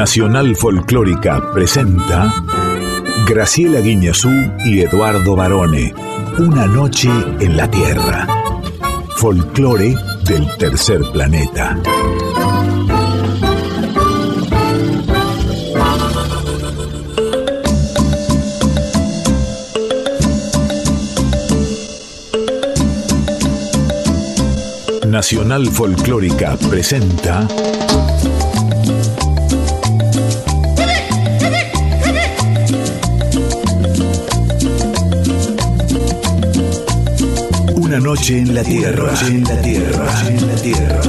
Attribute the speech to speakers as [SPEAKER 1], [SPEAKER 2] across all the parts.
[SPEAKER 1] Nacional Folclórica presenta Graciela Guiñazú y Eduardo Barone. Una noche en la Tierra. Folclore del tercer planeta. Nacional Folclórica presenta Una noche en la tierra, en la tierra, en la tierra.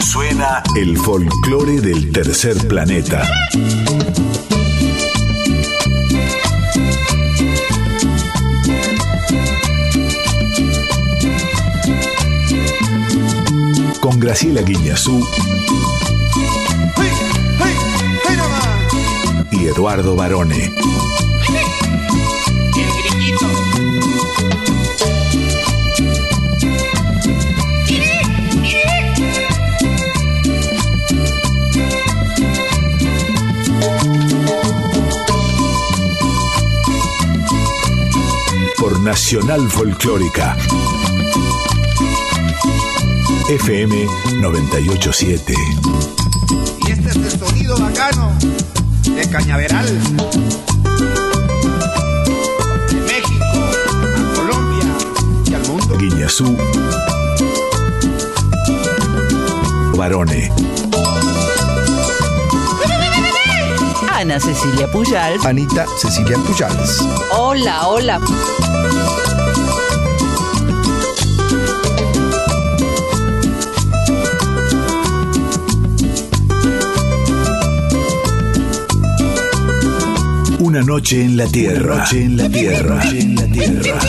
[SPEAKER 1] Suena el folclore del tercer planeta. Con Graciela Guiñazú Eduardo Barone. Por Nacional Folclórica. FM 987.
[SPEAKER 2] Y este es el sonido bacano de Cañaveral. De México a Colombia y al mundo.
[SPEAKER 1] Guiñazú. Barone.
[SPEAKER 3] Ana Cecilia Pujal.
[SPEAKER 4] Anita Cecilia Pujals.
[SPEAKER 3] Hola, hola.
[SPEAKER 1] Una noche en la tierra. Una noche en la tierra. en la tierra.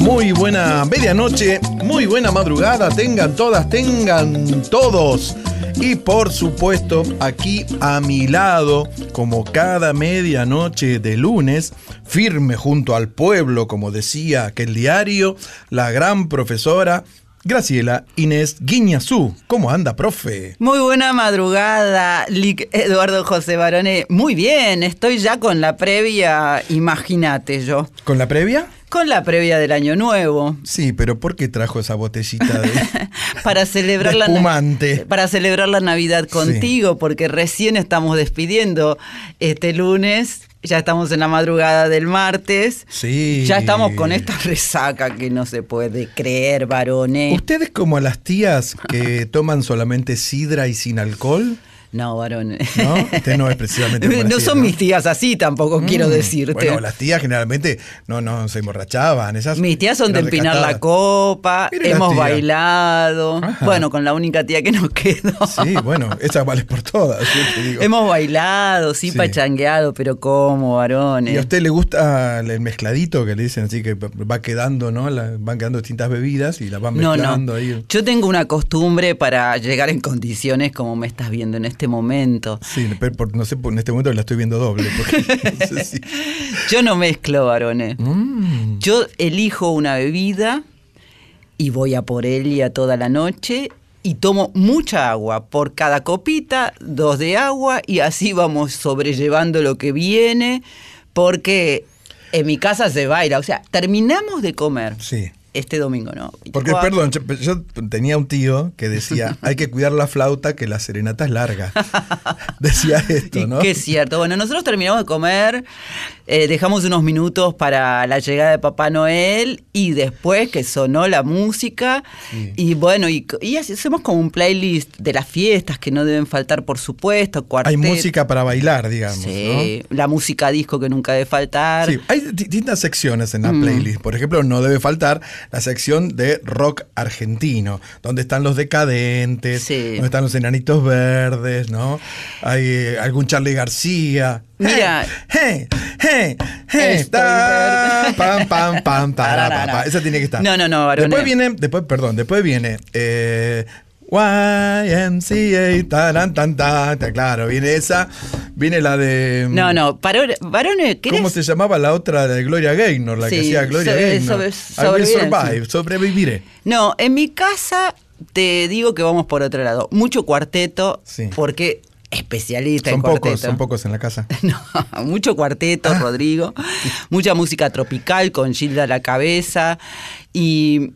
[SPEAKER 4] Muy buena medianoche, muy buena madrugada, tengan todas, tengan todos. Y por supuesto, aquí a mi lado, como cada medianoche de lunes, firme junto al pueblo, como decía aquel diario, la gran profesora Graciela Inés Guiñazú. ¿Cómo anda, profe?
[SPEAKER 3] Muy buena madrugada, Lic Eduardo José Barone. Muy bien, estoy ya con la previa, imagínate yo.
[SPEAKER 4] ¿Con la previa?
[SPEAKER 3] Con la previa del año nuevo.
[SPEAKER 4] Sí, pero ¿por qué trajo esa botellita de
[SPEAKER 3] para celebrar
[SPEAKER 4] de
[SPEAKER 3] la
[SPEAKER 4] espumante?
[SPEAKER 3] para celebrar la Navidad contigo, porque recién estamos despidiendo este lunes. Ya estamos en la madrugada del martes.
[SPEAKER 4] Sí.
[SPEAKER 3] Ya estamos con esta resaca que no se puede creer, varones.
[SPEAKER 4] ¿Ustedes como las tías que toman solamente sidra y sin alcohol?
[SPEAKER 3] No, varones.
[SPEAKER 4] ¿No? Usted no es precisamente
[SPEAKER 3] No
[SPEAKER 4] tías,
[SPEAKER 3] son mis tías así tampoco, quiero
[SPEAKER 4] Mm,
[SPEAKER 3] decirte.
[SPEAKER 4] Bueno, las tías generalmente no, no se emborrachaban. Esas
[SPEAKER 3] Mis tías son de empinar la copa, hemos bailado.
[SPEAKER 4] Ajá.
[SPEAKER 3] Bueno, con la única tía que nos quedó.
[SPEAKER 4] Sí, bueno, esa vale por todas. yo te digo.
[SPEAKER 3] Hemos bailado, sí,
[SPEAKER 4] Sí.
[SPEAKER 3] pachangueado, pero ¿cómo, varones?
[SPEAKER 4] ¿Y a usted le gusta el mezcladito que le dicen así que va quedando, ¿no? La- van quedando distintas bebidas y las van
[SPEAKER 3] No,
[SPEAKER 4] mezclando
[SPEAKER 3] no.
[SPEAKER 4] ahí.
[SPEAKER 3] Yo tengo una costumbre para llegar en condiciones como me estás viendo en este momento.
[SPEAKER 4] Sí, pero no sé, en este momento la estoy viendo doble. Porque no sé si-
[SPEAKER 3] Yo no mezclo, varones.
[SPEAKER 4] Mm.
[SPEAKER 3] Yo elijo una bebida y voy a por ella toda la noche y tomo mucha agua. Por cada copita, dos de agua y así vamos sobrellevando lo que viene porque en mi casa se baila. O sea, terminamos de comer
[SPEAKER 4] Sí.
[SPEAKER 3] Este domingo, ¿no?
[SPEAKER 4] Porque,
[SPEAKER 3] 24.
[SPEAKER 4] perdón, yo, yo tenía un tío que decía, hay que cuidar la flauta que la serenata es larga. decía esto, ¿no?
[SPEAKER 3] que es cierto. Bueno, nosotros terminamos de comer, eh, dejamos unos minutos para la llegada de Papá Noel y después que sonó la música
[SPEAKER 4] Sí.
[SPEAKER 3] y bueno, y, hacemos como un playlist de las fiestas que no deben faltar, por supuesto,
[SPEAKER 4] Hay
[SPEAKER 3] cuarteto.
[SPEAKER 4] música para bailar, digamos.
[SPEAKER 3] Sí, la música disco que nunca debe faltar.
[SPEAKER 4] Sí, hay distintas secciones en la
[SPEAKER 3] Mm.
[SPEAKER 4] playlist. Por ejemplo, no debe faltar la sección de rock argentino, donde están los decadentes,
[SPEAKER 3] Sí.
[SPEAKER 4] donde están los enanitos verdes, ¿no? Hay eh, algún Charlie García.
[SPEAKER 3] Mira.
[SPEAKER 4] Hey, hey, hey, ta, pam, pam, pam, para, pa, pa.
[SPEAKER 3] Tararara.
[SPEAKER 4] Esa tiene que estar.
[SPEAKER 3] No, no, no, varones.
[SPEAKER 4] Después viene, después, perdón, después viene eh, YMCA, taran, tan, tan, tan. Claro, viene esa. Viene la de.
[SPEAKER 3] No, no, ¿querés?
[SPEAKER 4] ¿Cómo se llamaba la otra de Gloria Gaynor? La que hacía Gloria
[SPEAKER 3] sobre-
[SPEAKER 4] Gaynor.
[SPEAKER 3] sobre-
[SPEAKER 4] I will
[SPEAKER 3] sobrevivencia.
[SPEAKER 4] survive, sobreviviré.
[SPEAKER 3] No, en mi casa te digo que vamos por otro lado. Mucho cuarteto,
[SPEAKER 4] Sí.
[SPEAKER 3] porque especialista
[SPEAKER 4] Son
[SPEAKER 3] en
[SPEAKER 4] pocos, son pocos en la casa.
[SPEAKER 3] No, mucho cuarteto,
[SPEAKER 4] Ah.
[SPEAKER 3] Rodrigo. Mucha música tropical con Gilda a la cabeza. Y.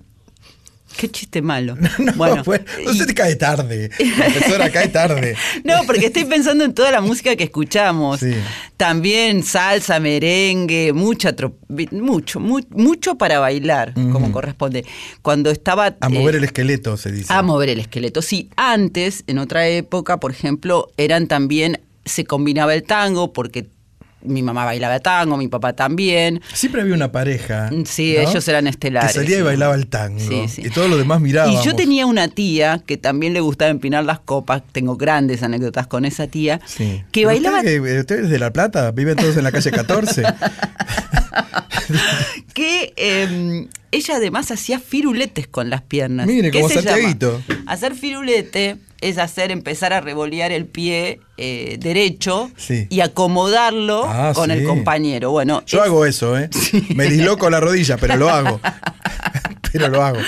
[SPEAKER 3] Qué chiste malo.
[SPEAKER 4] No,
[SPEAKER 3] bueno,
[SPEAKER 4] pues, no se te cae tarde. La profesora cae tarde.
[SPEAKER 3] No, porque estoy pensando en toda la música que escuchamos.
[SPEAKER 4] Sí.
[SPEAKER 3] También salsa, merengue, mucha mucho, mu- mucho para bailar, como corresponde. Cuando estaba
[SPEAKER 4] A
[SPEAKER 3] eh,
[SPEAKER 4] mover el esqueleto, se dice.
[SPEAKER 3] a mover el esqueleto. Sí, antes, en otra época, por ejemplo, eran también, se combinaba el tango, porque mi mamá bailaba tango, mi papá también.
[SPEAKER 4] Siempre había una pareja.
[SPEAKER 3] Sí,
[SPEAKER 4] ¿no?
[SPEAKER 3] ellos eran estelares.
[SPEAKER 4] Que salía y bailaba el tango.
[SPEAKER 3] Sí, sí.
[SPEAKER 4] Y todos los demás mirábamos.
[SPEAKER 3] Y yo tenía una tía que también le gustaba empinar las copas, tengo grandes anécdotas con esa tía,
[SPEAKER 4] Sí.
[SPEAKER 3] que bailaba,
[SPEAKER 4] Ustedes, de La Plata, viven todos en la calle 14.
[SPEAKER 3] que eh, ella además hacía firuletes con las piernas.
[SPEAKER 4] Mire,
[SPEAKER 3] ¿Qué
[SPEAKER 4] como
[SPEAKER 3] se llama?
[SPEAKER 4] Santiaguito.
[SPEAKER 3] Hacer firulete es hacer, empezar a revolear el pie eh, derecho
[SPEAKER 4] Sí.
[SPEAKER 3] y acomodarlo
[SPEAKER 4] Ah,
[SPEAKER 3] con
[SPEAKER 4] sí.
[SPEAKER 3] el compañero. Bueno,
[SPEAKER 4] Yo
[SPEAKER 3] es-
[SPEAKER 4] hago eso, ¿eh? Me disloco la rodilla, pero lo hago. pero lo hago.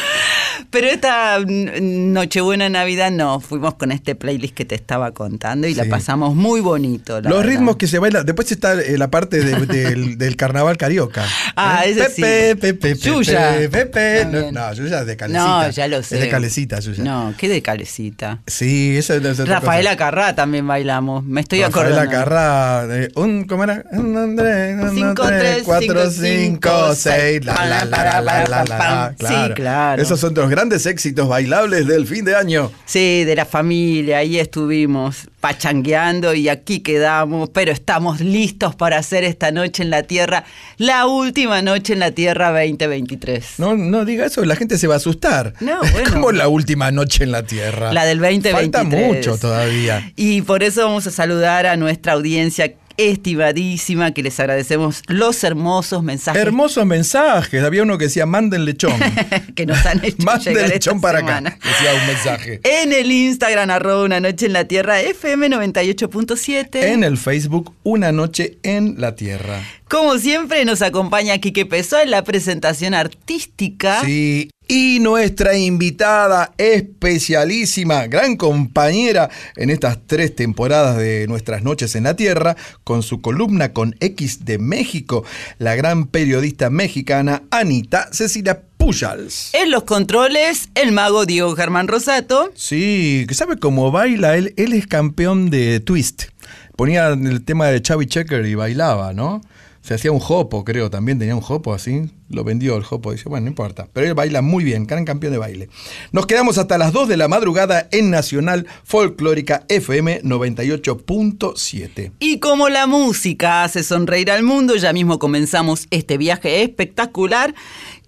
[SPEAKER 3] Pero esta mm, Nochebuena Navidad no, fuimos con este playlist que te estaba contando y la pasamos muy bonito.
[SPEAKER 4] Los
[SPEAKER 3] verdad.
[SPEAKER 4] ritmos que se bailan. Después está eh, la parte de- del, del carnaval carioca.
[SPEAKER 3] Ah,
[SPEAKER 4] ¿Eh?
[SPEAKER 3] ese sí.
[SPEAKER 4] Pepe, Pepe,
[SPEAKER 3] Yuya.
[SPEAKER 4] Pepe, Pepe. No, no, Yuya es de calecita.
[SPEAKER 3] No, ya lo sé.
[SPEAKER 4] Es de calecita, Yuya.
[SPEAKER 3] No, qué de calecita.
[SPEAKER 4] Sí, esa es otra
[SPEAKER 3] Rafaela. Carrá también bailamos. Me estoy
[SPEAKER 4] Rafaela
[SPEAKER 3] acordando.
[SPEAKER 4] Carrá, eh, un, ¿cómo era? Un, un, tres, un,
[SPEAKER 3] Cinco,
[SPEAKER 4] tres, cuatro,
[SPEAKER 3] cinco,
[SPEAKER 4] seis, la, la, la, la, la, la, la, claro.
[SPEAKER 3] claro.
[SPEAKER 4] Esos son los grandes éxitos bailables del fin de año.
[SPEAKER 3] Sí, de la familia, ahí estuvimos pachangueando y aquí quedamos, pero estamos listos para hacer esta noche en la Tierra, la última noche en la Tierra 2023.
[SPEAKER 4] No, no diga eso, la gente se va a asustar.
[SPEAKER 3] No,
[SPEAKER 4] Es
[SPEAKER 3] bueno.
[SPEAKER 4] como la última noche en la Tierra.
[SPEAKER 3] La del 2023.
[SPEAKER 4] Falta mucho todavía.
[SPEAKER 3] Y por eso vamos a saludar a nuestra audiencia estimadísima, que les agradecemos los hermosos mensajes
[SPEAKER 4] Hermosos mensajes. Había uno que decía, manden lechón.
[SPEAKER 3] que nos han hecho
[SPEAKER 4] Manden
[SPEAKER 3] llegar
[SPEAKER 4] lechón
[SPEAKER 3] esta
[SPEAKER 4] para
[SPEAKER 3] semana.
[SPEAKER 4] acá. Decía un mensaje.
[SPEAKER 3] En el Instagram, arroba una noche en la tierra, FM 98.7.
[SPEAKER 4] En el Facebook, Una Noche en la Tierra.
[SPEAKER 3] Como siempre, nos acompaña Quique Pesó en la presentación artística.
[SPEAKER 4] Sí. Y nuestra invitada especialísima, gran compañera en estas tres temporadas de Nuestras Noches en la Tierra, con su columna con X de México, la gran periodista mexicana Anita Cecilia Pujals.
[SPEAKER 3] En los controles, el mago Diego Germán Rosato.
[SPEAKER 4] Sí, que sabe cómo baila, él, él es campeón de twist. Ponía el tema de Chavi Checker y bailaba, ¿no? Se hacía un jopo, creo, también tenía un jopo así. Lo vendió el jopo, dice, bueno, no importa. Pero él baila muy bien, gran campeón de baile. Nos quedamos hasta las 2 de la madrugada en Nacional Folclórica FM 98.7.
[SPEAKER 3] Y como la música hace sonreír al mundo, ya mismo comenzamos este viaje espectacular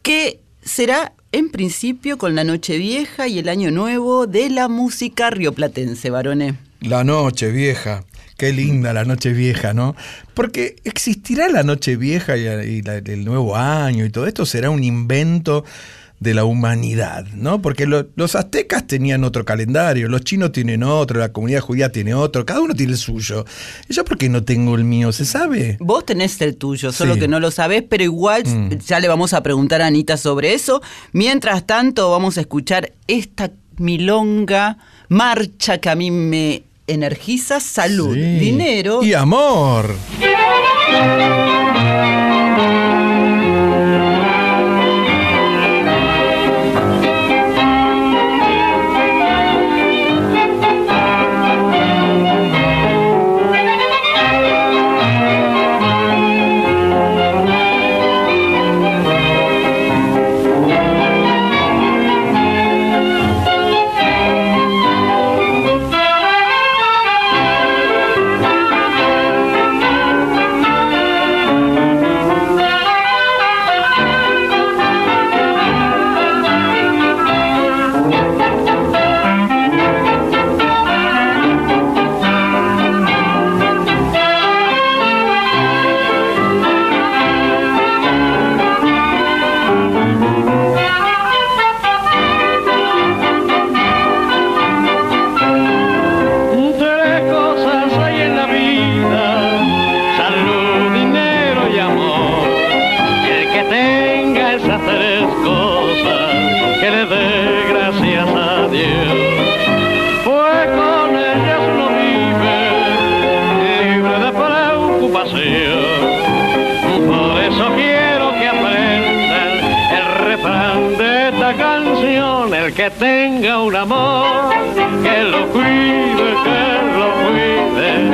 [SPEAKER 3] que será en principio con la Noche Vieja y el Año Nuevo de la música rioplatense, varones.
[SPEAKER 4] La noche vieja. Qué linda la noche vieja, ¿no? Porque existirá la noche vieja y, y la- el nuevo año y todo esto será un invento de la humanidad, ¿no? Porque lo- los aztecas tenían otro calendario, los chinos tienen otro, la comunidad judía tiene otro, cada uno tiene el suyo. ¿Y yo por qué no tengo el mío? ¿Se sabe?
[SPEAKER 3] Vos tenés el tuyo, solo
[SPEAKER 4] Sí.
[SPEAKER 3] que no lo sabés, pero igual
[SPEAKER 4] Mm.
[SPEAKER 3] ya le vamos a preguntar a Anita sobre eso. Mientras tanto, vamos a escuchar esta milonga, marcha que a mí me energiza, salud,
[SPEAKER 4] Sí.
[SPEAKER 3] dinero.
[SPEAKER 4] Y amor.
[SPEAKER 5] que tenga un amor, que lo cuide, que lo cuide.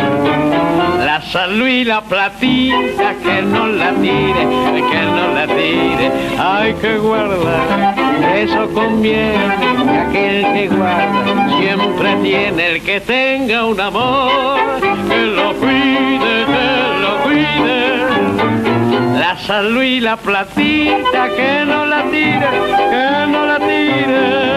[SPEAKER 5] La salud y la platita, que no la tire, que no la tire. Hay que guardar, eso conviene. que Aquel que guarda siempre tiene el que tenga un amor, que lo cuide, que lo cuide la salud y la platita, que no la tire, que no la tire.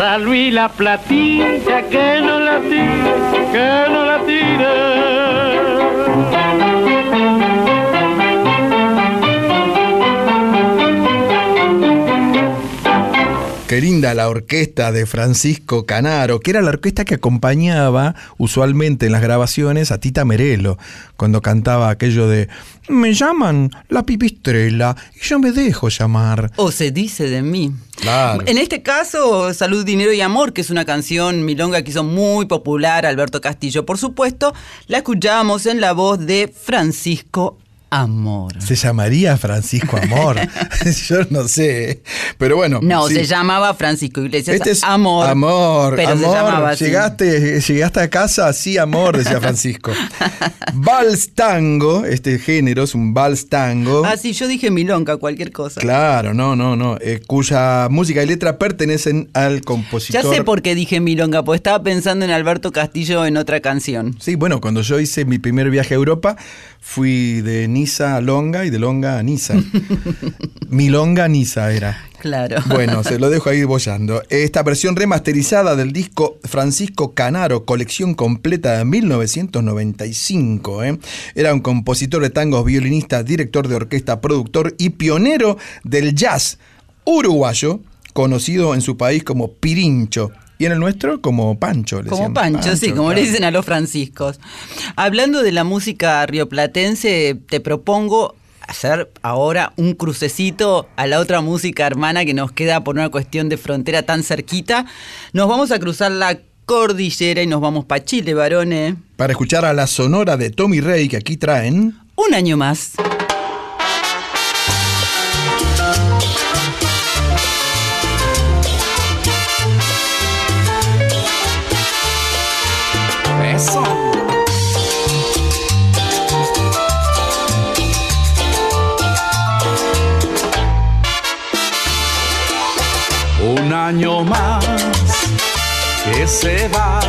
[SPEAKER 5] Salud y la platita, que no la tire, que no la tire.
[SPEAKER 4] Qué linda la orquesta de Francisco Canaro, que era la orquesta que acompañaba usualmente en las grabaciones a Tita Merelo, cuando cantaba aquello de Me llaman la pipistrela y yo me dejo llamar.
[SPEAKER 3] O se dice de mí.
[SPEAKER 4] Claro.
[SPEAKER 3] En este caso, Salud, Dinero y Amor, que es una canción milonga que hizo muy popular Alberto Castillo, por supuesto, la escuchábamos en la voz de Francisco Amor.
[SPEAKER 4] Se llamaría Francisco Amor. yo no sé. Pero bueno.
[SPEAKER 3] No,
[SPEAKER 4] sí.
[SPEAKER 3] se llamaba Francisco Iglesias
[SPEAKER 4] Este es
[SPEAKER 3] Amor.
[SPEAKER 4] Amor,
[SPEAKER 3] pero
[SPEAKER 4] amor.
[SPEAKER 3] se llamaba así.
[SPEAKER 4] Llegaste, llegaste a casa, sí, amor, decía Francisco. vals tango, este género es un vals tango.
[SPEAKER 3] Ah, sí, yo dije milonga, cualquier cosa.
[SPEAKER 4] Claro, no, no, no. eh, cuya música y letra pertenecen al compositor.
[SPEAKER 3] Ya sé por qué dije milonga, porque estaba pensando en Alberto Castillo en otra canción.
[SPEAKER 4] Sí, bueno, cuando yo hice mi primer viaje a Europa, fui de Niza a Longa y de Longa a Niza. Milonga Niza era.
[SPEAKER 3] Claro.
[SPEAKER 4] Bueno, se lo dejo ahí bollando. Esta versión remasterizada del disco Francisco Canaro, colección completa de 1995. ¿eh? Era un compositor de tangos, violinista, director de orquesta, productor y pionero del jazz uruguayo, conocido en su país como Pirincho. Y en el nuestro como Pancho. le
[SPEAKER 3] Como
[SPEAKER 4] decían.
[SPEAKER 3] Pancho, sí, como le dicen a los franciscos. Hablando de la música rioplatense, te propongo hacer ahora un crucecito a la otra música hermana que nos queda por una cuestión de frontera tan cerquita. Nos vamos a cruzar la cordillera y nos vamos para Chile, varones.
[SPEAKER 4] Para escuchar a la sonora de Tommy Rey que aquí traen.
[SPEAKER 3] Un año más.
[SPEAKER 6] Año más que se va,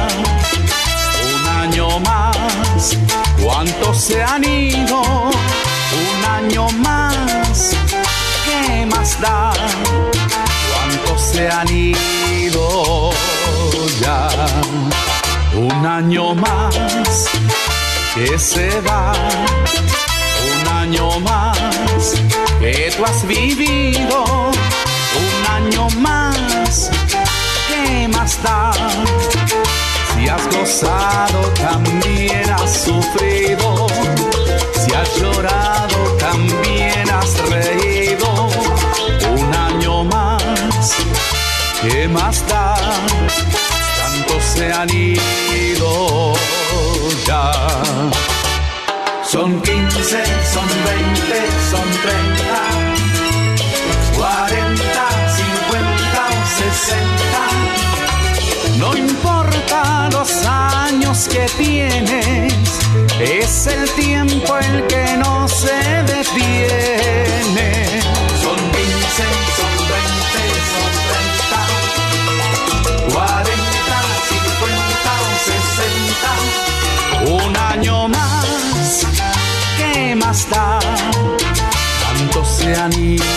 [SPEAKER 6] un año más, ¿cuántos se han ido? Un año más, ¿qué más da? ¿Cuántos se han ido ya? Un año más que se va, un año más que tú has vivido, has gozado, también has sufrido, si has llorado, también has reído, un año más, ¿qué más da? tantos se han ido ya. Son 15, son 20, son 30, ganas que tienes, es el tiempo el que no se detiene. Son 15, son 20,
[SPEAKER 7] son 30, 40, 50 o 60.
[SPEAKER 6] Un año más, ¿qué más da? Tanto se anima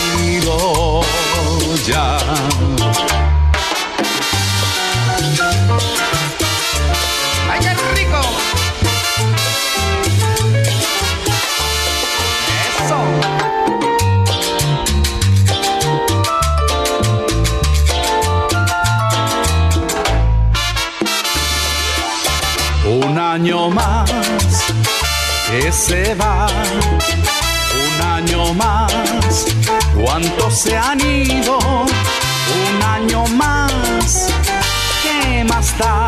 [SPEAKER 6] se va, un año más, ¿cuántos se han ido? Un año más, ¿qué más da?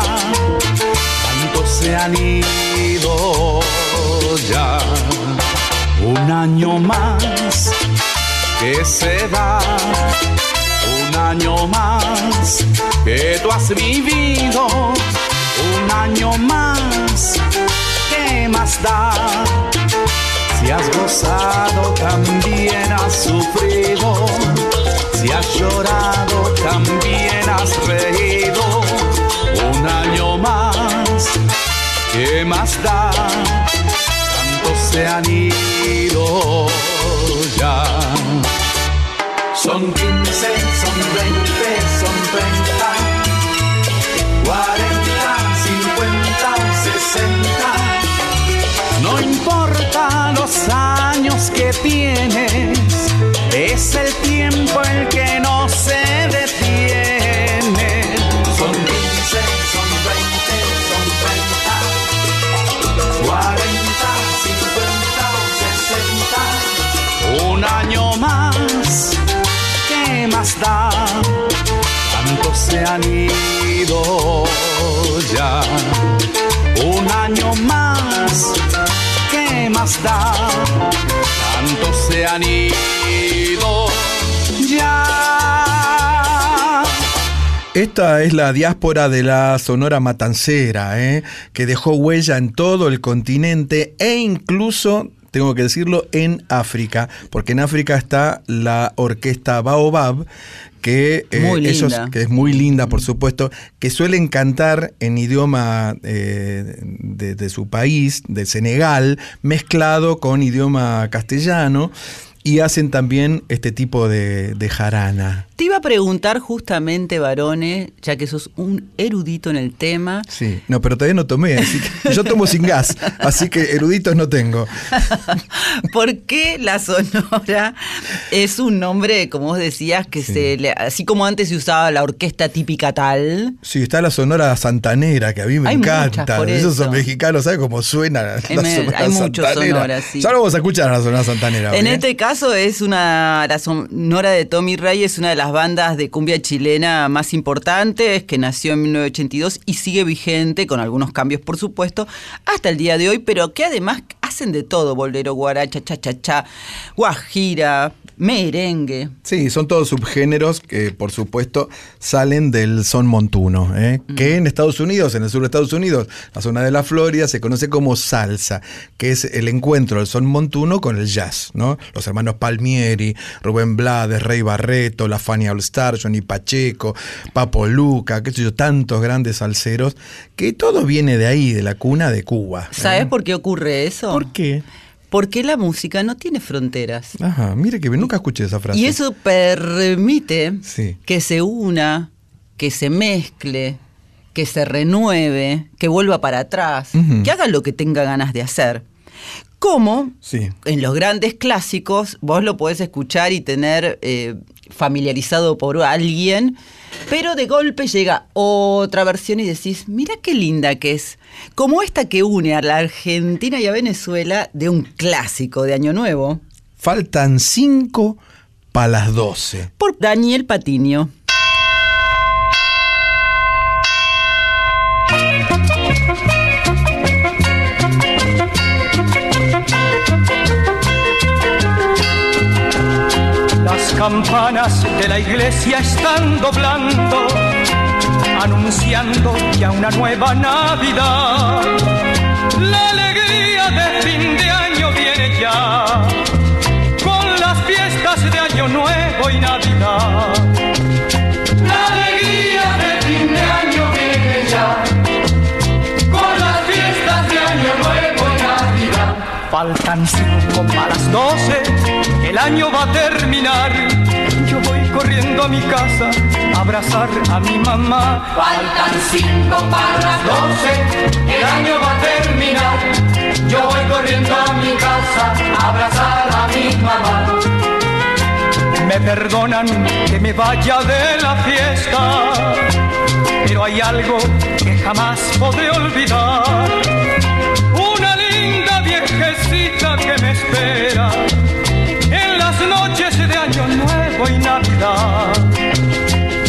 [SPEAKER 6] ¿Cuántos se han ido ya? Un año más que se va, un año más que tú has vivido, un año más, ¿qué más da? Si has gozado, también has sufrido, si has llorado, también has reído, un año más, ¿qué más da? Tantos se han ido ya. Son 15, son 20, son 30, 40, 50, 60. No importa los años que tienes, es el tiempo el que no se
[SPEAKER 4] Es la diáspora de la Sonora Matancera, ¿eh? que dejó huella en todo el continente e incluso, tengo que decirlo, en África, porque en África está la orquesta Baobab, que, eh, ellos- que es muy linda, por supuesto, que suelen cantar en idioma eh, de, de su país, de Senegal, mezclado con idioma castellano, y hacen también este tipo de, de jarana.
[SPEAKER 3] Te iba a preguntar justamente, varones, ya que sos un erudito en el tema,
[SPEAKER 4] Sí, no, pero todavía no tomé, así que yo tomo sin gas, así que eruditos no tengo.
[SPEAKER 3] ¿por qué la sonora es un nombre, como vos decías, que
[SPEAKER 4] Sí.
[SPEAKER 3] se le, así como antes se usaba la orquesta típica tal?
[SPEAKER 4] Sí, está la sonora santanera, que a mí me
[SPEAKER 3] Hay
[SPEAKER 4] encanta.
[SPEAKER 3] por
[SPEAKER 4] Esos son
[SPEAKER 3] eso.
[SPEAKER 4] mexicanos, ¿sabes cómo suena la sonora
[SPEAKER 3] hay muchos
[SPEAKER 4] santanera?
[SPEAKER 3] sonoras, sí.
[SPEAKER 4] Ya lo vamos a escuchar la sonora santanera.
[SPEAKER 3] En este caso es una la sonora de Tommy Ray es una de las bandas de cumbia chilena más importantes que nació en 1982 y sigue vigente con algunos cambios por supuesto hasta el día de hoy, pero que además hacen de todo, bolero, guaracha, cha cha cha, guajira, merengue.
[SPEAKER 4] Sí, son todos subgéneros que, por supuesto, salen del son montuno, ¿eh? que en Estados Unidos, en el sur de Estados Unidos, la zona de la Florida, se conoce como salsa, que es el encuentro del son montuno con el jazz, ¿no? Los hermanos Palmieri, Rubén Blades, Rey Barreto, La Fania All Star, Johnny Pacheco, Papo Luca, qué sé yo, tantos grandes salseros, que todo viene de ahí, de la cuna de Cuba. ¿eh?
[SPEAKER 3] ¿Sabes por qué ocurre eso?
[SPEAKER 4] ¿Por qué?
[SPEAKER 3] Porque la música no tiene fronteras.
[SPEAKER 4] Ajá, mire que nunca escuché esa frase.
[SPEAKER 3] Y eso permite
[SPEAKER 4] Sí.
[SPEAKER 3] que se una, que se mezcle, que se renueve, que vuelva para atrás, que haga lo que tenga ganas de hacer. Como
[SPEAKER 4] Sí.
[SPEAKER 3] en los grandes clásicos vos lo podés escuchar y tener eh, familiarizado por alguien, pero de golpe llega otra versión y decís, mira qué linda que es, como esta que une a la Argentina y a Venezuela de un clásico de Año Nuevo,
[SPEAKER 4] Faltan cinco para las doce.
[SPEAKER 3] por Daniel Patiño.
[SPEAKER 8] Campanas de la iglesia están doblando, anunciando ya una nueva Navidad. La alegría de fin de año viene ya, con las fiestas de Año Nuevo y Navidad. Faltan cinco para las doce, el año va a terminar. Yo voy corriendo a mi casa a abrazar a mi mamá. Faltan cinco para las doce, el año va a terminar. Yo voy corriendo a mi casa a abrazar a mi mamá. Me perdonan que me vaya de la fiesta, pero hay algo que jamás podré olvidar. En las noches de Año Nuevo y Navidad.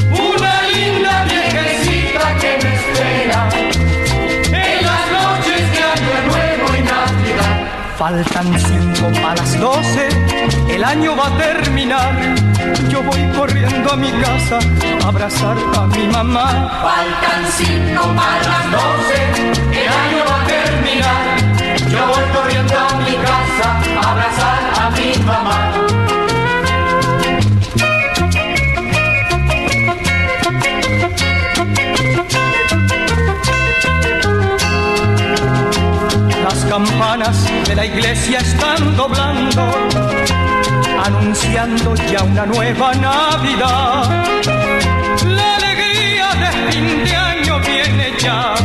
[SPEAKER 8] Una linda viejecita que me espera en las noches de Año Nuevo y Navidad. Faltan cinco para las doce, el año va a terminar. Yo voy corriendo a mi casa a abrazar a mi mamá. Faltan cinco para las doce, el año va a terminar. Iglesia están doblando, anunciando ya una nueva Navidad. La alegría de fin de año viene ya,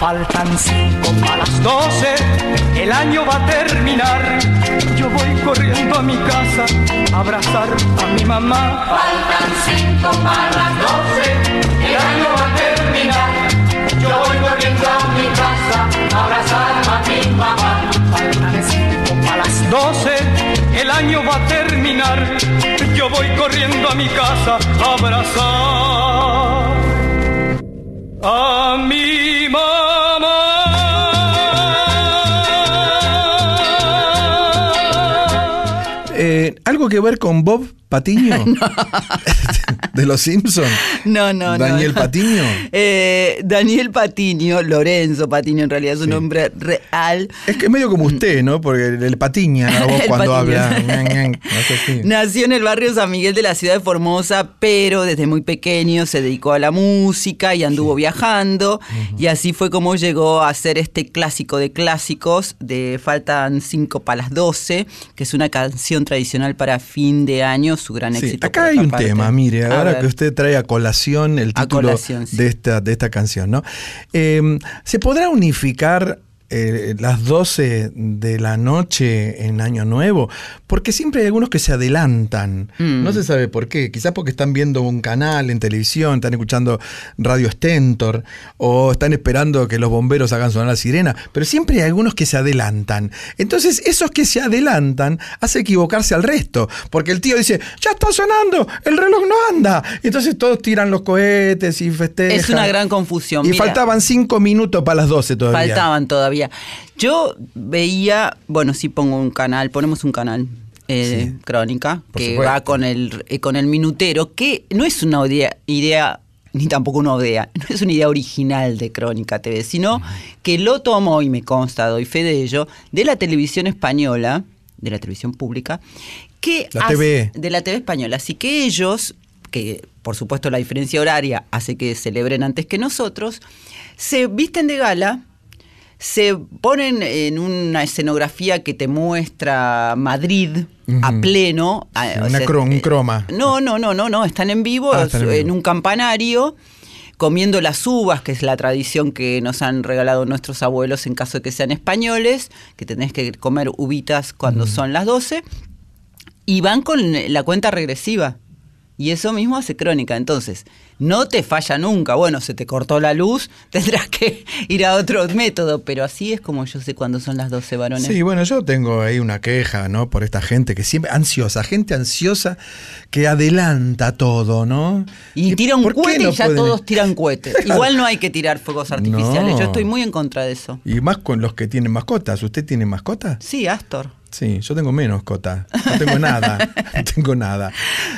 [SPEAKER 8] Faltan cinco para las doce, el año va a terminar. Yo voy corriendo a mi casa a abrazar a mi mamá. Faltan cinco para las doce, el año va a terminar. Yo voy corriendo a mi casa a abrazar a mi mamá. Faltan cinco para las doce, el año va a terminar. Yo voy corriendo a mi casa a abrazar a mi
[SPEAKER 4] ¿Algo que ver con Bob Patiño? ¿De los Simpsons?
[SPEAKER 3] No, no, no.
[SPEAKER 4] ¿Daniel
[SPEAKER 3] no.
[SPEAKER 4] Patiño?
[SPEAKER 3] Eh, Daniel Patiño, Lorenzo Patiño en realidad es un nombre real.
[SPEAKER 4] Es que es medio como usted, ¿no? Porque el, el patiña a vos
[SPEAKER 3] El
[SPEAKER 4] cuando habla.
[SPEAKER 3] Nació en el barrio San Miguel de la ciudad de Formosa, pero desde muy pequeño se dedicó a la música y anduvo viajando. Y así fue como llegó a ser este clásico de clásicos de Faltan 5 para las 12, que es una canción tradicional para fin de año, su gran
[SPEAKER 4] Sí,
[SPEAKER 3] éxito.
[SPEAKER 4] acá hay un
[SPEAKER 3] parte.
[SPEAKER 4] tema, mire,
[SPEAKER 3] A
[SPEAKER 4] ahora
[SPEAKER 3] ver.
[SPEAKER 4] que usted trae a colación el título
[SPEAKER 3] colación, sí.
[SPEAKER 4] de, esta, de esta canción, ¿no? Eh, ¿Se podrá unificar eh, las 12 de la noche en Año Nuevo? Porque siempre hay algunos que se adelantan.
[SPEAKER 3] Mm.
[SPEAKER 4] No se sabe por qué. Quizás porque están viendo un canal en televisión, están escuchando Radio Stentor o están esperando que los bomberos hagan sonar la sirena. Pero siempre hay algunos que se adelantan. Entonces, esos que se adelantan hace equivocarse al resto. Porque el tío dice, ya está sonando, el reloj no anda. Entonces todos tiran los cohetes y festejan.
[SPEAKER 3] Es una gran confusión.
[SPEAKER 4] Y
[SPEAKER 3] Mira.
[SPEAKER 4] faltaban cinco minutos para las 12 todavía.
[SPEAKER 3] Faltaban todavía. Yo veía, bueno, sí pongo un canal, ponemos un canal. eh,
[SPEAKER 4] Sí.
[SPEAKER 3] crónica
[SPEAKER 4] Por
[SPEAKER 3] que
[SPEAKER 4] supuesto.
[SPEAKER 3] va con el eh, con el minutero que no es una idea, idea ni tampoco una idea no es una idea original de Crónica TV sino que lo tomó y me consta doy fe de ello de la televisión española de la televisión pública que
[SPEAKER 4] La
[SPEAKER 3] hace-
[SPEAKER 4] TV.
[SPEAKER 3] de la TV española así que ellos que por supuesto la diferencia horaria hace que celebren antes que nosotros se visten de gala se ponen en una escenografía que te muestra Madrid a pleno. a-
[SPEAKER 4] Sí,
[SPEAKER 3] o
[SPEAKER 4] una
[SPEAKER 3] sea,
[SPEAKER 4] cro- un
[SPEAKER 3] eh,
[SPEAKER 4] croma.
[SPEAKER 3] No, no, no, no, no, están en vivo,
[SPEAKER 4] Ah, están en
[SPEAKER 3] en
[SPEAKER 4] vivo.
[SPEAKER 3] un campanario comiendo las uvas, que es la tradición que nos han regalado nuestros abuelos en caso de que sean españoles, que tenés que comer uvitas cuando son las 12, y van con la cuenta regresiva. Y eso mismo hace crónica. Entonces, no te falla nunca. Bueno, se te cortó la luz, tendrás que ir a otro método. Pero así es como yo sé cuándo son las 12 varones.
[SPEAKER 4] Sí, bueno, yo tengo ahí una queja, ¿no? Por esta gente que siempre, ansiosa, gente ansiosa que adelanta todo, ¿no?
[SPEAKER 3] Y tira un cohete
[SPEAKER 4] no
[SPEAKER 3] y ya
[SPEAKER 4] pueden-
[SPEAKER 3] todos tiran cohetes. Igual no hay que tirar fuegos artificiales.
[SPEAKER 4] No.
[SPEAKER 3] Yo estoy muy en contra de eso.
[SPEAKER 4] Y más con los que tienen mascotas. ¿Usted tiene mascotas?
[SPEAKER 3] Sí, Astor.
[SPEAKER 4] Sí, yo tengo menos cota. No tengo nada. No tengo nada.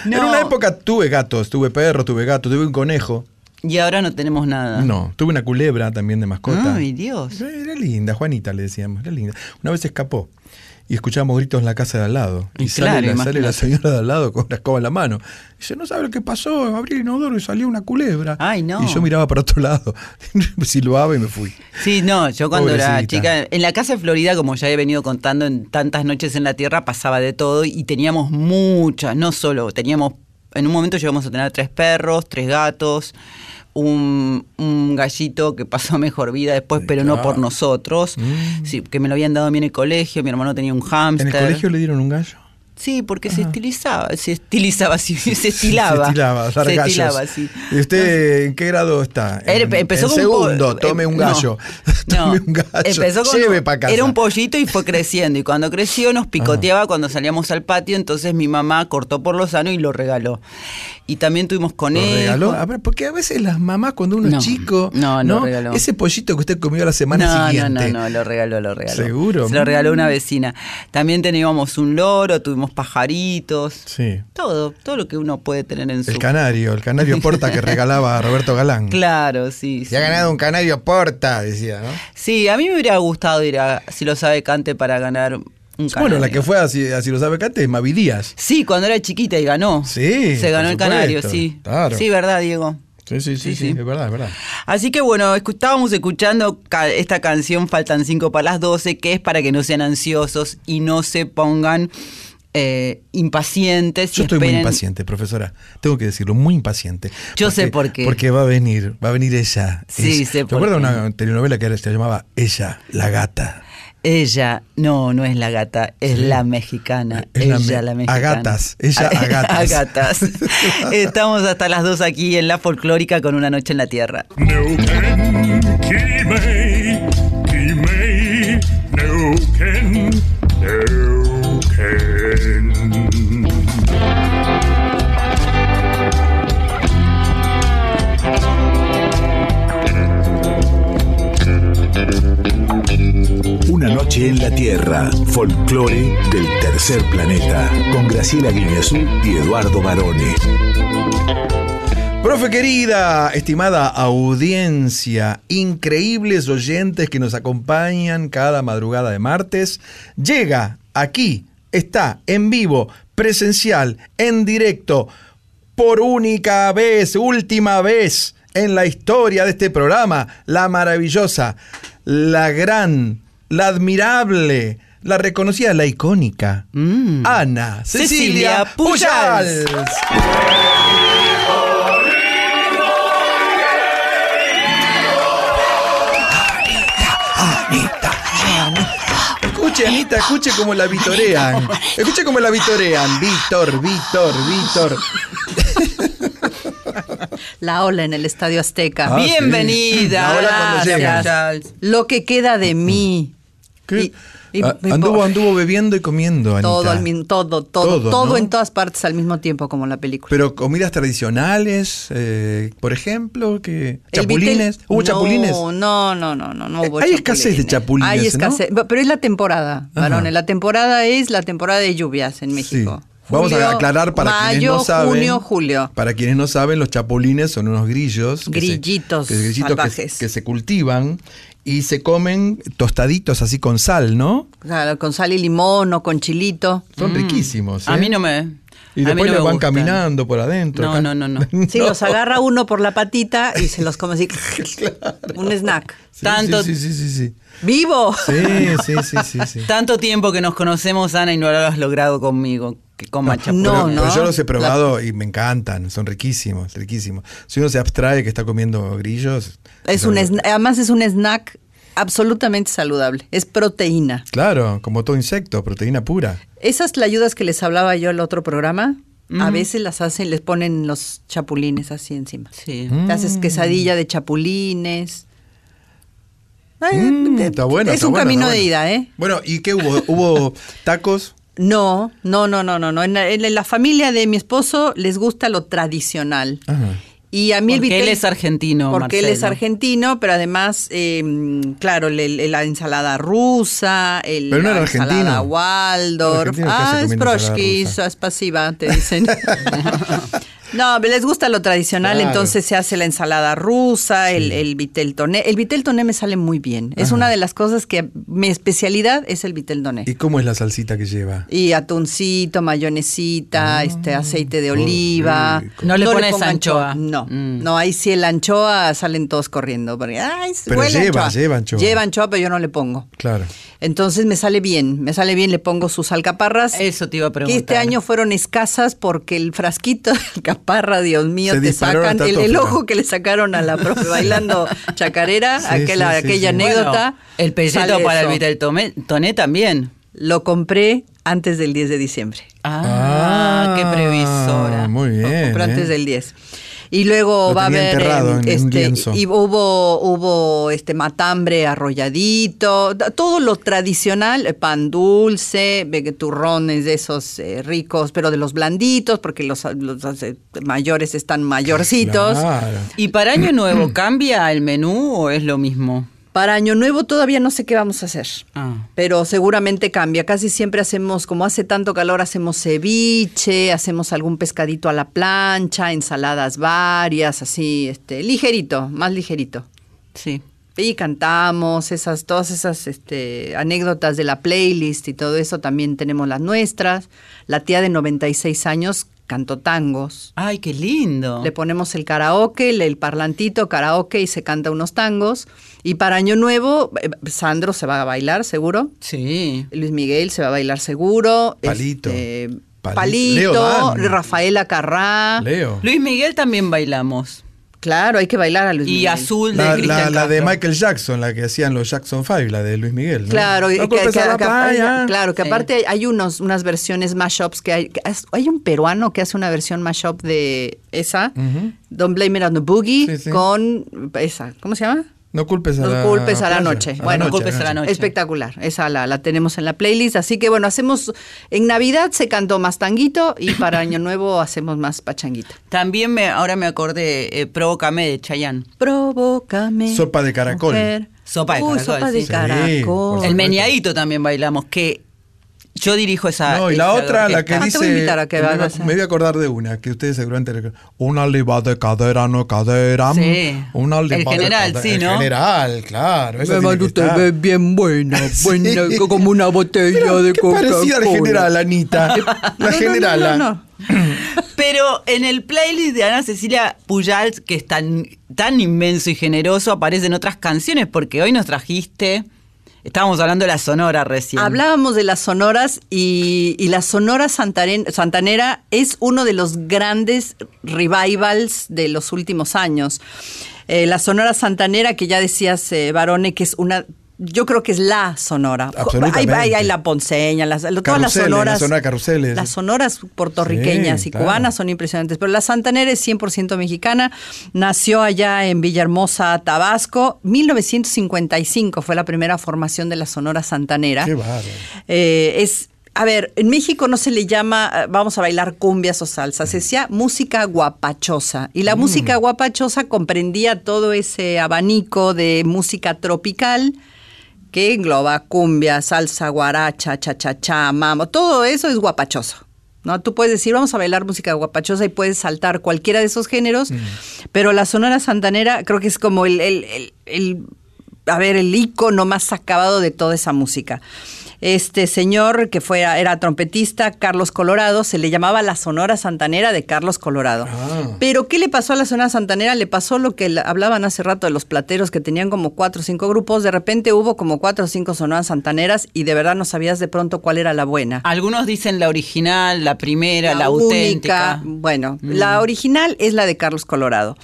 [SPEAKER 3] No.
[SPEAKER 4] En una época tuve gatos, tuve perros, tuve gatos, tuve un conejo.
[SPEAKER 3] Y ahora no tenemos nada.
[SPEAKER 4] No, tuve una culebra también de mascota.
[SPEAKER 3] Ay, Dios.
[SPEAKER 4] Era linda, Juanita le decíamos, era linda. Una vez escapó y escuchábamos gritos en la casa de al lado. Y,
[SPEAKER 3] Y
[SPEAKER 4] sale,
[SPEAKER 3] claro,
[SPEAKER 4] la, sale la
[SPEAKER 3] imagínate.
[SPEAKER 4] señora de al lado con la escoba en la mano. Y dice, no sabe lo que pasó, abrí el inodoro y salió una culebra.
[SPEAKER 3] Ay, no.
[SPEAKER 4] Y yo miraba para otro lado, silbaba y me fui.
[SPEAKER 3] Sí, no, yo cuando era
[SPEAKER 4] Pobrecita.
[SPEAKER 3] chica, en la casa de Florida, como ya he venido contando en tantas noches en la tierra, pasaba de todo y teníamos muchas, no solo, teníamos, en un momento llegamos a tener tres perros, tres gatos, un, un gallito que pasó mejor vida después, pero no por nosotros, sí, que me lo habían dado a mí en el colegio, mi hermano tenía un
[SPEAKER 4] Mm. ¿En
[SPEAKER 3] hámster.
[SPEAKER 4] el colegio le dieron un gallo?
[SPEAKER 3] Sí, porque se estilizaba, se estilizaba, sí, se estilaba.
[SPEAKER 4] Se estilaba, dar
[SPEAKER 3] Se
[SPEAKER 4] gallos.
[SPEAKER 3] estilaba, sí.
[SPEAKER 4] ¿Y usted en qué grado está? En-
[SPEAKER 3] empezó
[SPEAKER 4] en
[SPEAKER 3] con un po-
[SPEAKER 4] segundo, tome un gallo.
[SPEAKER 3] No,
[SPEAKER 4] tome un gallo.
[SPEAKER 3] empezó con
[SPEAKER 4] Lleve
[SPEAKER 3] un-
[SPEAKER 4] para casa.
[SPEAKER 3] Era un pollito y fue creciendo. Y cuando creció nos picoteaba cuando salíamos al patio. Entonces mi mamá cortó por lo sano y lo regaló. Y también tuvimos
[SPEAKER 4] ¿Lo
[SPEAKER 3] conejos.
[SPEAKER 4] regaló? A ver, porque a veces las mamás cuando uno
[SPEAKER 3] No,
[SPEAKER 4] es chico,
[SPEAKER 3] no, lo regaló.
[SPEAKER 4] Ese pollito que usted comió la semana
[SPEAKER 3] no,
[SPEAKER 4] siguiente.
[SPEAKER 3] no, no, no, lo regaló, lo regaló.
[SPEAKER 4] ¿Seguro?
[SPEAKER 3] Se lo regaló una vecina. También teníamos un loro, tuvimos pajaritos.
[SPEAKER 4] Sí.
[SPEAKER 3] Todo, todo lo que uno puede tener en su...
[SPEAKER 4] El canario, el canario porta que regalaba a Roberto Galán.
[SPEAKER 3] Claro, sí.
[SPEAKER 4] Se ha ganado un canario porta, decía, ¿no?
[SPEAKER 3] Sí, a mí me hubiera gustado ir a, si lo sabe Cante, para ganar
[SPEAKER 4] Bueno, la que fue así, así lo sabe Cante es Mavi Díaz.
[SPEAKER 3] Sí, cuando era chiquita y ganó.
[SPEAKER 4] Sí,
[SPEAKER 3] Se ganó el canario, sí.
[SPEAKER 4] claro.
[SPEAKER 3] Sí, verdad, Diego.
[SPEAKER 4] Sí, sí, sí,
[SPEAKER 3] Sí,
[SPEAKER 4] es verdad, es verdad.
[SPEAKER 3] Así que bueno, estábamos escuchando ca- esta canción Faltan 5 para las 12, que es para que no sean ansiosos y no se pongan eh, impacientes.
[SPEAKER 4] Yo estoy muy impaciente, profesora. Tengo que decirlo, muy impaciente.
[SPEAKER 3] Yo sé por qué.
[SPEAKER 4] Porque va a venir, va a venir ella.
[SPEAKER 3] Sí,
[SPEAKER 4] Es-
[SPEAKER 3] sé
[SPEAKER 4] ¿Te
[SPEAKER 3] por
[SPEAKER 4] acuerdas de una telenovela que se llamaba Ella, la gata?
[SPEAKER 3] Ella, no, no es la gata, es la mexicana.
[SPEAKER 4] Es la
[SPEAKER 3] ella,
[SPEAKER 4] me-
[SPEAKER 3] la, mexicana.
[SPEAKER 4] agatas, ella agatas.
[SPEAKER 3] Agatas. Estamos hasta las 2 aquí en La Folclórica con Una Noche en la Tierra.
[SPEAKER 1] En la Tierra, folclore del tercer planeta, con Graciela Guineazú y Eduardo Barone.
[SPEAKER 4] Profe querida, estimada audiencia, increíbles oyentes que nos acompañan cada madrugada de martes, llega aquí, está en vivo, presencial, en directo, por única vez, última vez en la historia de este programa, la maravillosa, la gran, la admirable, la reconocida, la icónica, Ana Cecilia,
[SPEAKER 3] Cecilia Pujals.
[SPEAKER 4] Pujals. Escuche, Anita, escuche cómo la vitorean. Escuche cómo la vitorean. Víctor, Víctor, Víctor.
[SPEAKER 9] La ola en el Estadio Azteca.
[SPEAKER 4] Ah, sí.
[SPEAKER 3] Bienvenida.
[SPEAKER 4] Cuando llegas.
[SPEAKER 3] Charles.
[SPEAKER 9] Lo que queda de mí.
[SPEAKER 4] ¿Qué?
[SPEAKER 9] Y- y-
[SPEAKER 4] Ah, anduvo, anduvo bebiendo y comiendo, Anita.
[SPEAKER 9] todo, al todo, todo,
[SPEAKER 4] Todo,
[SPEAKER 9] todo,
[SPEAKER 4] ¿no?
[SPEAKER 9] en todas partes al mismo tiempo, como la película.
[SPEAKER 4] Pero comidas tradicionales, eh, por ejemplo, que chapulines.
[SPEAKER 9] vitel-
[SPEAKER 4] ¿Hubo
[SPEAKER 9] no,
[SPEAKER 4] chapulines?
[SPEAKER 9] No, no, no, no, no
[SPEAKER 4] Eh,
[SPEAKER 9] hubo
[SPEAKER 4] hay escasez de chapulines,
[SPEAKER 9] Hay escasez, pero es la temporada, varones. La temporada es la temporada de lluvias en México.
[SPEAKER 4] Sí. Vamos
[SPEAKER 9] Julio,
[SPEAKER 4] a aclarar para quienes no saben.
[SPEAKER 9] junio, julio.
[SPEAKER 4] Para quienes no saben, los chapulines son unos grillos. que se-
[SPEAKER 9] Grillitos
[SPEAKER 4] que, grillitos que-
[SPEAKER 9] salvajes.
[SPEAKER 4] que se cultivan y se comen tostaditos así con sal, ¿no?
[SPEAKER 9] Claro, con sal y limón o con chilito.
[SPEAKER 4] Son riquísimos.
[SPEAKER 3] A
[SPEAKER 4] ¿eh?
[SPEAKER 3] mí no me.
[SPEAKER 4] Y
[SPEAKER 3] a mí
[SPEAKER 4] después
[SPEAKER 3] no
[SPEAKER 4] le
[SPEAKER 3] me
[SPEAKER 4] van
[SPEAKER 3] gustan.
[SPEAKER 4] caminando por adentro.
[SPEAKER 3] No, no, no, no.
[SPEAKER 9] Sí, los agarra uno por la patita y se los come así. Un snack.
[SPEAKER 4] Sí,
[SPEAKER 3] Tanto-
[SPEAKER 4] Sí, sí, sí, sí. sí.
[SPEAKER 9] ¡Vivo!
[SPEAKER 4] Sí, sí, sí, sí, sí.
[SPEAKER 3] Tanto tiempo que nos conocemos, Ana, y no lo has logrado conmigo. Que coma chapulines.
[SPEAKER 9] No,
[SPEAKER 4] pero,
[SPEAKER 9] no.
[SPEAKER 4] pero yo los he probado y me encantan, son riquísimos, riquísimos. Si uno se abstrae que está comiendo grillos.
[SPEAKER 9] Es un además es un snack absolutamente saludable. Es proteína.
[SPEAKER 4] Claro, como todo insecto, proteína pura.
[SPEAKER 9] Esas tlayudas que les hablaba yo al otro programa, a veces las hacen, les ponen los chapulines así encima.
[SPEAKER 3] Sí.
[SPEAKER 9] Te haces quesadilla de chapulines. Ay,
[SPEAKER 4] Mm,
[SPEAKER 9] te-
[SPEAKER 4] está bueno.
[SPEAKER 9] es
[SPEAKER 4] está
[SPEAKER 9] un
[SPEAKER 4] bueno,
[SPEAKER 9] camino de ida, ¿eh?
[SPEAKER 4] Bueno, ¿y qué hubo? ¿Hubo tacos?
[SPEAKER 9] No, no, no, no, no, no. En la, en la familia de mi esposo les gusta lo tradicional.
[SPEAKER 4] Ajá.
[SPEAKER 9] Y a mí el
[SPEAKER 3] Porque él es argentino,
[SPEAKER 9] Porque él es argentino, pero además, eh, claro, le- le- la ensalada rusa, el,
[SPEAKER 4] Pero no
[SPEAKER 9] la ensalada. Waldorf.
[SPEAKER 4] Argentino, ¿qué hace
[SPEAKER 9] Ah, es proshki, es pasiva, te dicen. No, les gusta lo tradicional,
[SPEAKER 4] Claro.
[SPEAKER 9] entonces se hace la ensalada rusa, el, el vitel toné. El vitel toné me sale muy bien. Es
[SPEAKER 4] Ajá.
[SPEAKER 9] una de las cosas que mi especialidad es el vitel toné.
[SPEAKER 4] ¿Y cómo es la salsita que lleva?
[SPEAKER 9] Y atuncito, mayonesita, este aceite de
[SPEAKER 4] Ah,
[SPEAKER 9] oliva.
[SPEAKER 4] rico.
[SPEAKER 3] No le pones
[SPEAKER 9] pongo
[SPEAKER 3] anchoa.
[SPEAKER 9] No,
[SPEAKER 3] Mm.
[SPEAKER 9] no, ahí sí el anchoa salen todos corriendo. Porque, ay,
[SPEAKER 4] Pero lleva, lleva anchoa.
[SPEAKER 9] Lleva anchoa, pero yo no le pongo.
[SPEAKER 4] Claro.
[SPEAKER 9] Entonces me sale bien, me sale bien, le pongo sus alcaparras.
[SPEAKER 3] Eso te iba a
[SPEAKER 9] que
[SPEAKER 3] preguntar.
[SPEAKER 9] este año fueron escasas porque el frasquito de alcaparra, Dios mío,
[SPEAKER 4] Se
[SPEAKER 9] te sacan el, ojo que le sacaron a la profe bailando chacarera,
[SPEAKER 4] Sí,
[SPEAKER 9] aquella,
[SPEAKER 4] sí, sí,
[SPEAKER 9] aquella
[SPEAKER 4] sí.
[SPEAKER 9] anécdota.
[SPEAKER 3] Bueno, el peseto para
[SPEAKER 9] eso.
[SPEAKER 3] el Vitel Tomé- Toné también.
[SPEAKER 9] Lo compré antes del 10 de diciembre.
[SPEAKER 3] Ah, qué previsora.
[SPEAKER 4] Muy
[SPEAKER 9] Lo
[SPEAKER 4] bien.
[SPEAKER 9] compré antes
[SPEAKER 4] ¿eh?
[SPEAKER 9] del 10. Y luego
[SPEAKER 4] Lo
[SPEAKER 9] va a haber
[SPEAKER 4] enterrado en un
[SPEAKER 9] este y hubo hubo este matambre arrolladito, todo lo tradicional, eh, pan dulce, turrones de esos eh, ricos, pero de los blanditos porque los, los eh, mayores están mayorcitos.
[SPEAKER 4] Claro.
[SPEAKER 3] ¿Y para Año Nuevo cambia el menú o es lo mismo?
[SPEAKER 9] Para Año Nuevo todavía no sé qué vamos a hacer.
[SPEAKER 3] Ah.
[SPEAKER 9] Pero seguramente cambia. Casi siempre hacemos, como hace tanto calor, hacemos ceviche, hacemos algún pescadito a la plancha, ensaladas varias, así, este, ligerito, más ligerito.
[SPEAKER 3] Sí.
[SPEAKER 9] Y cantamos esas, todas esas este, anécdotas de la playlist y todo eso, también tenemos las nuestras. La tía de 96 años cantó tangos.
[SPEAKER 3] Ay, qué lindo.
[SPEAKER 9] Le ponemos el karaoke, el, el parlantito, karaoke y se canta unos tangos. Y para Año Nuevo, eh, Sandro se va a bailar, seguro.
[SPEAKER 3] Sí.
[SPEAKER 9] Luis Miguel se va a bailar seguro.
[SPEAKER 4] Palito.
[SPEAKER 9] este,
[SPEAKER 4] Palito.
[SPEAKER 9] Palito,
[SPEAKER 4] Leo.
[SPEAKER 9] Rafaela Carrá.
[SPEAKER 4] Leo.
[SPEAKER 3] Luis Miguel también bailamos.
[SPEAKER 9] Claro, hay que bailar a Luis
[SPEAKER 3] Y
[SPEAKER 9] Miguel.
[SPEAKER 3] Azul de
[SPEAKER 4] La, la- la de. Michael Jackson, la que hacían los Jackson 5, la de Luis Miguel. ¿no?
[SPEAKER 9] Claro, y
[SPEAKER 4] No
[SPEAKER 9] que,
[SPEAKER 4] a
[SPEAKER 9] claro, que
[SPEAKER 3] Sí.
[SPEAKER 9] aparte hay unos, unas versiones mashups que hay. que es- hay un peruano que hace una versión mashup de esa,
[SPEAKER 4] Ujú.
[SPEAKER 9] Don't Blame It on the Boogie,
[SPEAKER 4] Sí, sí.
[SPEAKER 9] con esa, ¿cómo se llama?
[SPEAKER 4] No culpes a
[SPEAKER 9] No
[SPEAKER 4] la
[SPEAKER 9] culpes a la
[SPEAKER 4] playa.
[SPEAKER 9] noche. Bueno,
[SPEAKER 3] no culpes a la noche.
[SPEAKER 9] Espectacular, esa la, la tenemos en la playlist. Así que bueno, hacemos, en Navidad se cantó más tanguito y para Año Nuevo hacemos más pachanguita.
[SPEAKER 3] También me, ahora me acordé, eh, Provócame de Chayanne.
[SPEAKER 9] Provócame.
[SPEAKER 4] Sopa de caracol.
[SPEAKER 9] mujer.
[SPEAKER 3] Sopa de
[SPEAKER 9] Uy,
[SPEAKER 3] caracol,
[SPEAKER 9] sopa de
[SPEAKER 3] sí.
[SPEAKER 9] Caracol.
[SPEAKER 3] El meñadito también bailamos, que yo dirijo esa.
[SPEAKER 4] No, y la otra, la que.
[SPEAKER 9] Ah, te
[SPEAKER 4] dice.
[SPEAKER 9] voy a invitar a que
[SPEAKER 4] me, voy a-
[SPEAKER 9] vayas a-
[SPEAKER 4] me voy a acordar de una, que ustedes seguramente. Una liba de cadera, no cadera.
[SPEAKER 3] Sí.
[SPEAKER 4] Una liba
[SPEAKER 3] El
[SPEAKER 4] de
[SPEAKER 3] general,
[SPEAKER 4] cadera.
[SPEAKER 3] sí,
[SPEAKER 4] El
[SPEAKER 3] ¿no?
[SPEAKER 4] general, claro. esa
[SPEAKER 9] Me usted ve bien buena,
[SPEAKER 4] Sí.
[SPEAKER 9] buena, como una botella de Coca-Cola.
[SPEAKER 4] parecida al general, Anita. La
[SPEAKER 9] No, no,
[SPEAKER 4] generala.
[SPEAKER 9] no, no, no.
[SPEAKER 3] Pero en el playlist de Ana Cecilia Pujals, que es tan, tan inmenso y generoso, aparecen otras canciones, porque hoy nos trajiste. Estábamos hablando de la sonora recién.
[SPEAKER 9] Hablábamos de las sonoras y, y la sonora santanera es uno de los grandes revivals de los últimos años. Eh, la sonora santanera, que ya decías, eh, que es una... Yo creo que es la sonora.
[SPEAKER 4] Absolutamente.
[SPEAKER 9] Hay, hay- hay la ponceña, las, todas las
[SPEAKER 4] Carruseles, la
[SPEAKER 9] sonoras.
[SPEAKER 4] sonora carruseles.
[SPEAKER 9] Las sonoras puertorriqueñas
[SPEAKER 4] Sí,
[SPEAKER 9] y
[SPEAKER 4] claro.
[SPEAKER 9] cubanas son impresionantes. Pero la santanera es 100% mexicana. Nació allá en Villahermosa, Tabasco. 1955 fue la primera formación de la sonora santanera.
[SPEAKER 4] Qué bárbaro.
[SPEAKER 9] Eh, es, a ver, en México no se le llama, eh, vamos a bailar cumbias o salsa, se decía música guapachosa. Y la música guapachosa comprendía todo ese abanico de música tropical que engloba cumbia, salsa, guaracha, cha-cha-cha, mamo, todo eso es guapachoso. ¿No? Tú puedes decir, vamos a bailar música guapachosa y puedes saltar cualquiera de esos géneros, pero la Sonora Santanera creo que es como el, el- el- el a ver, el icono más acabado de toda esa música. Este señor que fue, era trompetista, Carlos Colorado, se le llamaba la Sonora Santanera de Carlos Colorado.
[SPEAKER 4] Ah.
[SPEAKER 9] Pero ¿qué le pasó a la Sonora Santanera? Le pasó lo que la- hablaban hace rato de los plateros que tenían como cuatro o cinco grupos. De repente hubo como cuatro o cinco sonoras santaneras y de verdad no sabías de pronto cuál era la buena.
[SPEAKER 3] Algunos dicen la original, la primera, la,
[SPEAKER 9] única.
[SPEAKER 3] auténtica.
[SPEAKER 9] Bueno,
[SPEAKER 3] Mm.
[SPEAKER 9] la original es la de Carlos Colorado.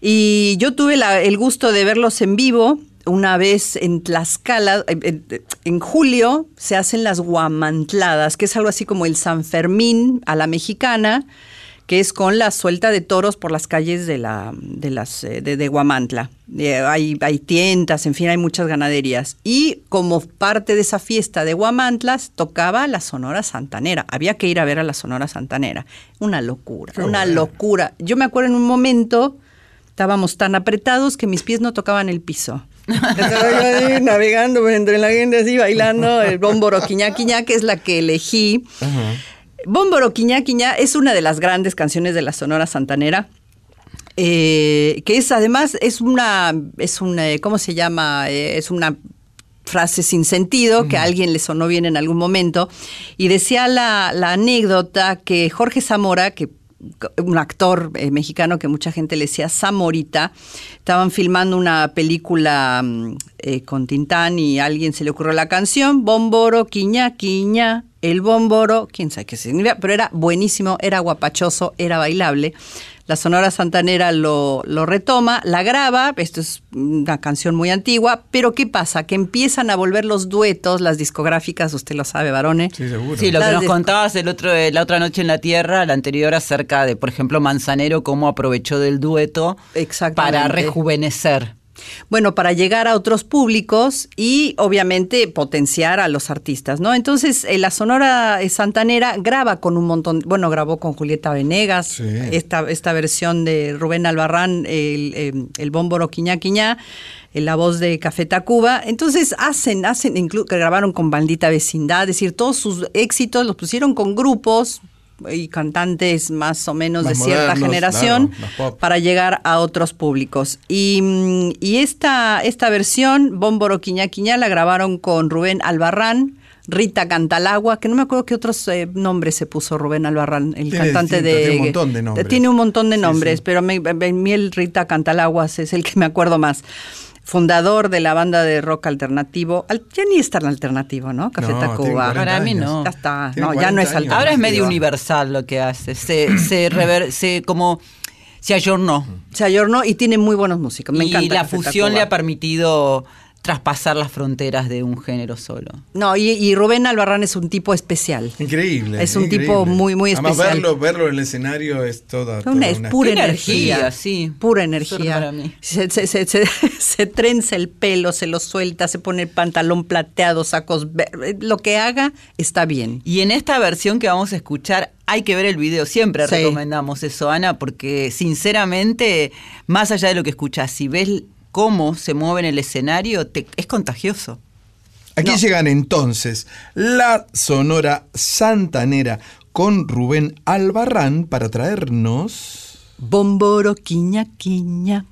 [SPEAKER 9] Y yo tuve la- el gusto de verlos en vivo. Una vez en Tlaxcala, en, en- en julio, se hacen las guamantladas, que es algo así como el San Fermín a la mexicana, que es con la suelta de toros por las calles de, la, de, las, eh, de, de Guamantla. Eh, hay, hay tiendas, en fin, hay muchas ganaderías. Y como parte de esa fiesta de Guamantlas, tocaba la Sonora Santanera. Había que ir a ver a la Sonora Santanera. Una locura,
[SPEAKER 4] Qué
[SPEAKER 9] una locura. Yo me acuerdo en un momento, estábamos tan apretados que mis pies no tocaban el piso. Estaba yo ahí navegando entre la gente así, bailando el bomboro quiñá quiñá, que es la que elegí. Quiñá Quiñá es una de las grandes canciones de la Sonora Santanera. eh, que es además es una es una cómo se llama Eh, es una frase sin sentido que a alguien le sonó bien en algún momento y decía la, la anécdota que Jorge Zamora que un actor eh, mexicano que mucha gente le decía Zamorita, estaban filmando una película mm, eh, con Tintán y a alguien se le ocurrió la canción, Bomboro, Quiña, Quiña, el Bomboro, quién sabe qué significa, pero era buenísimo, era guapachoso, era bailable. La Sonora Santanera lo, lo retoma, la graba, esto es una canción muy antigua, pero ¿qué pasa? Que empiezan a volver los duetos, las discográficas, usted lo sabe, Barone.
[SPEAKER 4] Sí, seguro.
[SPEAKER 3] Sí, lo que nos contabas el otro, la otra noche en la Tierra, la anterior acerca de, por ejemplo, Manzanero, cómo aprovechó del dueto
[SPEAKER 9] Exactamente.
[SPEAKER 3] para rejuvenecer.
[SPEAKER 9] Bueno, para llegar a otros públicos y obviamente potenciar a los artistas, ¿no? Entonces, eh, la Sonora eh, Santanera graba con un montón, bueno, grabó con Julieta Venegas,
[SPEAKER 4] Sí.
[SPEAKER 9] esta, esta versión de Rubén Albarrán, el, eh, el bómboro Quiñá Quiñá, eh, la voz de Café Tacuba. Entonces, hacen, hacen, inclu- que grabaron con Bandita Vecindad, es decir, todos sus éxitos los pusieron con grupos y cantantes más o menos
[SPEAKER 4] Más
[SPEAKER 9] de cierta
[SPEAKER 4] modernos,
[SPEAKER 9] generación
[SPEAKER 4] claro,
[SPEAKER 9] para llegar a otros públicos. Y, mm, y esta, esta versión, Bómboro Quiñá Quiñá, la grabaron con Rubén Albarrán, Rita Cantalagua, que no me acuerdo qué otros eh, nombres se puso Rubén Albarrán, el
[SPEAKER 4] Tiene
[SPEAKER 9] cantante de...
[SPEAKER 4] tiene un montón de nombres.
[SPEAKER 9] Tiene un montón de nombres,
[SPEAKER 4] sí.
[SPEAKER 9] pero me, me- mí el Rita Cantalaguas es el que me acuerdo más. Fundador de la banda de rock alternativo. Al- ya ni es tan alternativo, ¿no? Café
[SPEAKER 4] No,
[SPEAKER 9] Tacuba.
[SPEAKER 4] tiene 40
[SPEAKER 3] Para mí no.
[SPEAKER 9] Ya está. No, ya
[SPEAKER 4] 40
[SPEAKER 9] no es alternativo.
[SPEAKER 3] Ahora es medio universal lo que hace. Se, se, rever- se como se ayornó.
[SPEAKER 9] Se ayornó y tiene muy buenos músicos. Me
[SPEAKER 3] y
[SPEAKER 9] encanta.
[SPEAKER 3] la
[SPEAKER 9] Café
[SPEAKER 3] fusión
[SPEAKER 9] Tacuba.
[SPEAKER 3] le ha permitido traspasar las fronteras de un género solo.
[SPEAKER 9] No, y, y Rubén Albarrán es un tipo especial.
[SPEAKER 4] Increíble.
[SPEAKER 9] Es un
[SPEAKER 4] increíble.
[SPEAKER 9] tipo muy, muy
[SPEAKER 4] Además,
[SPEAKER 9] especial.
[SPEAKER 4] verlo, verlo en el escenario es toda. toda
[SPEAKER 9] Una, es pura energía,
[SPEAKER 3] energía, sí.
[SPEAKER 9] Pura energía.
[SPEAKER 3] para mí.
[SPEAKER 9] Se, se, se, se- se trenza el pelo, se lo suelta, se pone el pantalón plateado, sacos Lo que haga está bien.
[SPEAKER 3] Y en esta versión que vamos a escuchar hay que ver el video. Siempre
[SPEAKER 9] Sí.
[SPEAKER 3] recomendamos eso, Ana, porque sinceramente, más allá de lo que escuchas, si ves cómo se mueve en el escenario, te- es contagioso.
[SPEAKER 4] Aquí llegan entonces la Sonora Santanera con Rubén Albarrán para traernos.
[SPEAKER 9] Bomboro, quiña, quiña.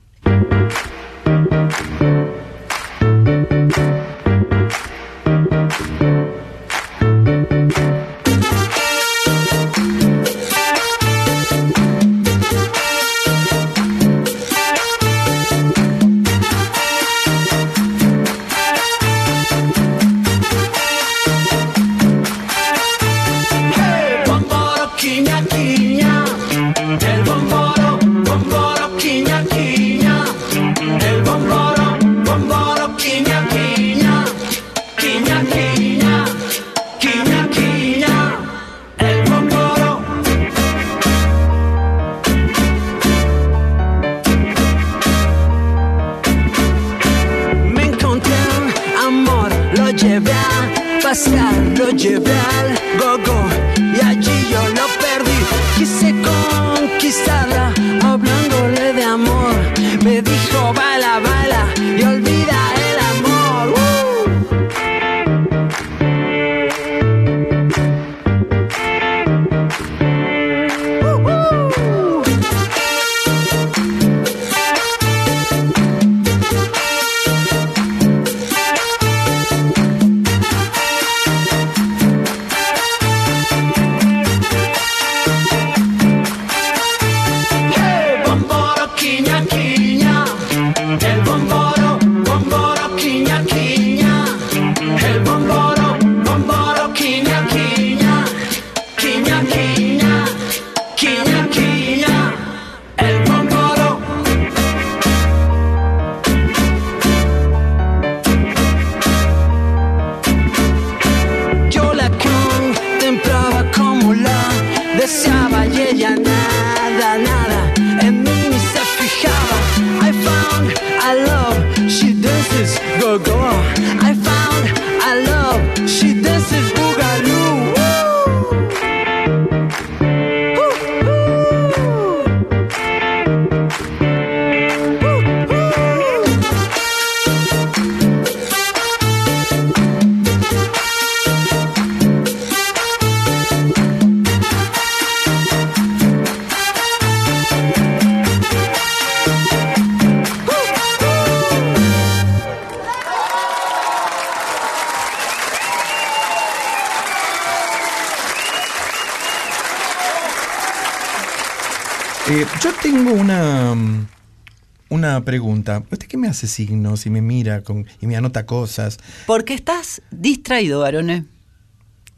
[SPEAKER 4] Pregunta. ¿Usted qué me hace signos y me mira con, y me anota cosas?
[SPEAKER 3] Porque estás distraído, varones.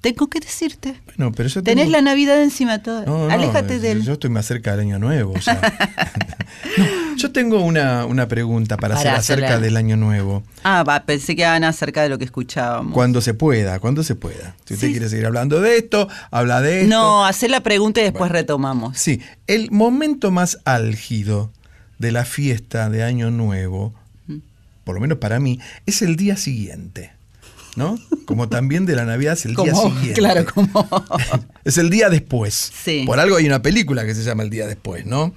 [SPEAKER 3] Tengo que decirte.
[SPEAKER 4] Bueno, pero yo
[SPEAKER 3] Tenés la Navidad encima toda.
[SPEAKER 4] No, no,
[SPEAKER 3] Aléjate de él.
[SPEAKER 4] Yo estoy más cerca del año nuevo. o sea. No, yo tengo una, una pregunta para, hacer acerca
[SPEAKER 3] hacerla.
[SPEAKER 4] del año nuevo.
[SPEAKER 3] Ah, va, pensé que iban acerca de lo que escuchábamos.
[SPEAKER 4] Cuando se pueda, cuando se pueda. Si usted
[SPEAKER 3] Sí.
[SPEAKER 4] quiere seguir hablando de esto, habla de esto.
[SPEAKER 3] No, hacer la pregunta y después retomamos.
[SPEAKER 4] Sí, el momento más álgido de la fiesta de Año Nuevo, por lo menos para mí, es el día siguiente. ¿No? Como también de la Navidad es el día siguiente.
[SPEAKER 3] claro, como.
[SPEAKER 4] Es el día después.
[SPEAKER 3] Sí.
[SPEAKER 4] Por algo hay una película que se llama El día después, ¿no?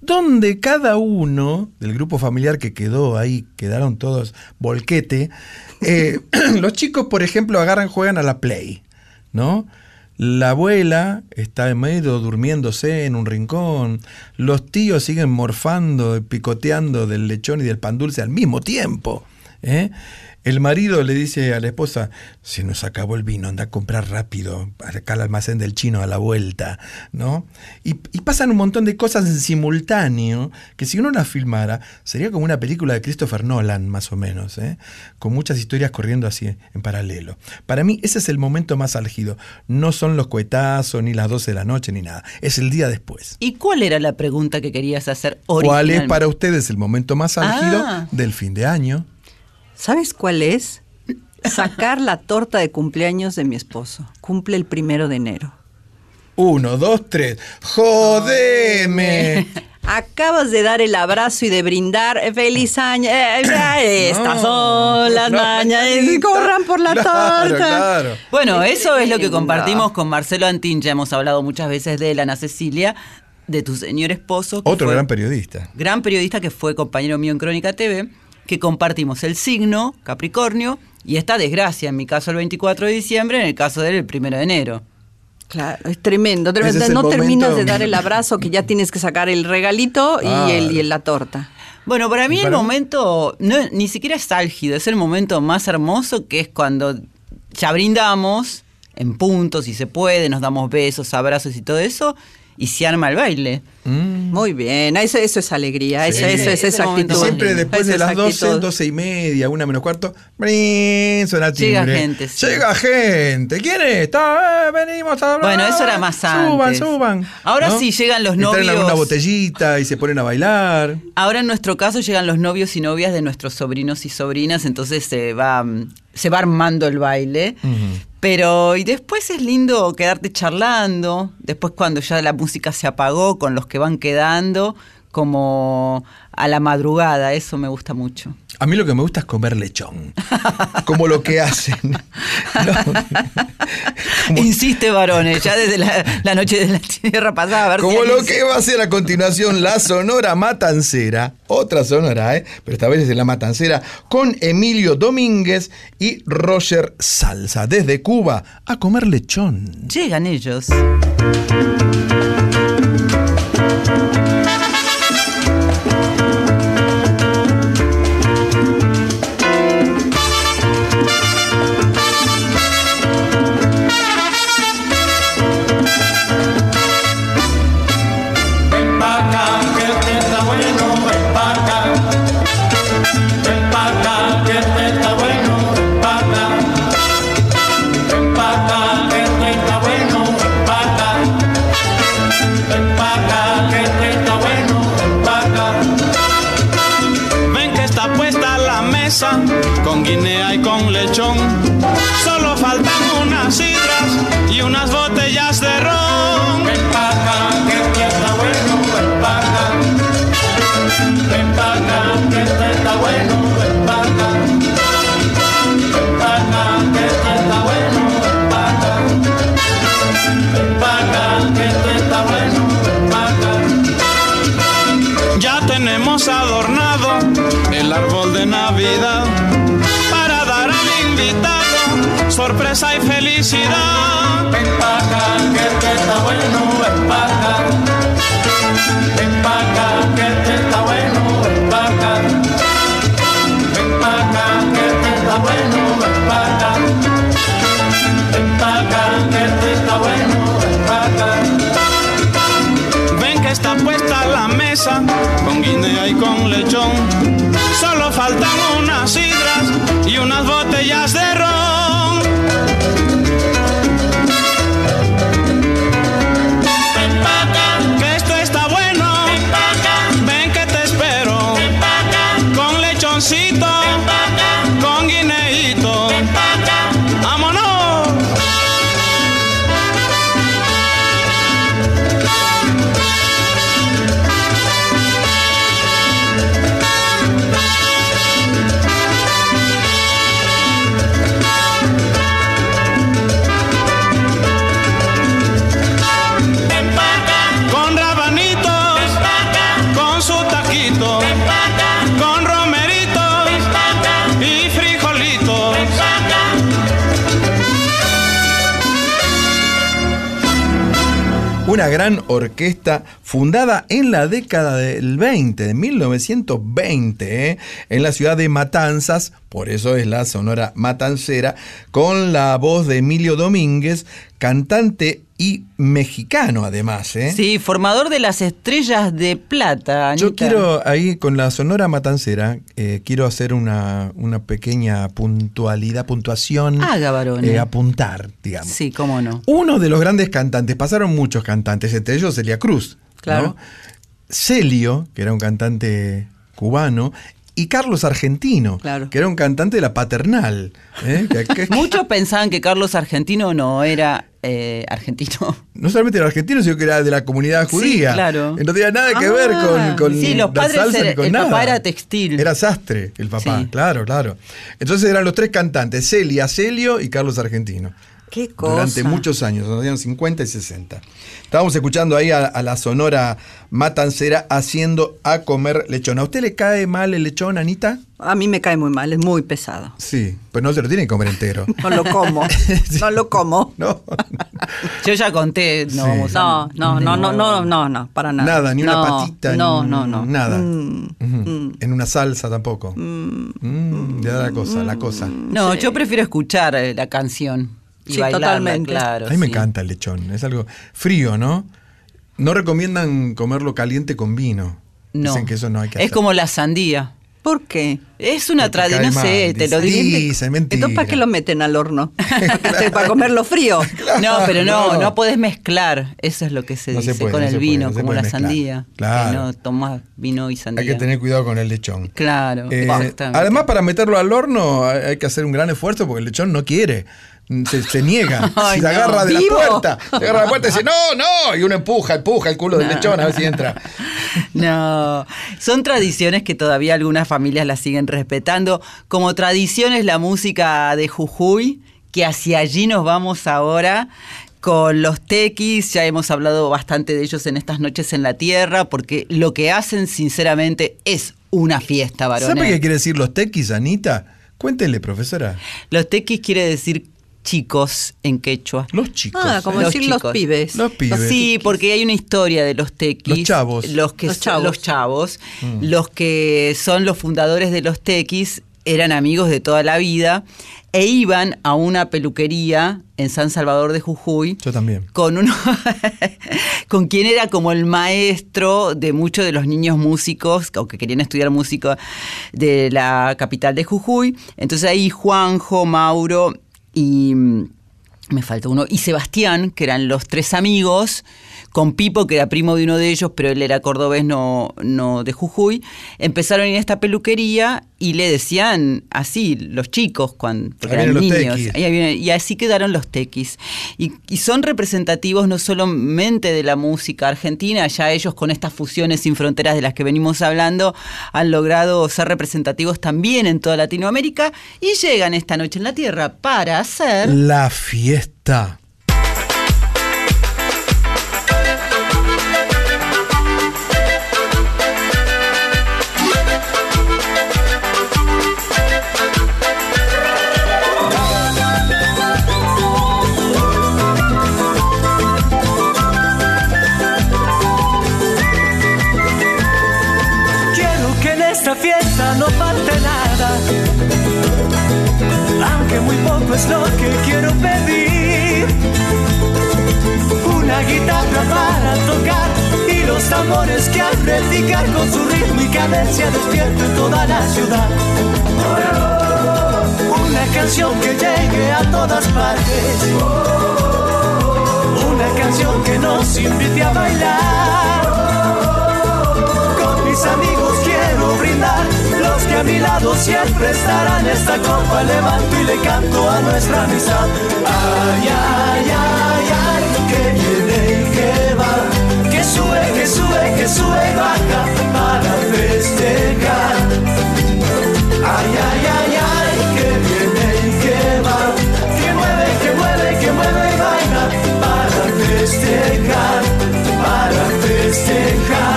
[SPEAKER 4] Donde cada uno del grupo familiar que quedó ahí, quedaron todos volquete, eh, los chicos, por ejemplo, agarran, juegan a la play, ¿no? La abuela está en medio durmiéndose en un rincón, los tíos siguen morfando y picoteando del lechón y del pan dulce al mismo tiempo. ¿eh? El marido le dice a la esposa, se nos acabó el vino, anda a comprar rápido, acá al almacén del chino a la vuelta, ¿no? Y, y pasan un montón de cosas en simultáneo que si uno las filmara sería como una película de Christopher Nolan, más o menos, ¿eh? con muchas historias corriendo así en paralelo. Para mí ese es el momento más álgido. No son los cohetazos, ni las 12 de la noche, ni nada. Es el día después.
[SPEAKER 3] ¿Y cuál era la pregunta que querías hacer
[SPEAKER 4] ¿Cuál es
[SPEAKER 3] originalmente?
[SPEAKER 4] para ustedes el momento más álgido
[SPEAKER 3] Ah.
[SPEAKER 4] del fin de año?
[SPEAKER 9] ¿Sabes cuál es? Sacar la torta de cumpleaños de mi esposo. Cumple el primero de enero.
[SPEAKER 4] Uno, dos, tres. ¡Jodeme!
[SPEAKER 9] Acabas de dar el abrazo y de brindar feliz año. eh, eh, Estas
[SPEAKER 4] No,
[SPEAKER 9] son las
[SPEAKER 4] no.
[SPEAKER 9] Corran por la
[SPEAKER 4] Claro,
[SPEAKER 9] torta.
[SPEAKER 4] claro.
[SPEAKER 3] Bueno, eso es lo que compartimos con Marcelo Antín. Ya hemos hablado muchas veces de él, Ana Cecilia, de tu señor esposo.
[SPEAKER 4] Otro
[SPEAKER 3] fue
[SPEAKER 4] gran periodista.
[SPEAKER 3] gran periodista que fue compañero mío en Crónica TV, que compartimos el signo, Capricornio, y esta desgracia, en mi caso el 24 de diciembre, en el caso de él el 1 de enero.
[SPEAKER 9] Claro, es tremendo. tremendo.
[SPEAKER 4] Es
[SPEAKER 9] no terminas de dar el abrazo que ya tienes que sacar el regalito y, el, y la torta.
[SPEAKER 3] Bueno, para mí
[SPEAKER 4] ¿Y
[SPEAKER 3] el momento no, ni siquiera es álgido, es el momento más hermoso que es cuando ya brindamos en punto, si se puede, nos damos besos, abrazos y todo eso, y se arma el baile.
[SPEAKER 9] Muy bien, eso, eso es alegría, eso,
[SPEAKER 4] Sí.
[SPEAKER 9] eso es esa actitud.
[SPEAKER 4] siempre después de las 12,
[SPEAKER 9] actitud.
[SPEAKER 4] 12 y media, una menos cuarto, ¡brin! suena
[SPEAKER 3] Llega gente, sí.
[SPEAKER 4] Llega gente. ¿Quién es? Está, eh, venimos a hablar.
[SPEAKER 3] Bueno, eso era más
[SPEAKER 4] Suban,
[SPEAKER 3] antes.
[SPEAKER 4] suban.
[SPEAKER 3] Ahora sí llegan los novios.
[SPEAKER 4] una botellita y se ponen a bailar.
[SPEAKER 3] Ahora en nuestro caso llegan los novios y novias de nuestros sobrinos y sobrinas, entonces se va, mm, se va armando el baile. Pero, y después es lindo quedarte charlando, después cuando ya la música se apagó, con los que van quedando, como a la madrugada, eso me gusta mucho.
[SPEAKER 4] A mí lo que me gusta es comer lechón. Como lo que hacen. No. Como-
[SPEAKER 3] Insiste, varones, ya desde la, la noche de la tierra pasada. A ver
[SPEAKER 4] Como lo que va a ser a continuación la Sonora Matancera, otra Sonora, ¿eh? pero esta vez es la Matancera, con Emilio Domínguez y Roger Salsa, desde Cuba, a comer lechón.
[SPEAKER 3] Llegan ellos.
[SPEAKER 8] Para dar al invitado sorpresa y felicidad. Ven pa' acá, que este está bueno, ven pa' acá. Ven pa' acá, que este está bueno, ven pa' acá. Ven pa' acá, que este está bueno, ven pa' acá. Ven pa' acá, que este está bueno,
[SPEAKER 10] con guinea y con lechón. Solo faltan unas sidras y unas botellas de ron.
[SPEAKER 4] Una gran orquesta fundada en la década del 20, de 1920, ¿eh? en la ciudad de Matanzas, por eso es la Sonora Matancera, con la voz de Emilio Domínguez, cantante y mexicano además. ¿eh?
[SPEAKER 3] Sí, formador de las estrellas de plata.
[SPEAKER 4] Yo quiero ahí con la Sonora Matancera, eh, quiero hacer una, una pequeña puntualidad, puntuación.
[SPEAKER 3] Haga, varone.
[SPEAKER 4] eh, apuntar, digamos.
[SPEAKER 3] Sí, cómo no.
[SPEAKER 4] Uno de los grandes cantantes, pasaron muchos cantantes, entre ellos Celia Cruz.
[SPEAKER 3] Claro.
[SPEAKER 4] ¿no? Celio, que era un cantante cubano, y Carlos Argentino,
[SPEAKER 3] Claro.
[SPEAKER 4] que era un cantante de la paternal. ¿eh? Que- que-
[SPEAKER 3] Muchos pensaban que Carlos Argentino no era eh, argentino.
[SPEAKER 4] no solamente era argentino, sino que era de la comunidad
[SPEAKER 3] Sí,
[SPEAKER 4] judía.
[SPEAKER 3] claro.
[SPEAKER 4] No tenía nada que
[SPEAKER 3] Ah,
[SPEAKER 4] ver con, con
[SPEAKER 3] sí, los
[SPEAKER 4] la salsa
[SPEAKER 3] era-
[SPEAKER 4] ni con
[SPEAKER 3] el
[SPEAKER 4] nada.
[SPEAKER 3] papá era textil.
[SPEAKER 4] Era sastre el papá,
[SPEAKER 3] Sí.
[SPEAKER 4] claro, claro. Entonces eran los tres cantantes, Celia, Celio y Carlos Argentino.
[SPEAKER 9] Qué cosa.
[SPEAKER 4] Durante muchos años, en los años 50 y 60. Estábamos escuchando ahí a, a la sonora matancera haciendo a comer lechón. ¿A usted le cae mal el lechón, Anita?
[SPEAKER 9] A mí me cae muy mal, es muy pesado.
[SPEAKER 4] Sí, pues no se lo tiene que comer entero.
[SPEAKER 9] No lo como. No lo como.
[SPEAKER 4] No,
[SPEAKER 3] Yo ya conté, no
[SPEAKER 4] Sí.
[SPEAKER 3] vamos a.
[SPEAKER 9] No, no, no, no, no, no, no, para nada.
[SPEAKER 4] nada, ni una
[SPEAKER 9] No,
[SPEAKER 4] patita,
[SPEAKER 9] No,
[SPEAKER 4] ni
[SPEAKER 9] no, no.
[SPEAKER 4] nada.
[SPEAKER 9] Mm,
[SPEAKER 4] Ujú. En una salsa tampoco. Mm, ya la cosa, la cosa.
[SPEAKER 3] No, yo prefiero escuchar eh, la canción. Y
[SPEAKER 9] Sí, totalmente.
[SPEAKER 3] claro.
[SPEAKER 4] A mí me encanta el lechón, es algo frío, ¿no? No recomiendan comerlo caliente con vino.
[SPEAKER 3] No.
[SPEAKER 4] Dicen que eso no hay que
[SPEAKER 3] Es
[SPEAKER 4] hacer.
[SPEAKER 3] como la sandía.
[SPEAKER 9] ¿Por qué?
[SPEAKER 3] Es una tradición, no sé, te lo diré.
[SPEAKER 9] Entonces, ¿para qué lo meten al horno? ¿Para comerlo frío?
[SPEAKER 3] No, pero no,
[SPEAKER 4] No.
[SPEAKER 3] no, podés mezclar. Eso es lo que se
[SPEAKER 4] No se
[SPEAKER 3] dice
[SPEAKER 4] puede,
[SPEAKER 3] con
[SPEAKER 4] no
[SPEAKER 3] el vino,
[SPEAKER 4] puede,
[SPEAKER 3] como la
[SPEAKER 4] mezclar.
[SPEAKER 3] sandía.
[SPEAKER 4] Claro.
[SPEAKER 3] Que no tomás vino y sandía.
[SPEAKER 4] Hay que tener cuidado con el lechón.
[SPEAKER 3] Claro,
[SPEAKER 4] Eh,
[SPEAKER 3] exactamente.
[SPEAKER 4] además, para meterlo al horno hay que hacer un gran esfuerzo porque el lechón no quiere. Se, se niega,
[SPEAKER 3] Ay,
[SPEAKER 4] se
[SPEAKER 3] no.
[SPEAKER 4] agarra de
[SPEAKER 9] ¡Vivo!
[SPEAKER 4] la puerta, se agarra de la puerta y dice, no, no, y uno empuja, empuja el culo del lechón a ver si entra.
[SPEAKER 3] No, son tradiciones que todavía algunas familias las siguen respetando. Como tradición es la música de Jujuy, que hacia allí nos vamos ahora con los tequis. Ya hemos hablado bastante de ellos en estas noches en la tierra, porque lo que hacen sinceramente es una fiesta, varones.
[SPEAKER 4] ¿Sabe qué quiere decir los tequis, Anita? Cuéntele, profesora.
[SPEAKER 3] Los tequis quiere decir chicos en quechua.
[SPEAKER 4] Los chicos.
[SPEAKER 9] Ah, como
[SPEAKER 3] Los
[SPEAKER 9] decir los pibes.
[SPEAKER 4] Los pibes.
[SPEAKER 3] Sí, porque hay una historia de los tequis.
[SPEAKER 4] Los chavos.
[SPEAKER 3] Los, que
[SPEAKER 9] Los
[SPEAKER 3] son-
[SPEAKER 9] chavos.
[SPEAKER 3] los chavos.
[SPEAKER 4] Mm.
[SPEAKER 3] Los que son los fundadores de los tequis eran amigos de toda la vida e iban a una peluquería en San Salvador de Jujuy
[SPEAKER 4] Yo también.
[SPEAKER 3] con uno con quien era como el maestro de muchos de los niños músicos o que querían estudiar música de la capital de Jujuy. Entonces ahí Juanjo, Mauro y mm, me falta uno. Y Sebastián, que eran los tres amigos con Pipo, que era primo de uno de ellos, pero él era cordobés, no, no de Jujuy, empezaron en esta peluquería y le decían así, los chicos, cuando, porque eran niños. Ahí y así quedaron los tequis. Y, y son representativos no solamente de la música argentina, ya ellos con estas fusiones sin fronteras de las que venimos hablando han logrado ser representativos también en toda Latinoamérica y llegan esta noche en la Tierra para hacer...
[SPEAKER 4] La fiesta.
[SPEAKER 11] Es lo que quiero pedir. Una guitarra para tocar y los tambores que al repicar con su ritmo y cadencia despierten toda la ciudad. Una canción que llegue a todas partes. Una canción que nos invite a bailar. Con mis amigos quiero brindar, que a mi lado siempre estarán. Esta copa levanto y le canto a nuestra amistad. Ay, ay, ay, ay, que viene y que va, que sube, que sube, que sube y baja para festejar. Ay, ay, ay, ay, que viene y que va, que mueve, que mueve, que mueve y baila para festejar, para festejar.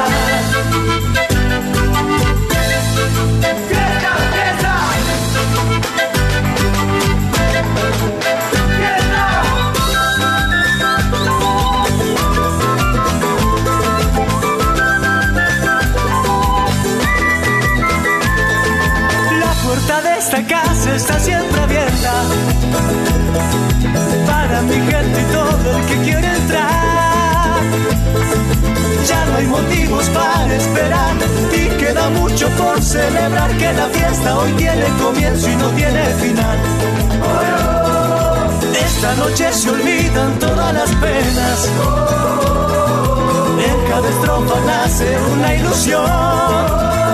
[SPEAKER 11] Para mi gente y todo el que quiere entrar. Ya no hay motivos para esperar y queda mucho por celebrar que la fiesta hoy tiene comienzo y no tiene final. Esta noche se olvidan todas las penas. En cada estrofa nace una ilusión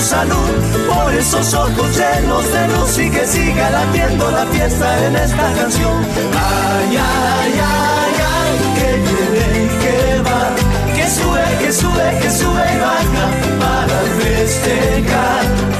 [SPEAKER 11] salud, por esos ojos llenos de luz y que siga latiendo la fiesta en esta canción. Ay, ay, ay, ay, que viene y que va, que sube, que sube, que sube y baja para festejar.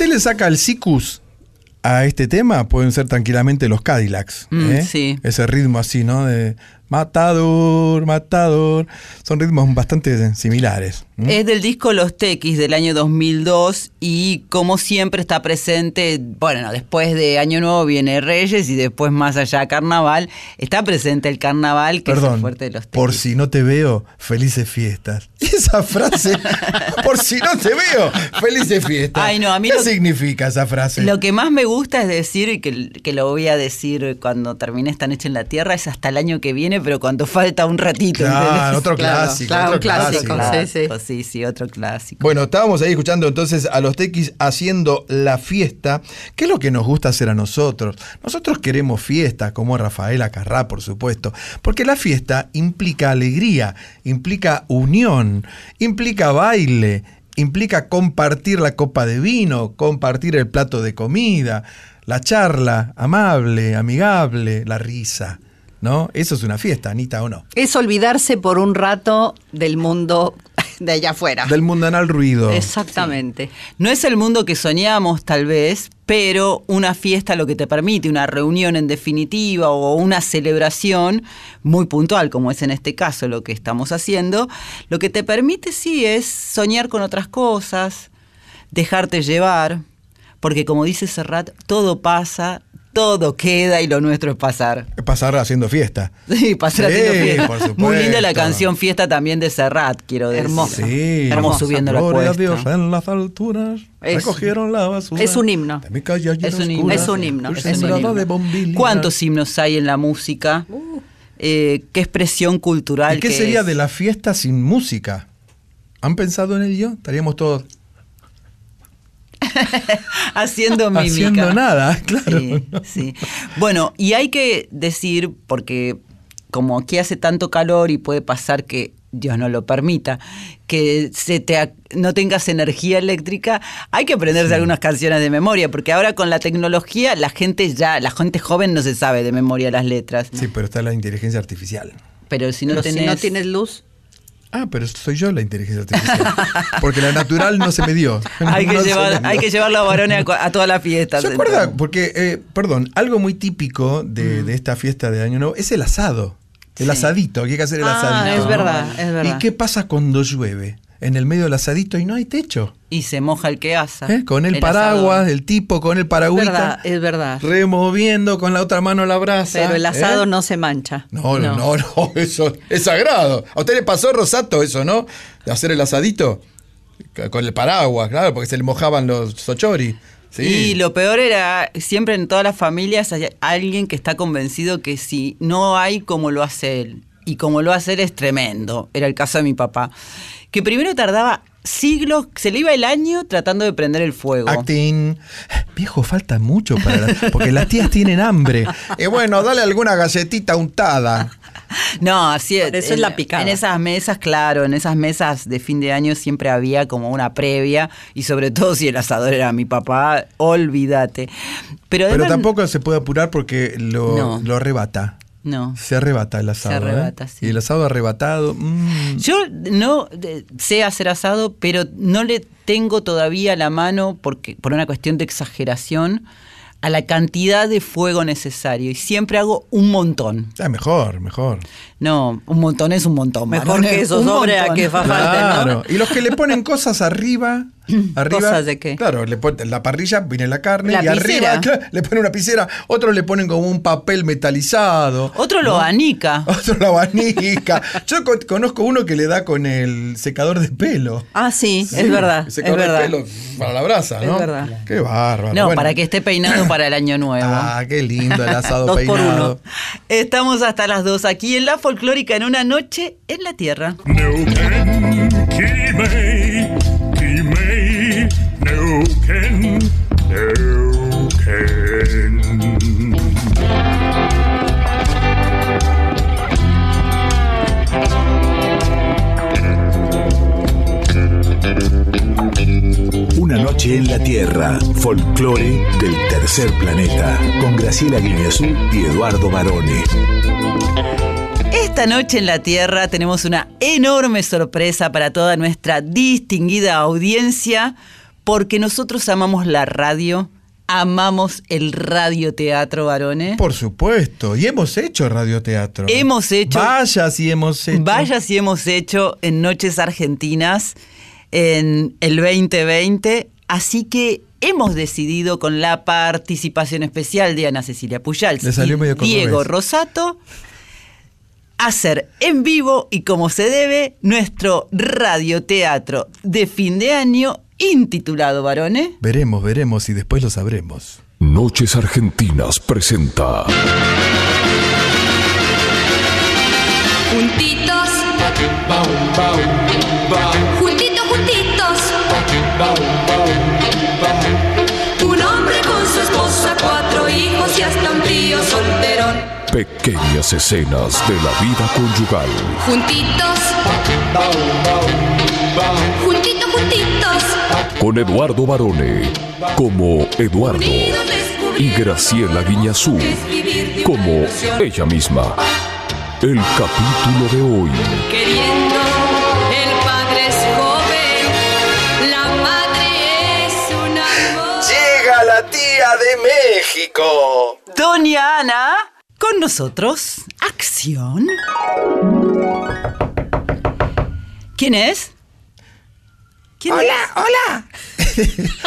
[SPEAKER 4] Usted le saca el sicus a este tema, pueden ser tranquilamente los Cadillacs.
[SPEAKER 3] Mm,
[SPEAKER 4] ¿eh?
[SPEAKER 3] sí.
[SPEAKER 4] Ese ritmo así, ¿no? De matador, matador. Son ritmos bastante similares.
[SPEAKER 3] Es del disco Los Tequis del año 2002 y como siempre está presente, bueno, después de Año Nuevo viene Reyes y después más allá Carnaval, está presente el Carnaval que es el fuerte de los Tequis.
[SPEAKER 4] por si no te veo, felices fiestas. Y esa frase, por si no te veo, felices fiestas.
[SPEAKER 3] Ay, no, a mí
[SPEAKER 4] ¿Qué
[SPEAKER 3] lo-
[SPEAKER 4] significa esa frase?
[SPEAKER 3] Lo que más me gusta es decir, y que, que lo voy a decir cuando termine esta noche en la Tierra, es hasta el año que viene, pero cuando falta un ratito.
[SPEAKER 4] Claro,
[SPEAKER 3] ¿entendés?
[SPEAKER 4] otro Claro, clásico, claro, otro un clásico,
[SPEAKER 9] sí, sí.
[SPEAKER 3] clásico, sí, sí, otro clásico.
[SPEAKER 4] Bueno, estábamos ahí escuchando entonces a los tequis haciendo la fiesta. ¿Qué es lo que nos gusta hacer a nosotros? Nosotros queremos fiesta, como Rafaela Carrá, por supuesto, porque la fiesta implica alegría, implica unión, implica baile, implica compartir la copa de vino, compartir el plato de comida, la charla amable, amigable, la risa. ¿No? Eso es una fiesta, Anita, ¿o no?
[SPEAKER 9] Es olvidarse por un rato del mundo de allá afuera.
[SPEAKER 4] Del mundanal ruido.
[SPEAKER 9] Exactamente.
[SPEAKER 3] No es el mundo que soñamos, tal vez, pero una fiesta lo que te permite, una reunión en definitiva o una celebración muy puntual, como es en este caso lo que estamos haciendo, lo que te permite sí es soñar con otras cosas, dejarte llevar, porque como dice Serrat, todo pasa, todo queda y lo nuestro es pasar.
[SPEAKER 4] Pasar haciendo fiesta.
[SPEAKER 3] Sí, pasar
[SPEAKER 4] Sí,
[SPEAKER 3] haciendo fiesta.
[SPEAKER 4] por supuesto.
[SPEAKER 3] Muy linda la canción Fiesta también de Serrat, quiero decir.
[SPEAKER 9] Hermosa.
[SPEAKER 4] Sí.
[SPEAKER 3] Hermoso subiendo la
[SPEAKER 4] Gloria a
[SPEAKER 3] cuesta.
[SPEAKER 4] Dios en las alturas.
[SPEAKER 9] Es-
[SPEAKER 4] recogieron la basura.
[SPEAKER 9] es un himno.
[SPEAKER 4] de mi calle llena
[SPEAKER 3] Es un himno.
[SPEAKER 9] Es un himno, es un himno.
[SPEAKER 4] de.
[SPEAKER 3] ¿Cuántos himnos hay en la música? Eh, ¿Qué expresión cultural?
[SPEAKER 4] ¿Y qué
[SPEAKER 3] que
[SPEAKER 4] sería
[SPEAKER 3] es?
[SPEAKER 4] de la fiesta sin música? ¿Han pensado en ello? Estaríamos todos
[SPEAKER 3] Haciendo mímica.
[SPEAKER 4] haciendo nada, claro.
[SPEAKER 3] Sí, sí. Bueno, y hay que decir, porque como aquí hace tanto calor y puede pasar que Dios no lo permita, que se te no tengas energía eléctrica, hay que aprenderse algunas canciones de memoria, porque ahora con la tecnología la gente ya, la gente joven no se sabe de memoria las letras.
[SPEAKER 4] Sí, pero está la inteligencia artificial.
[SPEAKER 3] Pero si no
[SPEAKER 9] Pero
[SPEAKER 3] tenés.
[SPEAKER 9] si no tienes luz.
[SPEAKER 4] Ah, pero soy yo la inteligencia artificial. Porque la natural no se me dio.
[SPEAKER 3] hay, que
[SPEAKER 4] No
[SPEAKER 3] llevar,
[SPEAKER 4] me
[SPEAKER 3] hay
[SPEAKER 4] dio.
[SPEAKER 3] que llevar los varones a, cu- a todas las fiestas.
[SPEAKER 4] ¿Se acuerda? Porque, eh, perdón, algo muy típico
[SPEAKER 3] Mm.
[SPEAKER 4] de, esta fiesta de Año Nuevo es el asado. El asadito, que hay que hacer el
[SPEAKER 9] Ah,
[SPEAKER 4] asadito.
[SPEAKER 9] es verdad, es verdad.
[SPEAKER 4] ¿Y qué pasa cuando llueve? En el medio del asadito y no hay techo.
[SPEAKER 3] Y se moja el que asa.
[SPEAKER 4] ¿eh? Con el,
[SPEAKER 3] el
[SPEAKER 4] paraguas,
[SPEAKER 3] asador.
[SPEAKER 4] el tipo con el
[SPEAKER 9] Es
[SPEAKER 4] paragüita,
[SPEAKER 9] verdad, es verdad.
[SPEAKER 4] removiendo con la otra mano la brasa.
[SPEAKER 9] Pero el asado
[SPEAKER 4] ¿eh?
[SPEAKER 9] no se mancha.
[SPEAKER 4] No, no, no, no, eso es sagrado. ¿A usted le pasó, Rosato, eso, no? De hacer el asadito con el paraguas, claro, porque se le mojaban los sochori. Sí.
[SPEAKER 3] Y lo peor era, siempre en todas las familias hay alguien que está convencido que si no hay como lo hace él, y como lo hace él es tremendo, era el caso de mi papá, que primero tardaba siglos, se le iba el año tratando de prender el fuego.
[SPEAKER 4] Acting. Viejo, falta mucho para porque las tías tienen hambre. Y bueno, dale alguna galletita untada.
[SPEAKER 3] No, así
[SPEAKER 9] Por eso es
[SPEAKER 3] en-
[SPEAKER 9] la picada.
[SPEAKER 3] En esas mesas, claro, en esas mesas de fin de año siempre había como una previa, y sobre todo si el asador era mi papá, olvídate. Pero,
[SPEAKER 4] tampoco se puede apurar porque lo,
[SPEAKER 3] No.
[SPEAKER 4] lo arrebata.
[SPEAKER 3] No.
[SPEAKER 4] Se arrebata el asado. ¿eh?
[SPEAKER 3] arrebata, sí.
[SPEAKER 4] Y el asado arrebatado. mm,
[SPEAKER 3] Yo no eh, sé hacer asado, pero no le tengo todavía la mano, porque, por una cuestión de exageración, a la cantidad de fuego necesario. Y siempre hago un montón.
[SPEAKER 4] ah, mejor, mejor.
[SPEAKER 3] No, un montón es un montón.
[SPEAKER 9] Mejor que eso sobre a que
[SPEAKER 4] Claro.
[SPEAKER 9] ¿no?
[SPEAKER 4] Y los que le ponen cosas arriba. arriba
[SPEAKER 9] ¿Cosas de qué?
[SPEAKER 4] Claro, le ponen la parrilla, viene la carne
[SPEAKER 3] La
[SPEAKER 4] y arriba claro, le ponen una piscera. Otros le ponen como un papel metalizado.
[SPEAKER 3] Otro lo abanica.
[SPEAKER 4] Otro la abanica. Yo co- conozco uno que le da con el secador de pelo.
[SPEAKER 9] Ah, sí,
[SPEAKER 4] Sí,
[SPEAKER 9] es verdad.
[SPEAKER 4] el
[SPEAKER 9] Es
[SPEAKER 4] secador
[SPEAKER 9] verdad.
[SPEAKER 4] de pelo para la brasa,
[SPEAKER 9] Es
[SPEAKER 4] ¿no?
[SPEAKER 9] verdad.
[SPEAKER 4] Qué bárbaro.
[SPEAKER 3] No,
[SPEAKER 4] Bueno.
[SPEAKER 3] para que esté peinado para el año nuevo.
[SPEAKER 4] Ah, qué lindo el asado
[SPEAKER 9] Dos por
[SPEAKER 4] peinado.
[SPEAKER 9] uno.
[SPEAKER 3] Estamos hasta las dos aquí en La Folclórica en una noche en la Tierra.
[SPEAKER 1] Una noche en la Tierra, folclore del tercer planeta, con Graciela Guineazú y Eduardo Barone.
[SPEAKER 3] Esta noche en la Tierra tenemos una enorme sorpresa para toda nuestra distinguida audiencia, porque nosotros amamos la radio, amamos el radioteatro, varones.
[SPEAKER 4] Por supuesto. Y hemos hecho radioteatro.
[SPEAKER 3] Hemos hecho-
[SPEAKER 4] Vaya si hemos hecho.
[SPEAKER 3] Vaya si hemos hecho en Noches Argentinas en el 2020, así que hemos decidido con la participación especial de Ana Cecilia Puyal
[SPEAKER 4] Le salió medio
[SPEAKER 3] Diego. Rosato hacer en vivo y como se debe nuestro radioteatro de fin de año intitulado Varones.
[SPEAKER 4] Veremos, veremos y después lo sabremos.
[SPEAKER 12] Noches Argentinas presenta
[SPEAKER 13] Juntitos. Juntitos, juntitos. Un hombre con su esposa, cuatro hijos y hasta un tío solterón.
[SPEAKER 12] Pequeñas escenas de la vida conyugal.
[SPEAKER 13] Juntitos. Juntitos, juntitos.
[SPEAKER 12] Con Eduardo Barone como Eduardo y Graciela Guiñazú como ella misma. El capítulo de hoy.
[SPEAKER 13] Queriendo, el padre es joven, la madre es un amor.
[SPEAKER 4] Llega la tía de México.
[SPEAKER 3] Doña Ana, con nosotros, acción. ¿Quién es? ¿Quién
[SPEAKER 4] Hola,
[SPEAKER 3] es?
[SPEAKER 4] hola.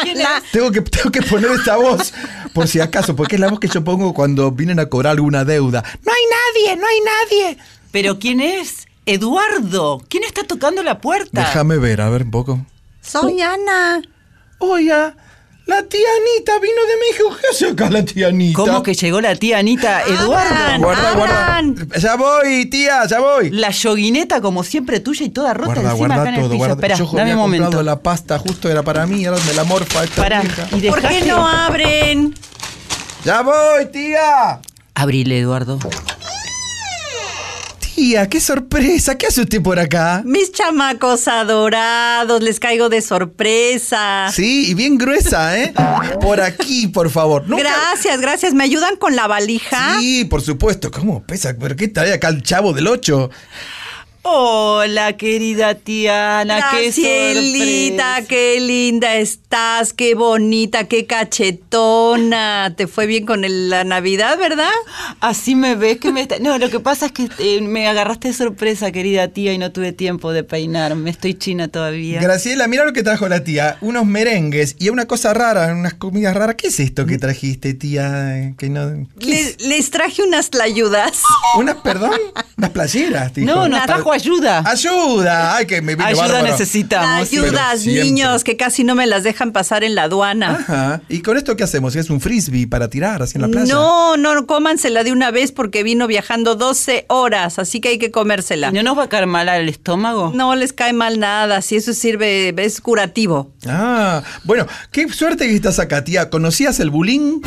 [SPEAKER 3] ¿Quién es?
[SPEAKER 4] Tengo que, tengo que poner esta voz por si acaso, porque es la voz que yo pongo cuando vienen a cobrar alguna deuda. No hay nadie, no hay nadie.
[SPEAKER 3] ¿Pero quién es? Eduardo, ¿quién está tocando la puerta?
[SPEAKER 4] Déjame ver, a ver un poco.
[SPEAKER 9] Soy Ana.
[SPEAKER 4] Oiga, la tía Anita vino de México. ¿Qué hace acá la tía Anita?
[SPEAKER 3] ¿Cómo que llegó la tía Anita? Eduardo.
[SPEAKER 4] Guarda, guarda. Ya voy, tía, ya voy.
[SPEAKER 3] La yoguineta, como siempre, tuya y toda rota
[SPEAKER 4] Guarda,
[SPEAKER 3] encima
[SPEAKER 4] guarda
[SPEAKER 3] acá en el
[SPEAKER 4] todo,
[SPEAKER 3] piso. Espera,
[SPEAKER 4] Yo
[SPEAKER 3] dame un momento.
[SPEAKER 4] comprado la pasta, justo era para mí, ahora me la morfa esta
[SPEAKER 3] Pará, y
[SPEAKER 9] ¿Por qué no abren?
[SPEAKER 4] ¡Ya voy, tía!
[SPEAKER 3] Abrile, Eduardo.
[SPEAKER 4] Tía, qué sorpresa. ¿Qué hace usted por acá?
[SPEAKER 9] Mis chamacos adorados, les caigo de sorpresa.
[SPEAKER 4] Sí, y bien gruesa, ¿eh? Por aquí, por favor. Nunca-
[SPEAKER 9] Gracias, gracias. ¿Me ayudan con la valija?
[SPEAKER 4] Sí, por supuesto. ¿Cómo pesa? ¿Pero qué trae acá el chavo del 8?
[SPEAKER 3] Hola, querida Tiana, qué
[SPEAKER 9] Gracielita,
[SPEAKER 3] sorpresa.
[SPEAKER 9] qué linda estás, qué bonita, qué cachetona. Te fue bien con el- la Navidad, ¿verdad?
[SPEAKER 3] Así me ves que me está... No, lo que pasa es que eh, me agarraste de sorpresa, querida tía, y no tuve tiempo de peinarme. Estoy china todavía.
[SPEAKER 4] Graciela, mira lo que trajo la tía. Unos merengues y una cosa rara, unas comidas raras. ¿Qué es esto que trajiste, tía? Que no... ¿qué
[SPEAKER 9] Les, les traje unas tlayudas.
[SPEAKER 4] ¿Unas, perdón? Unas playeras, dijo.
[SPEAKER 3] No, nos trajo ayuda.
[SPEAKER 4] ¡Ayuda! ¡Ay, que me vino
[SPEAKER 3] Ayuda
[SPEAKER 4] bárbaro!
[SPEAKER 3] necesitamos.
[SPEAKER 9] Ayudas, niños, que casi no me las dejan pasar en la aduana.
[SPEAKER 4] Ajá. ¿Y con esto qué hacemos? ¿Es un frisbee para tirar así en la playa?
[SPEAKER 9] No, no, cómansela de una vez porque vino viajando 12 horas, así que hay que comérsela.
[SPEAKER 3] ¿Y ¿No nos va a caer mal al estómago?
[SPEAKER 9] No les cae mal nada, si eso sirve, es curativo.
[SPEAKER 4] Ah, bueno, qué suerte que estás acá, tía. ¿Conocías el bullying?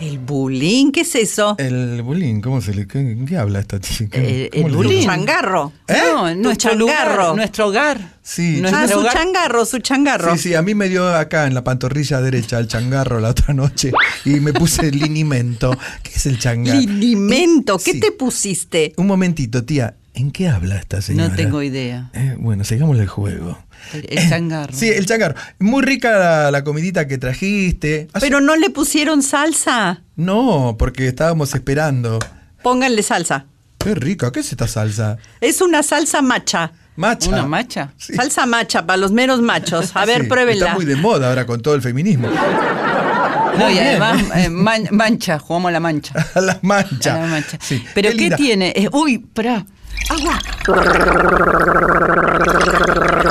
[SPEAKER 9] ¿El bullying? ¿Qué es eso?
[SPEAKER 4] El bullying, ¿cómo se le... ¿Qué, qué habla esta tía?
[SPEAKER 3] Eh,
[SPEAKER 4] ¿Cómo
[SPEAKER 3] el
[SPEAKER 4] le-
[SPEAKER 3] bullying.
[SPEAKER 9] Changarro.
[SPEAKER 3] No,
[SPEAKER 9] Tu
[SPEAKER 3] nuestro
[SPEAKER 9] changarro.
[SPEAKER 3] lugar, nuestro hogar.
[SPEAKER 4] Sí.
[SPEAKER 3] Nuestro
[SPEAKER 9] Ah, su
[SPEAKER 3] hogar.
[SPEAKER 9] changarro, su changarro.
[SPEAKER 4] Sí, sí, a mí me dio acá en la pantorrilla derecha el changarro la otra noche y me puse el linimento. ¿Qué es el changarro?
[SPEAKER 9] Linimento, ¿qué
[SPEAKER 4] Sí.
[SPEAKER 9] te pusiste?
[SPEAKER 4] Un momentito, tía. ¿En qué habla esta señora?
[SPEAKER 3] No tengo idea.
[SPEAKER 4] Eh, bueno, sigamos el juego.
[SPEAKER 3] El changarro.
[SPEAKER 4] Sí, el changarro. Muy rica la, la comidita que trajiste. Hace-
[SPEAKER 9] Pero no le pusieron salsa.
[SPEAKER 4] No, porque estábamos esperando.
[SPEAKER 9] Pónganle salsa.
[SPEAKER 4] Qué rica, ¿qué es esta salsa?
[SPEAKER 9] Es una salsa macha.
[SPEAKER 4] Macha.
[SPEAKER 3] ¿Una macha?
[SPEAKER 4] Sí.
[SPEAKER 9] Salsa macha para los meros machos. A ver,
[SPEAKER 4] Sí,
[SPEAKER 9] pruébenla.
[SPEAKER 4] Está muy de moda ahora con todo el feminismo.
[SPEAKER 3] No, y además,
[SPEAKER 4] ¿eh?
[SPEAKER 3] man- mancha, jugamos a la mancha.
[SPEAKER 4] A la mancha.
[SPEAKER 3] A la mancha.
[SPEAKER 4] Sí.
[SPEAKER 3] Pero
[SPEAKER 4] Qué
[SPEAKER 3] ¿qué,
[SPEAKER 4] linda.
[SPEAKER 3] tiene? Eh, uy, pará. Agua.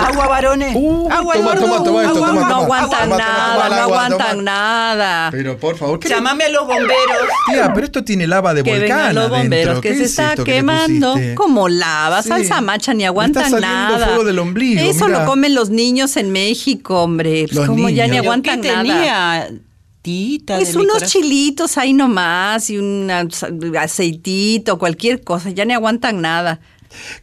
[SPEAKER 3] Agua, varones.
[SPEAKER 4] Uh,
[SPEAKER 3] agua,
[SPEAKER 4] toma,
[SPEAKER 3] gordo.
[SPEAKER 4] toma, toma esto,
[SPEAKER 3] Agua,
[SPEAKER 4] toma,
[SPEAKER 3] agua.
[SPEAKER 9] No aguantan nada, no
[SPEAKER 4] agua,
[SPEAKER 9] aguantan nada.
[SPEAKER 4] Pero por favor, ¿qué?
[SPEAKER 3] Llámame a los bomberos.
[SPEAKER 4] Tía, pero esto tiene lava de
[SPEAKER 9] Que
[SPEAKER 4] volcán
[SPEAKER 9] los bomberos,
[SPEAKER 4] adentro.
[SPEAKER 9] que
[SPEAKER 4] ¿Qué
[SPEAKER 9] se
[SPEAKER 4] es
[SPEAKER 9] está
[SPEAKER 4] que
[SPEAKER 9] quemando. Como lava,
[SPEAKER 4] Sí.
[SPEAKER 9] salsa macha, ni aguantan
[SPEAKER 4] está saliendo
[SPEAKER 9] nada.
[SPEAKER 4] fuego del ombligo,
[SPEAKER 9] Eso
[SPEAKER 4] mira.
[SPEAKER 9] lo comen los niños en México, hombre. Pues
[SPEAKER 4] Los
[SPEAKER 9] como ya ni
[SPEAKER 4] niños.
[SPEAKER 9] aguantan
[SPEAKER 3] ¿Qué
[SPEAKER 9] nada.
[SPEAKER 3] tenía? Tita
[SPEAKER 9] Pues
[SPEAKER 3] de
[SPEAKER 9] unos chilitos ahí nomás y un aceitito, cualquier cosa, ya ni aguantan nada.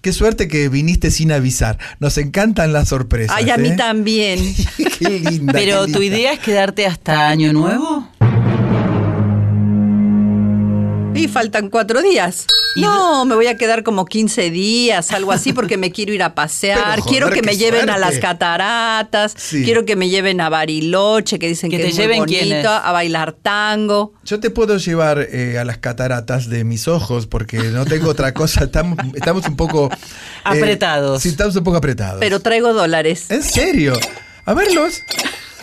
[SPEAKER 4] Qué suerte que viniste sin avisar. Nos encantan las sorpresas.
[SPEAKER 9] Ay, a mí
[SPEAKER 4] ¿eh?
[SPEAKER 9] también.
[SPEAKER 4] qué linda.
[SPEAKER 3] Pero
[SPEAKER 4] qué
[SPEAKER 3] tu idea es quedarte hasta Año Nuevo.
[SPEAKER 9] Y faltan cuatro días. No, me voy a quedar como 15 días, algo así, porque me quiero ir a pasear.
[SPEAKER 4] Pero, joder,
[SPEAKER 9] quiero que me lleven a las cataratas.
[SPEAKER 4] Sí.
[SPEAKER 9] Quiero que me lleven a Bariloche, que dicen
[SPEAKER 3] Que
[SPEAKER 9] que,
[SPEAKER 3] te
[SPEAKER 9] es muy
[SPEAKER 3] lleven
[SPEAKER 9] bonito, a bailar tango.
[SPEAKER 4] Yo te puedo llevar eh, a las cataratas de mis ojos porque no tengo otra cosa. Estamos, estamos un poco. eh,
[SPEAKER 3] Apretados.
[SPEAKER 4] Sí, estamos un poco apretados.
[SPEAKER 9] Pero traigo dólares.
[SPEAKER 4] ¿En serio? A verlos.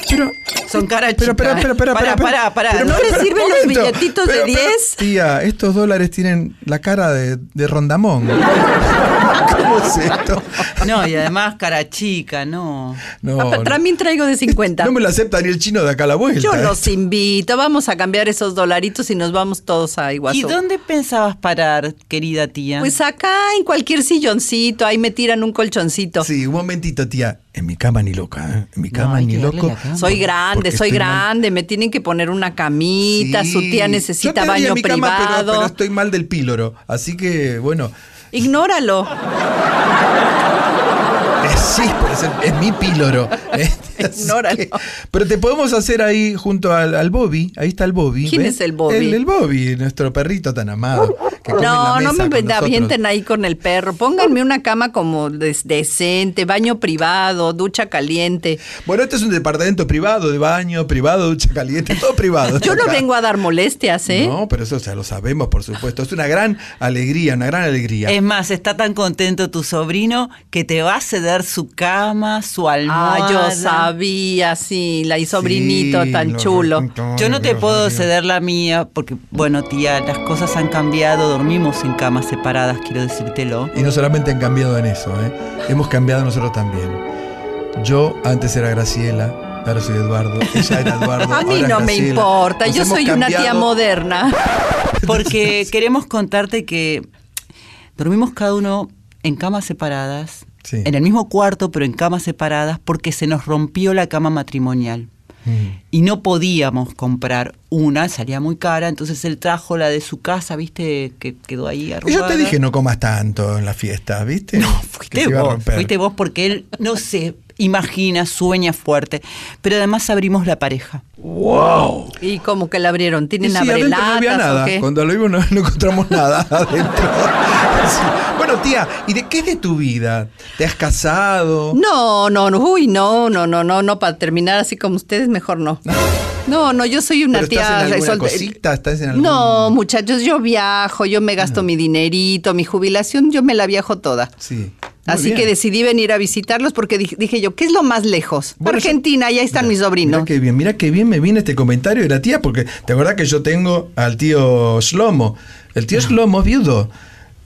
[SPEAKER 4] Pero.
[SPEAKER 3] Son cara
[SPEAKER 4] Pero,
[SPEAKER 3] chica.
[SPEAKER 4] espera, espera, espera.
[SPEAKER 3] Pará,
[SPEAKER 4] espera,
[SPEAKER 3] pará, pará.
[SPEAKER 4] Pero,
[SPEAKER 9] ¿No le sirven los billetitos de
[SPEAKER 4] Pero, pero,
[SPEAKER 9] 10?
[SPEAKER 4] Tía, estos dólares tienen la cara de, de Rondamón. ¿Cómo es esto?
[SPEAKER 3] No, y además cara chica, no.
[SPEAKER 4] No,
[SPEAKER 9] Ah,
[SPEAKER 4] no.
[SPEAKER 9] También traigo de 50.
[SPEAKER 4] No me lo acepta ni el chino de acá a la vuelta.
[SPEAKER 9] Yo
[SPEAKER 4] ¿eh?
[SPEAKER 9] los invito, vamos a cambiar esos dolaritos y nos vamos todos a
[SPEAKER 3] ¿Y
[SPEAKER 9] Iguazú.
[SPEAKER 3] dónde pensabas parar, querida tía?
[SPEAKER 9] Pues acá, en cualquier silloncito, ahí me tiran un colchoncito.
[SPEAKER 4] Sí, un momentito, tía. En mi cama ni loca, ¿eh? En mi cama ni loco.
[SPEAKER 3] cama.
[SPEAKER 9] Soy grande, soy
[SPEAKER 4] mal.
[SPEAKER 9] grande, me tienen que poner una camita,
[SPEAKER 4] Sí.
[SPEAKER 9] su tía necesita baño
[SPEAKER 4] mi cama, pero-
[SPEAKER 9] privado.
[SPEAKER 4] pero estoy mal del píloro. Así que, bueno.
[SPEAKER 9] Ignóralo.
[SPEAKER 4] Sí, pero es, es mi píloro.
[SPEAKER 9] Ignóralo.
[SPEAKER 4] que- pero te podemos hacer ahí junto al, al Bobby. Ahí está el Bobby.
[SPEAKER 9] ¿Quién
[SPEAKER 4] ¿ves?
[SPEAKER 9] es el Bobby?
[SPEAKER 4] El, el Bobby, nuestro perrito tan amado. que come en la
[SPEAKER 9] No, no me avienten ahí con el perro. Pónganme una cama como des- decente, baño privado, ducha caliente.
[SPEAKER 4] Bueno, este es un departamento privado, de baño, privado, ducha caliente, todo privado.
[SPEAKER 9] Yo no vengo a dar molestias, ¿eh?
[SPEAKER 4] No, pero eso ya lo sabemos, por supuesto. Es una gran alegría, una gran alegría.
[SPEAKER 3] Es más, está tan contento tu sobrino que te va a ceder su cama, su almohada.
[SPEAKER 9] Ah, yo sabía, sí, la y sobrinito
[SPEAKER 4] Sí,
[SPEAKER 9] tan
[SPEAKER 4] lo
[SPEAKER 9] chulo.
[SPEAKER 3] Yo no te puedo ceder la mía porque, bueno, tía, las cosas han cambiado, dormimos en camas separadas, quiero decírtelo.
[SPEAKER 4] Y no solamente han cambiado en eso, ¿eh? hemos cambiado nosotros también. Yo antes era Graciela, ahora soy Eduardo, ella era Eduardo.
[SPEAKER 9] A mí no me importa,
[SPEAKER 4] Nos
[SPEAKER 9] yo soy una tía moderna.
[SPEAKER 3] Porque queremos contarte que dormimos cada uno en camas separadas,
[SPEAKER 4] Sí.
[SPEAKER 3] en el mismo cuarto, pero en camas separadas, porque se nos rompió la cama matrimonial.
[SPEAKER 14] y no podíamos comprar una, salía muy cara, entonces él trajo la de su casa, viste, que quedó ahí
[SPEAKER 4] Y
[SPEAKER 14] arrugada.
[SPEAKER 4] yo te dije no comas tanto en la fiesta, ¿viste? No,
[SPEAKER 14] Fuiste vos, fuiste vos porque él no se imagina, sueña fuerte, pero además abrimos la pareja.
[SPEAKER 4] ¡Wow!
[SPEAKER 9] ¿Y como que la abrieron? ¿Tienen
[SPEAKER 4] Sí, no había nada.
[SPEAKER 9] o qué?
[SPEAKER 4] Cuando lo vimos no, no encontramos nada adentro. Sí. Bueno, tía, ¿y de qué es de tu vida? ¿Te has casado?
[SPEAKER 9] No, no, no, uy, no, no, no, no, no, para terminar así como ustedes, mejor no. No, no, yo soy una
[SPEAKER 4] ¿Pero
[SPEAKER 9] tía
[SPEAKER 4] estás en alguna
[SPEAKER 9] resolta-
[SPEAKER 4] cosita? ¿Estás en algún-
[SPEAKER 9] No, muchachos, yo viajo, yo me gasto mi dinerito, mi jubilación, yo me la viajo toda.
[SPEAKER 4] Sí.
[SPEAKER 9] Así
[SPEAKER 4] bien.
[SPEAKER 9] que decidí venir a visitarlos porque dije, yo, ¿qué es lo más lejos?
[SPEAKER 4] Bueno,
[SPEAKER 9] Argentina, ya están mis
[SPEAKER 4] Mira
[SPEAKER 9] sobrinos.
[SPEAKER 4] qué bien, mira qué bien me viene este comentario de la tía, porque te acordás que yo tengo al tío Shlomo. El tío Shlomo es viudo,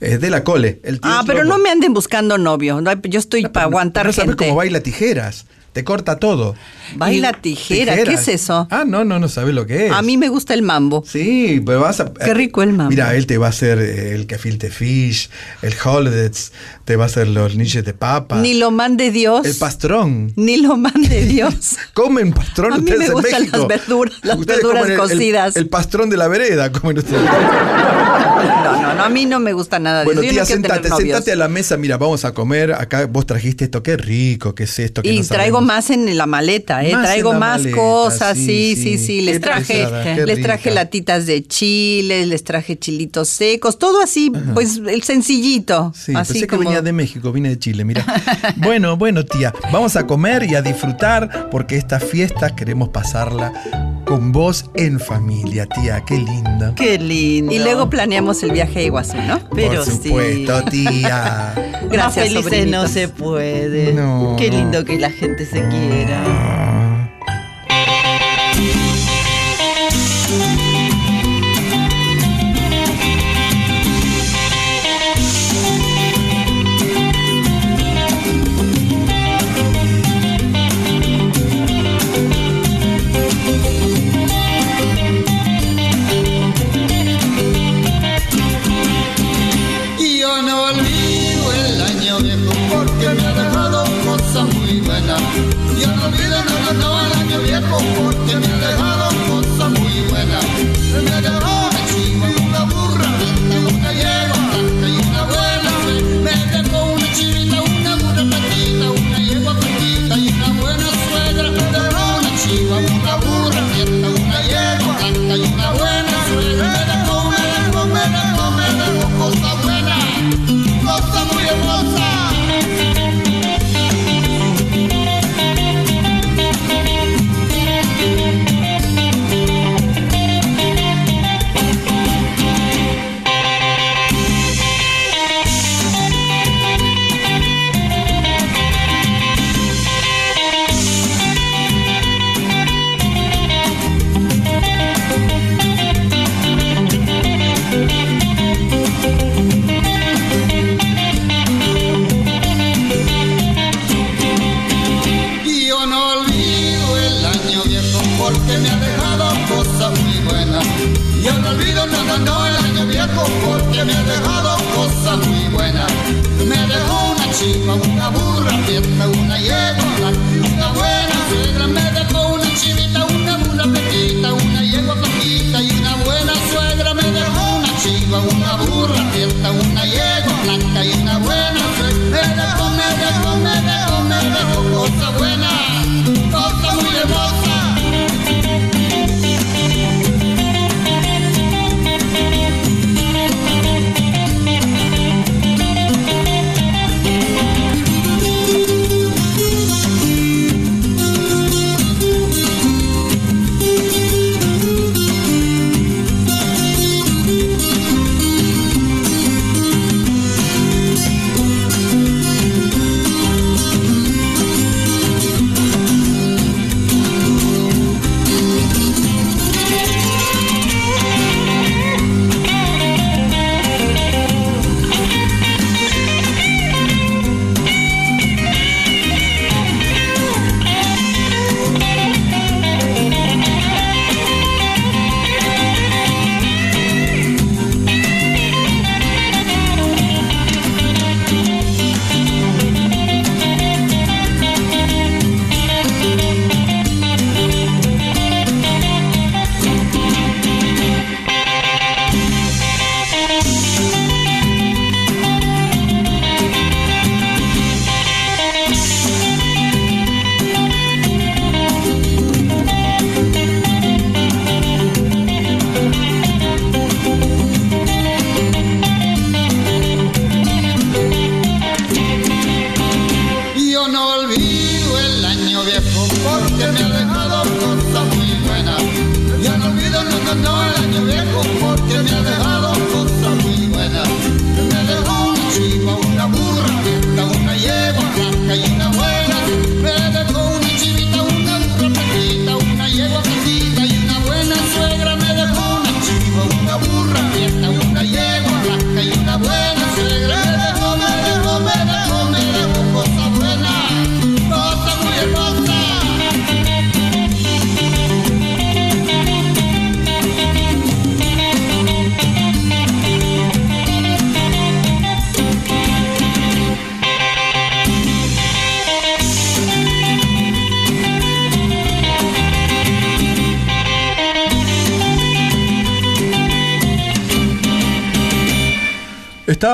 [SPEAKER 4] es de la cole. El tío
[SPEAKER 9] Ah, pero no me anden buscando novio. no, Yo estoy para aguantar
[SPEAKER 4] No sabes
[SPEAKER 9] gente.
[SPEAKER 4] cómo baila tijeras, te corta todo.
[SPEAKER 9] Baila tijera, ¿qué es eso?
[SPEAKER 4] Ah, no, no, no sabes lo que es.
[SPEAKER 9] A mí me gusta el mambo.
[SPEAKER 4] Sí, pero vas a.
[SPEAKER 9] Qué rico el mambo.
[SPEAKER 4] Mira, él te va a hacer eh, el gefilte fish, el holidays, te va a hacer los niches de papa.
[SPEAKER 9] Ni lo mande Dios.
[SPEAKER 4] El pastrón.
[SPEAKER 9] Ni lo mande Dios.
[SPEAKER 4] Comen pastrón
[SPEAKER 9] A mí
[SPEAKER 4] ustedes
[SPEAKER 9] me
[SPEAKER 4] en
[SPEAKER 9] gustan
[SPEAKER 4] México.
[SPEAKER 9] las verduras, las
[SPEAKER 4] Ustedes
[SPEAKER 9] verduras
[SPEAKER 4] comen el- el-
[SPEAKER 9] cocidas.
[SPEAKER 4] El, pastrón de la vereda, comen ustedes.
[SPEAKER 9] No, no, no, a mí no me gusta nada de
[SPEAKER 4] Bueno,
[SPEAKER 9] eso. Yo
[SPEAKER 4] tía,
[SPEAKER 9] no
[SPEAKER 4] sentate, sentate a la mesa. Mira, vamos a comer. Acá vos trajiste esto, qué rico, qué es esto. Que
[SPEAKER 9] Y
[SPEAKER 4] no
[SPEAKER 9] traigo. Más en la maleta, ¿eh?
[SPEAKER 4] Más
[SPEAKER 9] traigo más
[SPEAKER 4] maleta,
[SPEAKER 9] cosas,
[SPEAKER 4] sí,
[SPEAKER 9] sí,
[SPEAKER 4] sí.
[SPEAKER 9] Les traje,
[SPEAKER 4] pesada,
[SPEAKER 9] les traje
[SPEAKER 4] rica.
[SPEAKER 9] latitas de chile, les traje chilitos secos, todo así, pues el sencillito.
[SPEAKER 4] Sí,
[SPEAKER 9] así
[SPEAKER 4] pensé que venía de México, vine de Chile, mira. bueno, bueno, tía, vamos a comer y a disfrutar porque estas fiestas queremos pasarla con vos en familia, tía, qué linda.
[SPEAKER 14] Qué lindo.
[SPEAKER 9] Y luego planeamos el viaje a Iguazú, ¿no?
[SPEAKER 14] Pero
[SPEAKER 4] Por supuesto,
[SPEAKER 14] sí.
[SPEAKER 4] tía.
[SPEAKER 14] Más
[SPEAKER 9] Gracias,
[SPEAKER 14] felices
[SPEAKER 9] sobrinitos.
[SPEAKER 14] no se puede.
[SPEAKER 4] No,
[SPEAKER 14] Qué lindo que la gente se quiera.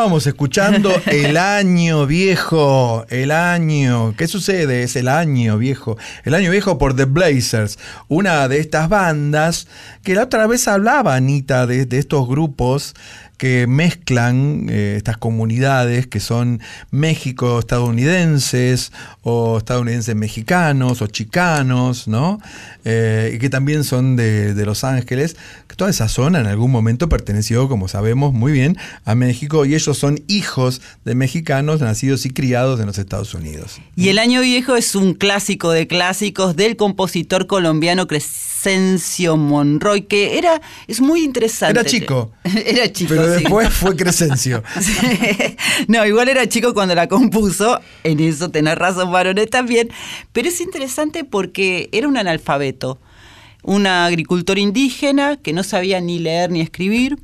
[SPEAKER 4] Estábamos escuchando El Año Viejo, El Año. ¿Qué sucede? Es El Año Viejo. El Año Viejo por The Blazers, una de estas bandas que la otra vez hablaba, Anita, de, de estos grupos que mezclan eh, estas comunidades que son México estadounidenses o estadounidenses mexicanos o chicanos, ¿no? Eh, y que también son de, de Los Ángeles, toda esa zona en algún momento perteneció, como sabemos muy bien, a México y ellos son hijos de mexicanos nacidos y criados en los Estados Unidos.
[SPEAKER 3] Y El Año Viejo es un clásico de clásicos del compositor colombiano Crescencio Monroy, que era, es muy interesante.
[SPEAKER 4] Era chico.
[SPEAKER 3] era chico.
[SPEAKER 4] Pero
[SPEAKER 3] sí.
[SPEAKER 4] después fue Crescencio.
[SPEAKER 3] no, igual era chico cuando la compuso, en eso tenés razón, varones también, pero es interesante porque era un analfabeto, un agricultor indígena que no sabía ni leer ni escribir,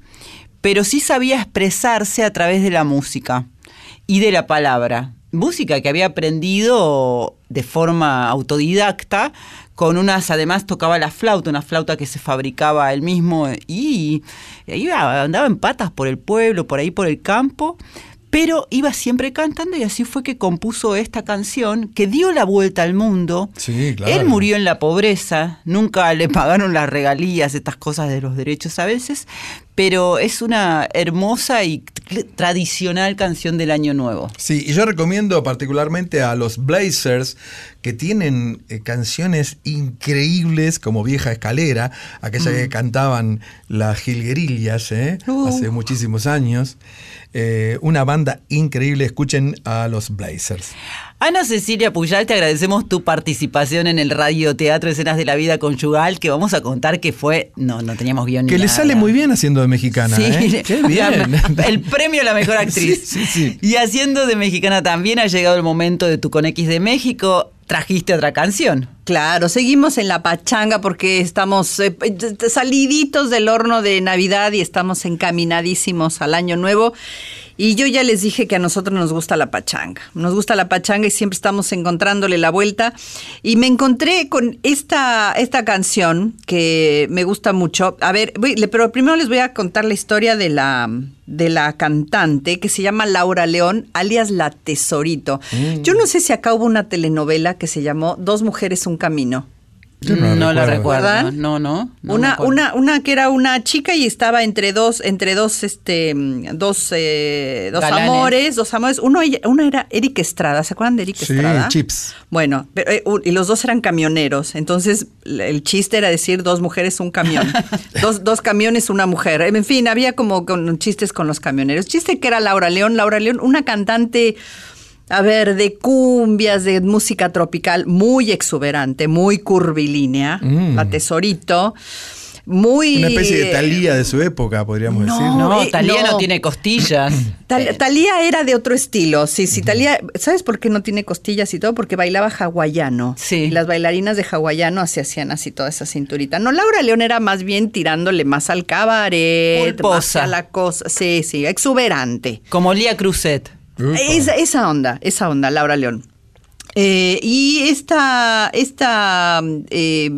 [SPEAKER 3] pero sí sabía expresarse a través de la música y de la palabra. Música que había aprendido de forma autodidacta, con unas, además tocaba la flauta, una flauta que se fabricaba él mismo y iba, andaba en patas por el pueblo, por ahí por el campo, pero iba siempre cantando y así fue que compuso esta canción que dio la vuelta al mundo.
[SPEAKER 4] Sí, claro.
[SPEAKER 3] Él murió en la pobreza, nunca le pagaron las regalías, estas cosas de los derechos a veces, pero es una hermosa y tradicional canción del Año Nuevo.
[SPEAKER 4] Sí, y yo recomiendo particularmente a los Blazers que tienen eh, canciones increíbles como Vieja Escalera, aquella que cantaban las Gilguerillas ¿eh?
[SPEAKER 3] Uh.
[SPEAKER 4] hace muchísimos años. Eh, una banda increíble, escuchen a los Blazers.
[SPEAKER 3] Ana Cecilia Puyal, te agradecemos tu participación en el Radio Teatro Escenas de la Vida Conyugal, que vamos a contar que fue, no, no teníamos guion ni
[SPEAKER 4] Que le
[SPEAKER 3] nada.
[SPEAKER 4] sale muy bien haciendo de mexicana.
[SPEAKER 3] Sí,
[SPEAKER 4] ¿eh? Qué bien.
[SPEAKER 3] la- el premio a la mejor actriz.
[SPEAKER 4] Sí, sí, sí.
[SPEAKER 3] Y haciendo de mexicana también ha llegado el momento de tu con X de México. Trajiste otra canción.
[SPEAKER 9] Claro, seguimos en la pachanga porque estamos eh, saliditos del horno de Navidad y estamos encaminadísimos al año nuevo. Y yo ya les dije que a nosotros nos gusta la pachanga. Nos gusta la pachanga y siempre estamos encontrándole la vuelta. Y me encontré con esta, esta canción que me gusta mucho. A ver, voy- pero primero les voy a contar la historia de la, de la cantante que se llama Laura León, alias La Tesorito. Yo no sé si acá hubo una telenovela que se llamó Dos mujeres, un camino.
[SPEAKER 4] Yo no la
[SPEAKER 3] la
[SPEAKER 4] recuerdo.
[SPEAKER 3] recuerdo.
[SPEAKER 9] ¿Recuerdan?
[SPEAKER 3] No, no. no
[SPEAKER 9] una, una, una que era una chica y estaba entre dos, entre dos, este, dos, eh, dos
[SPEAKER 3] Galanes.
[SPEAKER 9] amores, dos amores. Uno, ella- uno era Eric Estrada, ¿se acuerdan de Eric
[SPEAKER 4] Sí,
[SPEAKER 9] Estrada?
[SPEAKER 4] Chips.
[SPEAKER 9] Bueno, pero, eh, y los dos eran camioneros, entonces el chiste era decir dos mujeres, un camión. dos, dos camiones, una mujer. En fin, había como con chistes con los camioneros. Chiste que era Laura León. Laura León, una cantante, a ver, de cumbias, de música tropical, muy exuberante, muy curvilínea,
[SPEAKER 4] Mm.
[SPEAKER 9] la tesorito. Muy.
[SPEAKER 4] Una especie de Talía de su época, podríamos
[SPEAKER 9] No,
[SPEAKER 4] decir.
[SPEAKER 3] No,
[SPEAKER 9] eh,
[SPEAKER 3] Talía no.
[SPEAKER 9] no.
[SPEAKER 3] tiene costillas.
[SPEAKER 9] Tal- Talía era de otro estilo, sí, sí, Talía, ¿sabes por qué no tiene costillas y todo? Porque bailaba hawaiano.
[SPEAKER 3] Sí.
[SPEAKER 9] Y las bailarinas de hawaiano así hacían así toda esa cinturita. No, Laura León era más bien tirándole más al cabaret, más
[SPEAKER 3] Pulposa.
[SPEAKER 9] a la cosa, sí, sí, exuberante.
[SPEAKER 3] Como Lía Cruzet.
[SPEAKER 9] Esa, esa onda, esa onda, Laura León. Eh, y esta, esta eh,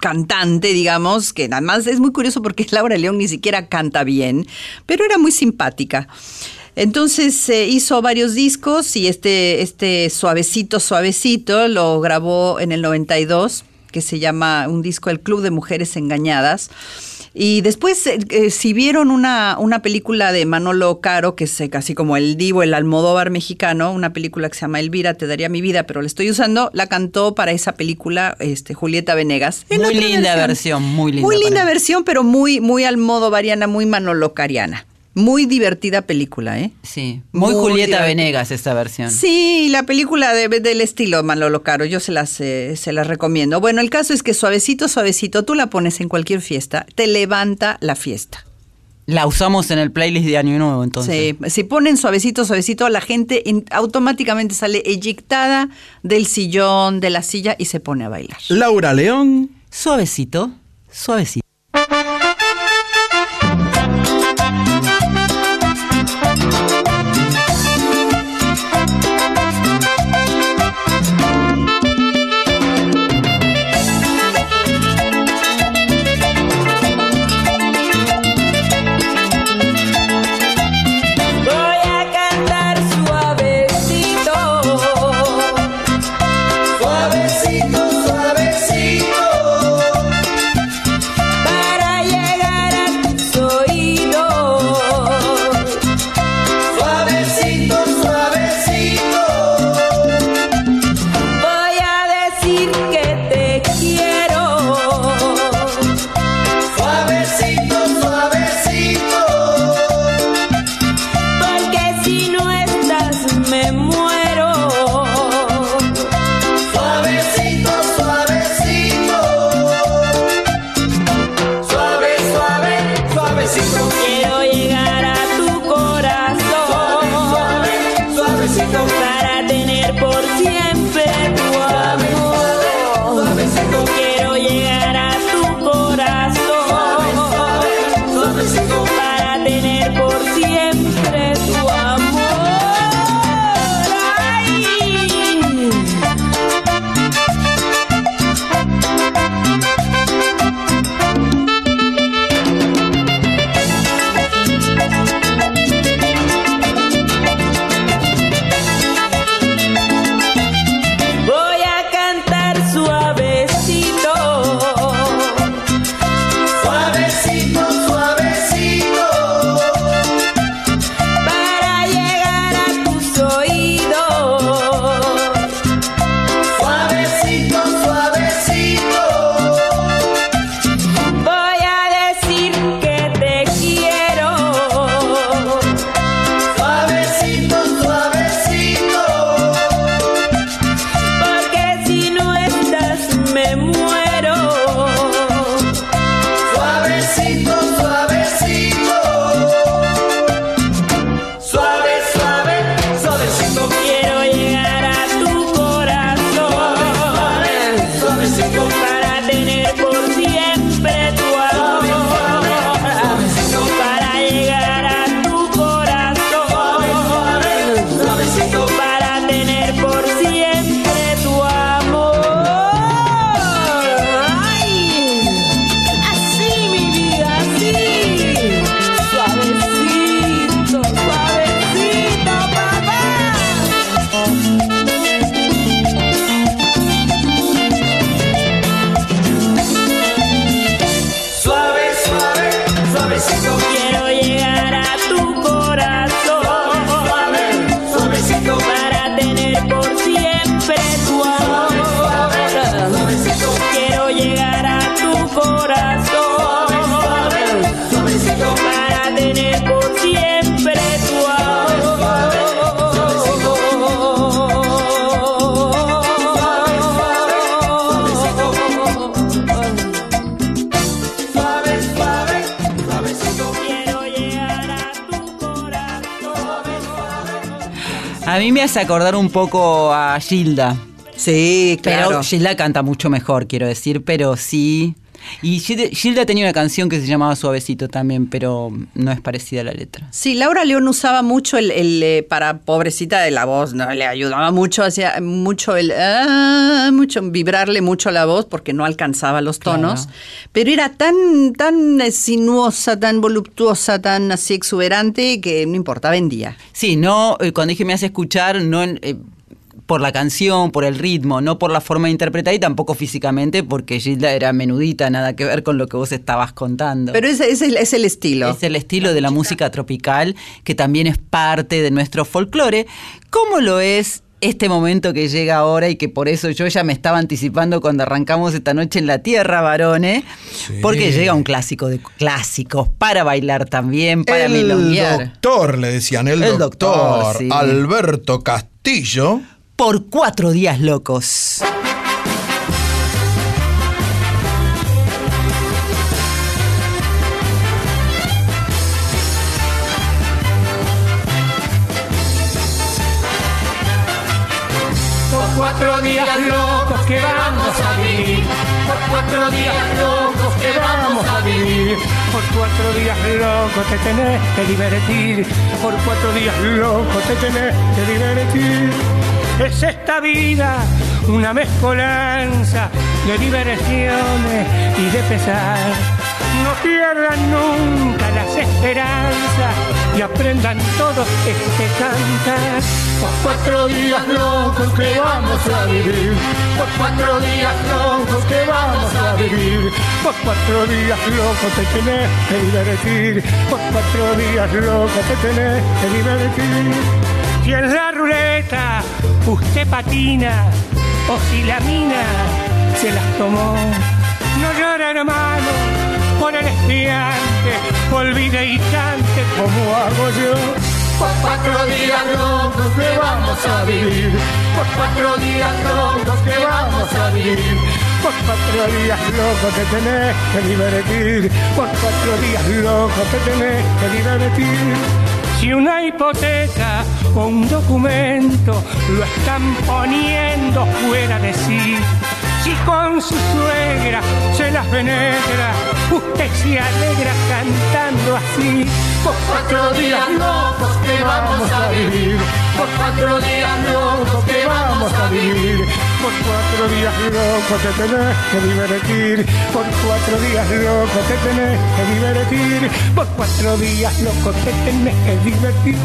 [SPEAKER 9] cantante, digamos, que además es muy curioso porque Laura León ni siquiera canta bien, pero era muy simpática. Entonces eh, hizo varios discos y este, este suavecito, suavecito lo grabó en el 92, que se llama un disco El Club de Mujeres Engañadas. Y después, eh, eh, si vieron una, una película de Manolo Caro, que es eh, casi como el divo, el Almodóvar mexicano, una película que se llama Elvira, te daría mi vida, pero la estoy usando, la cantó para esa película este, Julieta Venegas. En
[SPEAKER 3] Muy linda versión, muy linda
[SPEAKER 9] Muy linda versión, pero muy, muy almodovariana, muy manolocariana. Muy divertida película, ¿eh?
[SPEAKER 15] Sí. Muy,
[SPEAKER 9] Muy
[SPEAKER 15] Julieta
[SPEAKER 9] divertida.
[SPEAKER 15] Venegas esta versión.
[SPEAKER 9] Sí, la película de- del estilo Manolo Caro, yo se las, eh, se las recomiendo. Bueno, el caso es que suavecito, suavecito, tú la pones en cualquier fiesta, te levanta la fiesta.
[SPEAKER 15] La usamos en el playlist de Año Nuevo, entonces.
[SPEAKER 9] Sí, si ponen suavecito, suavecito, la gente en- automáticamente sale eyectada del sillón, de la silla y se pone a bailar.
[SPEAKER 4] Laura León.
[SPEAKER 15] Suavecito, suavecito. Hace acordar un poco a Gilda.
[SPEAKER 9] Sí, claro.
[SPEAKER 15] Pero Gilda canta mucho mejor, quiero decir, pero sí. Y Gilda, tenía una canción que se llamaba Suavecito también, pero no es parecida a la letra.
[SPEAKER 9] Sí, Laura León usaba mucho el, el, eh, para pobrecita de la voz, no le ayudaba mucho, hacía mucho el ah, mucho vibrarle mucho la voz porque no alcanzaba los tonos, pero era tan tan eh, sinuosa, tan voluptuosa, tan así exuberante que no importaba en día.
[SPEAKER 15] Sí, no, eh, cuando dije me hace escuchar, no eh, por la canción, por el ritmo, no por la forma de interpretar y tampoco físicamente, porque Gilda era menudita, nada que ver con lo que vos estabas contando.
[SPEAKER 9] Pero ese, ese es el estilo.
[SPEAKER 15] Es el estilo de la música tropical, que también es parte de nuestro folclore, como lo es
[SPEAKER 3] este momento que llega ahora y que por eso yo ya me estaba anticipando cuando arrancamos esta noche en la Tierra, varones, porque llega un clásico de clásicos para bailar también, para
[SPEAKER 4] el
[SPEAKER 3] milonguear.
[SPEAKER 4] doctor, le decían, el,
[SPEAKER 3] El
[SPEAKER 4] doctor,
[SPEAKER 3] doctor, sí.
[SPEAKER 4] Alberto Castillo.
[SPEAKER 3] Por cuatro días locos.
[SPEAKER 16] Por cuatro días locos que vamos a vivir. Por cuatro días locos Por cuatro días locos te tenés que divertir. Por cuatro días locos te tenés que divertir. Es esta vida una mezcolanza de diversiones y de pesar. Pierdan nunca las esperanzas y aprendan todos este cantar. Por cuatro días locos que vamos a vivir. Por cuatro días locos que vamos a vivir. Por cuatro días locos te tenés que divertir. Por cuatro días locos te tenés que divertir. Si en la ruleta usted patina o si la mina se las tomó. No llora hermano por el olvide y cante como hago yo. Por cuatro días locos que vamos a vivir, por cuatro días locos que vamos a vivir. Por cuatro días locos te tenés que divertir, por cuatro días locos te tenés que divertir. Si una hipoteca o un documento lo están poniendo fuera de sí, si con su suegra se las penetra, usted se alegra cantando así. Por cuatro días locos que vamos a vivir, por cuatro días locos que vamos a vivir, por cuatro días locos te tenés que divertir, por cuatro días locos te tenés que divertir, por cuatro días locos te tenés que divertir,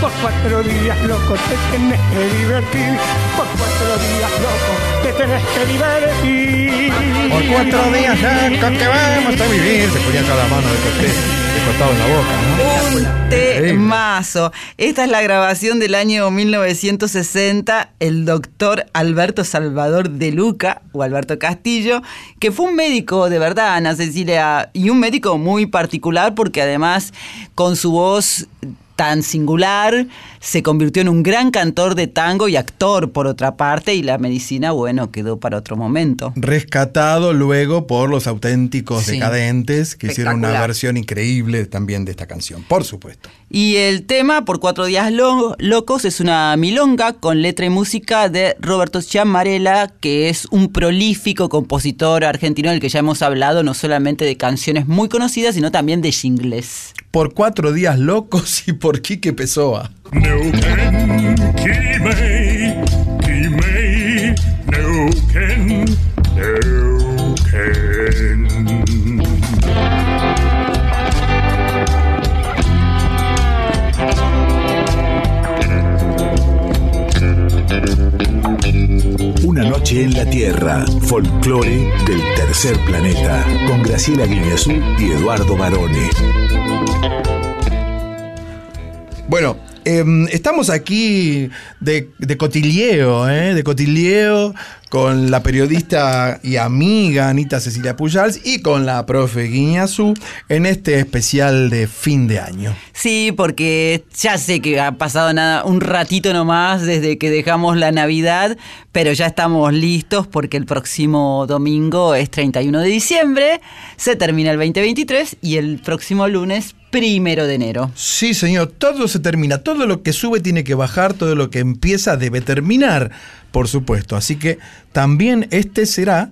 [SPEAKER 16] por cuatro días locos te tenés que divertir, por cuatro días locos te tenés que divertir.
[SPEAKER 4] Por cuatro días locos que vamos a vivir. Se ponía cada mano de corté, de cortado en la boca, ¿no?
[SPEAKER 3] Un temazo. Esta es la grabación del año 1960. El doctor Alberto Salvador de Luca, o Alberto Castillo, que fue un médico de verdad, Ana Cecilia, y un médico muy particular porque además con su voz tan singular, se convirtió en un gran cantor de tango y actor por otra parte, y la medicina, bueno, quedó para otro momento.
[SPEAKER 4] Rescatado luego por los auténticos
[SPEAKER 3] Sí.
[SPEAKER 4] decadentes, que hicieron una versión increíble también de esta canción, por supuesto.
[SPEAKER 3] Y el tema, por cuatro días lo- locos, es una milonga con letra y música de Roberto Chiamarella, que es un prolífico compositor argentino del que ya hemos hablado, no solamente de canciones muy conocidas, sino también de jingles.
[SPEAKER 4] Por cuatro días locos y por Quique Pessoa.
[SPEAKER 1] En la Tierra, folclore del tercer planeta, con Graciela Guineazú y Eduardo Barone.
[SPEAKER 4] Bueno, em, estamos aquí de, de cotilleo, ¿eh? de cotilleo con la periodista y amiga Anita Cecilia Pujals y con la profe Guiñazú en este especial de fin de año.
[SPEAKER 3] Sí, porque ya sé que ha pasado nada, un ratito nomás desde que dejamos la Navidad, pero ya estamos listos porque el próximo domingo es 31 de diciembre, se termina el 2023 y el próximo lunes, primero de enero.
[SPEAKER 4] Sí, señor, todo se termina, todo lo que sube tiene que bajar, todo lo que empieza debe terminar, por supuesto. Así que también este será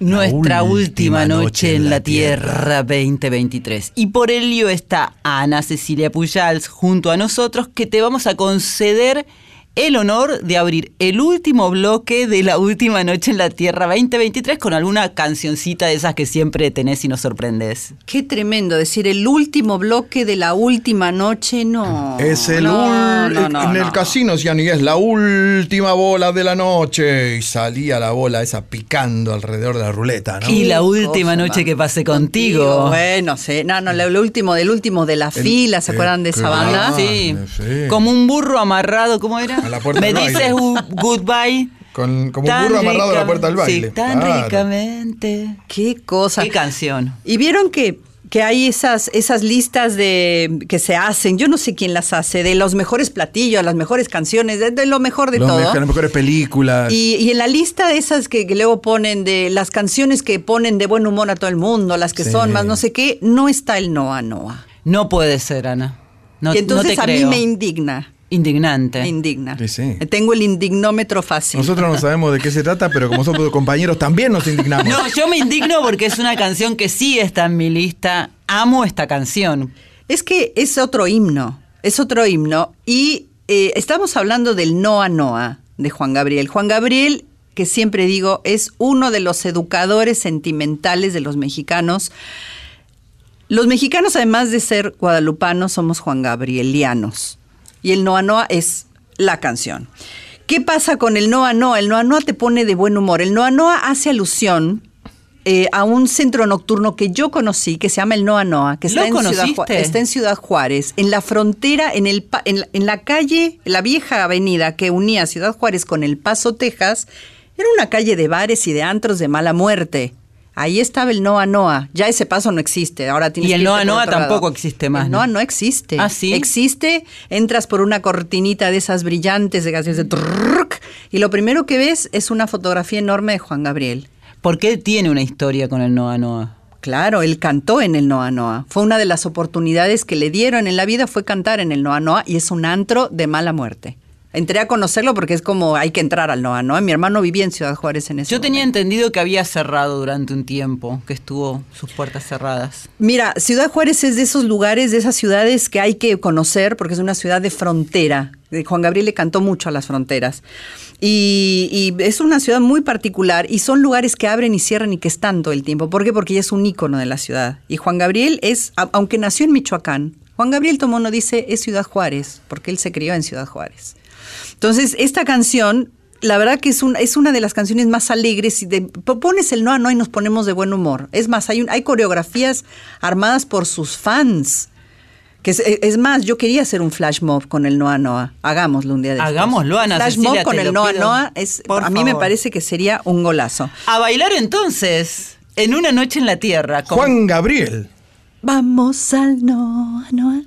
[SPEAKER 3] Nuestra
[SPEAKER 4] última
[SPEAKER 3] última
[SPEAKER 4] noche
[SPEAKER 3] noche
[SPEAKER 4] en la
[SPEAKER 3] Tierra 2023. Y por ello está Ana Cecilia Pujals junto a nosotros que te vamos a conceder el honor de abrir el último bloque de la última noche en la Tierra 2023 con alguna cancioncita de esas que siempre tenés y nos sorprendes.
[SPEAKER 9] Qué tremendo decir el último bloque de la última noche, no.
[SPEAKER 4] Es el
[SPEAKER 9] no,
[SPEAKER 4] ul-
[SPEAKER 9] no, no,
[SPEAKER 4] en el
[SPEAKER 9] no.
[SPEAKER 4] casino decían, y es la última bola de la noche. Y salía la bola esa picando alrededor de la ruleta, ¿no?
[SPEAKER 3] Y la última
[SPEAKER 9] cosa,
[SPEAKER 3] noche que pasé contigo.
[SPEAKER 9] bueno, sí. No, no, lo, último del último de la fila, ¿se acuerdan de esa banda?
[SPEAKER 3] Sí.
[SPEAKER 4] sí.
[SPEAKER 3] Como un burro amarrado, ¿cómo era?
[SPEAKER 4] A la puerta
[SPEAKER 3] me
[SPEAKER 4] del
[SPEAKER 3] dices
[SPEAKER 4] baile.
[SPEAKER 3] un goodbye.
[SPEAKER 4] Con, como un burro amarrado a la puerta del baile.
[SPEAKER 3] Sí, tan
[SPEAKER 4] Claro.
[SPEAKER 3] ricamente.
[SPEAKER 9] Qué cosa.
[SPEAKER 3] Qué canción.
[SPEAKER 9] Y vieron que, que hay esas, esas listas de que se hacen, yo no sé quién las hace, de los mejores platillos, las mejores canciones, de, de lo mejor de
[SPEAKER 4] Los
[SPEAKER 9] todo.
[SPEAKER 4] mejor- las mejores películas.
[SPEAKER 9] Y, y en la lista de esas que, que luego ponen de las canciones que ponen de buen humor a todo el mundo, las que
[SPEAKER 3] Sí.
[SPEAKER 9] son más no sé qué, no está el Noa Noa.
[SPEAKER 3] No puede ser, Ana. No,
[SPEAKER 9] y entonces
[SPEAKER 3] no te
[SPEAKER 9] a mí
[SPEAKER 3] creo.
[SPEAKER 9] me indigna.
[SPEAKER 3] Indignante.
[SPEAKER 9] Indigna.
[SPEAKER 4] Sí, sí.
[SPEAKER 9] Tengo el indignómetro fácil.
[SPEAKER 4] Nosotros no sabemos de qué se trata, pero como somos compañeros también nos indignamos.
[SPEAKER 3] No, yo me indigno porque es una canción que sí está en mi lista. Amo esta canción.
[SPEAKER 9] Es que es otro himno, es otro himno. Y eh, estamos hablando del Noa Noa de Juan Gabriel. Juan Gabriel, que siempre digo, es uno de los educadores sentimentales de los mexicanos. Los mexicanos, además de ser guadalupanos, somos Juan Gabrielianos. Y el Noa Noa es la canción. ¿Qué pasa con el Noa Noa? El Noa Noa te pone de buen humor. El Noa Noa hace alusión eh, a un centro nocturno que yo conocí, que se llama el Noa Noa, que está,
[SPEAKER 3] ¿Lo
[SPEAKER 9] en Ciudad, Ju-
[SPEAKER 3] conociste?
[SPEAKER 9] está en Ciudad Juárez, en la frontera, en, el, pa- en, en la calle, la vieja avenida que unía Ciudad Juárez con El Paso, Texas, era una calle de bares y de antros de mala muerte. Ahí estaba el Noa Noa. Ya ese paso no existe. Ahora tienes
[SPEAKER 3] Y el
[SPEAKER 9] que
[SPEAKER 3] Noa Noa
[SPEAKER 9] lado.
[SPEAKER 3] tampoco existe más,
[SPEAKER 9] El
[SPEAKER 3] ¿no?
[SPEAKER 9] Noa no existe.
[SPEAKER 3] ¿Ah, sí?
[SPEAKER 9] Existe, entras por una cortinita de esas brillantes de gases de trrrrc, y lo primero que ves es una fotografía enorme de Juan Gabriel.
[SPEAKER 3] ¿Por qué tiene una historia con el Noa Noa?
[SPEAKER 9] Claro, él cantó en el Noa Noa. Fue una de las oportunidades que le dieron en la vida fue cantar en el Noa Noa y es un antro de mala muerte. Entré a conocerlo porque es como hay que entrar al Noa Noa. Mi hermano vivía en Ciudad Juárez en ese
[SPEAKER 3] Yo tenía entendido que había cerrado durante un tiempo, que estuvo sus puertas cerradas.
[SPEAKER 9] Mira, Ciudad Juárez es de esos lugares, de esas ciudades que hay que conocer porque es una ciudad de frontera. Eh, Juan Gabriel le cantó mucho a las fronteras. Y, y es una ciudad muy particular y son lugares que abren y cierran y que están todo el tiempo. ¿Por qué? Porque ella es un ícono de la ciudad. Y Juan Gabriel es, aunque nació en Michoacán, Juan Gabriel Tomono dice es Ciudad Juárez, porque él se crió en Ciudad Juárez. Entonces, esta canción, la verdad que es, un- es una de las canciones más alegres. Y de, pones el Noa Noa y nos ponemos de buen humor. Es más, hay, un- hay coreografías armadas por sus fans. Que es, es más, yo quería hacer un flash mob con el Noa Noa. Hagámoslo un día de.
[SPEAKER 3] Hagámoslo, Ana
[SPEAKER 9] Flash
[SPEAKER 3] Cecilia,
[SPEAKER 9] mob con el Noa
[SPEAKER 3] pido.
[SPEAKER 9] Noa es,
[SPEAKER 3] Por
[SPEAKER 9] a mí me parece que sería un golazo.
[SPEAKER 3] A bailar entonces, en una noche en la tierra. con-
[SPEAKER 4] Juan Gabriel.
[SPEAKER 9] Vamos al Noa Noa.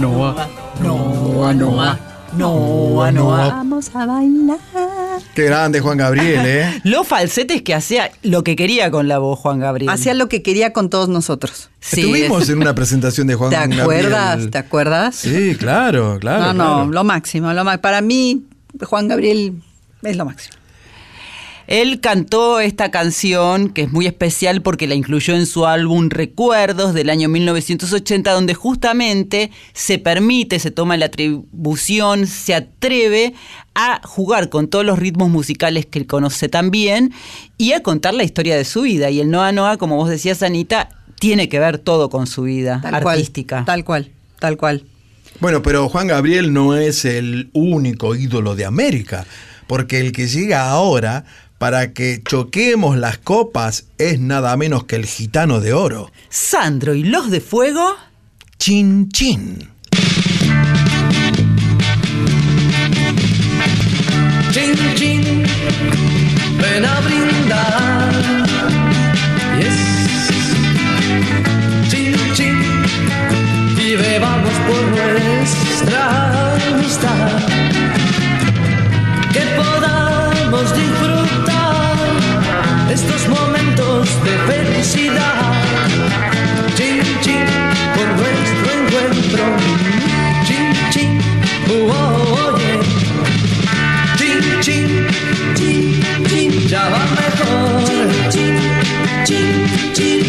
[SPEAKER 4] Noa, Noa. Noa, Noa.
[SPEAKER 3] Noa, Noa.
[SPEAKER 9] Vamos a bailar.
[SPEAKER 4] Qué grande Juan Gabriel, ¿eh?
[SPEAKER 3] Los falsetes que hacía lo que quería con la voz Juan Gabriel.
[SPEAKER 9] Hacía lo que quería con todos nosotros.
[SPEAKER 3] Sí,
[SPEAKER 4] Estuvimos
[SPEAKER 3] es-
[SPEAKER 4] en una presentación de Juan
[SPEAKER 9] ¿Te
[SPEAKER 4] Gabriel.
[SPEAKER 9] acuerdas? ¿Te acuerdas?
[SPEAKER 4] Sí, claro, claro.
[SPEAKER 9] no, no,
[SPEAKER 4] claro.
[SPEAKER 9] lo máximo, lo ma- Para mí, Juan Gabriel es lo máximo.
[SPEAKER 3] Él cantó esta canción que es muy especial porque la incluyó en su álbum Recuerdos del año 1980 donde justamente se permite, se toma la atribución, se atreve a jugar con todos los ritmos musicales que él conoce también y a contar la historia de su vida. Y el Noa Noa, como vos decías, Anita, tiene que ver todo con su vida
[SPEAKER 9] Tal
[SPEAKER 3] artística.
[SPEAKER 9] cual. Tal cual, tal cual.
[SPEAKER 4] Bueno, pero Juan Gabriel no es el único ídolo de América, porque el que llega ahora para que choquemos las copas es nada menos que el gitano de oro.
[SPEAKER 3] Sandro y los de fuego.
[SPEAKER 4] Chin Chin.
[SPEAKER 11] Chin, chin, ven a brindar. Yes. Chin, chin, y bebamos por nuestra amistad. Que podamos disfrutar estos momentos de felicidad. Chin, chin, por nuestro encuentro. Chin, chin, oh, oh, oh, yeah. Chin, chin, chin, chin, ya va mejor. Chin, chin, chin,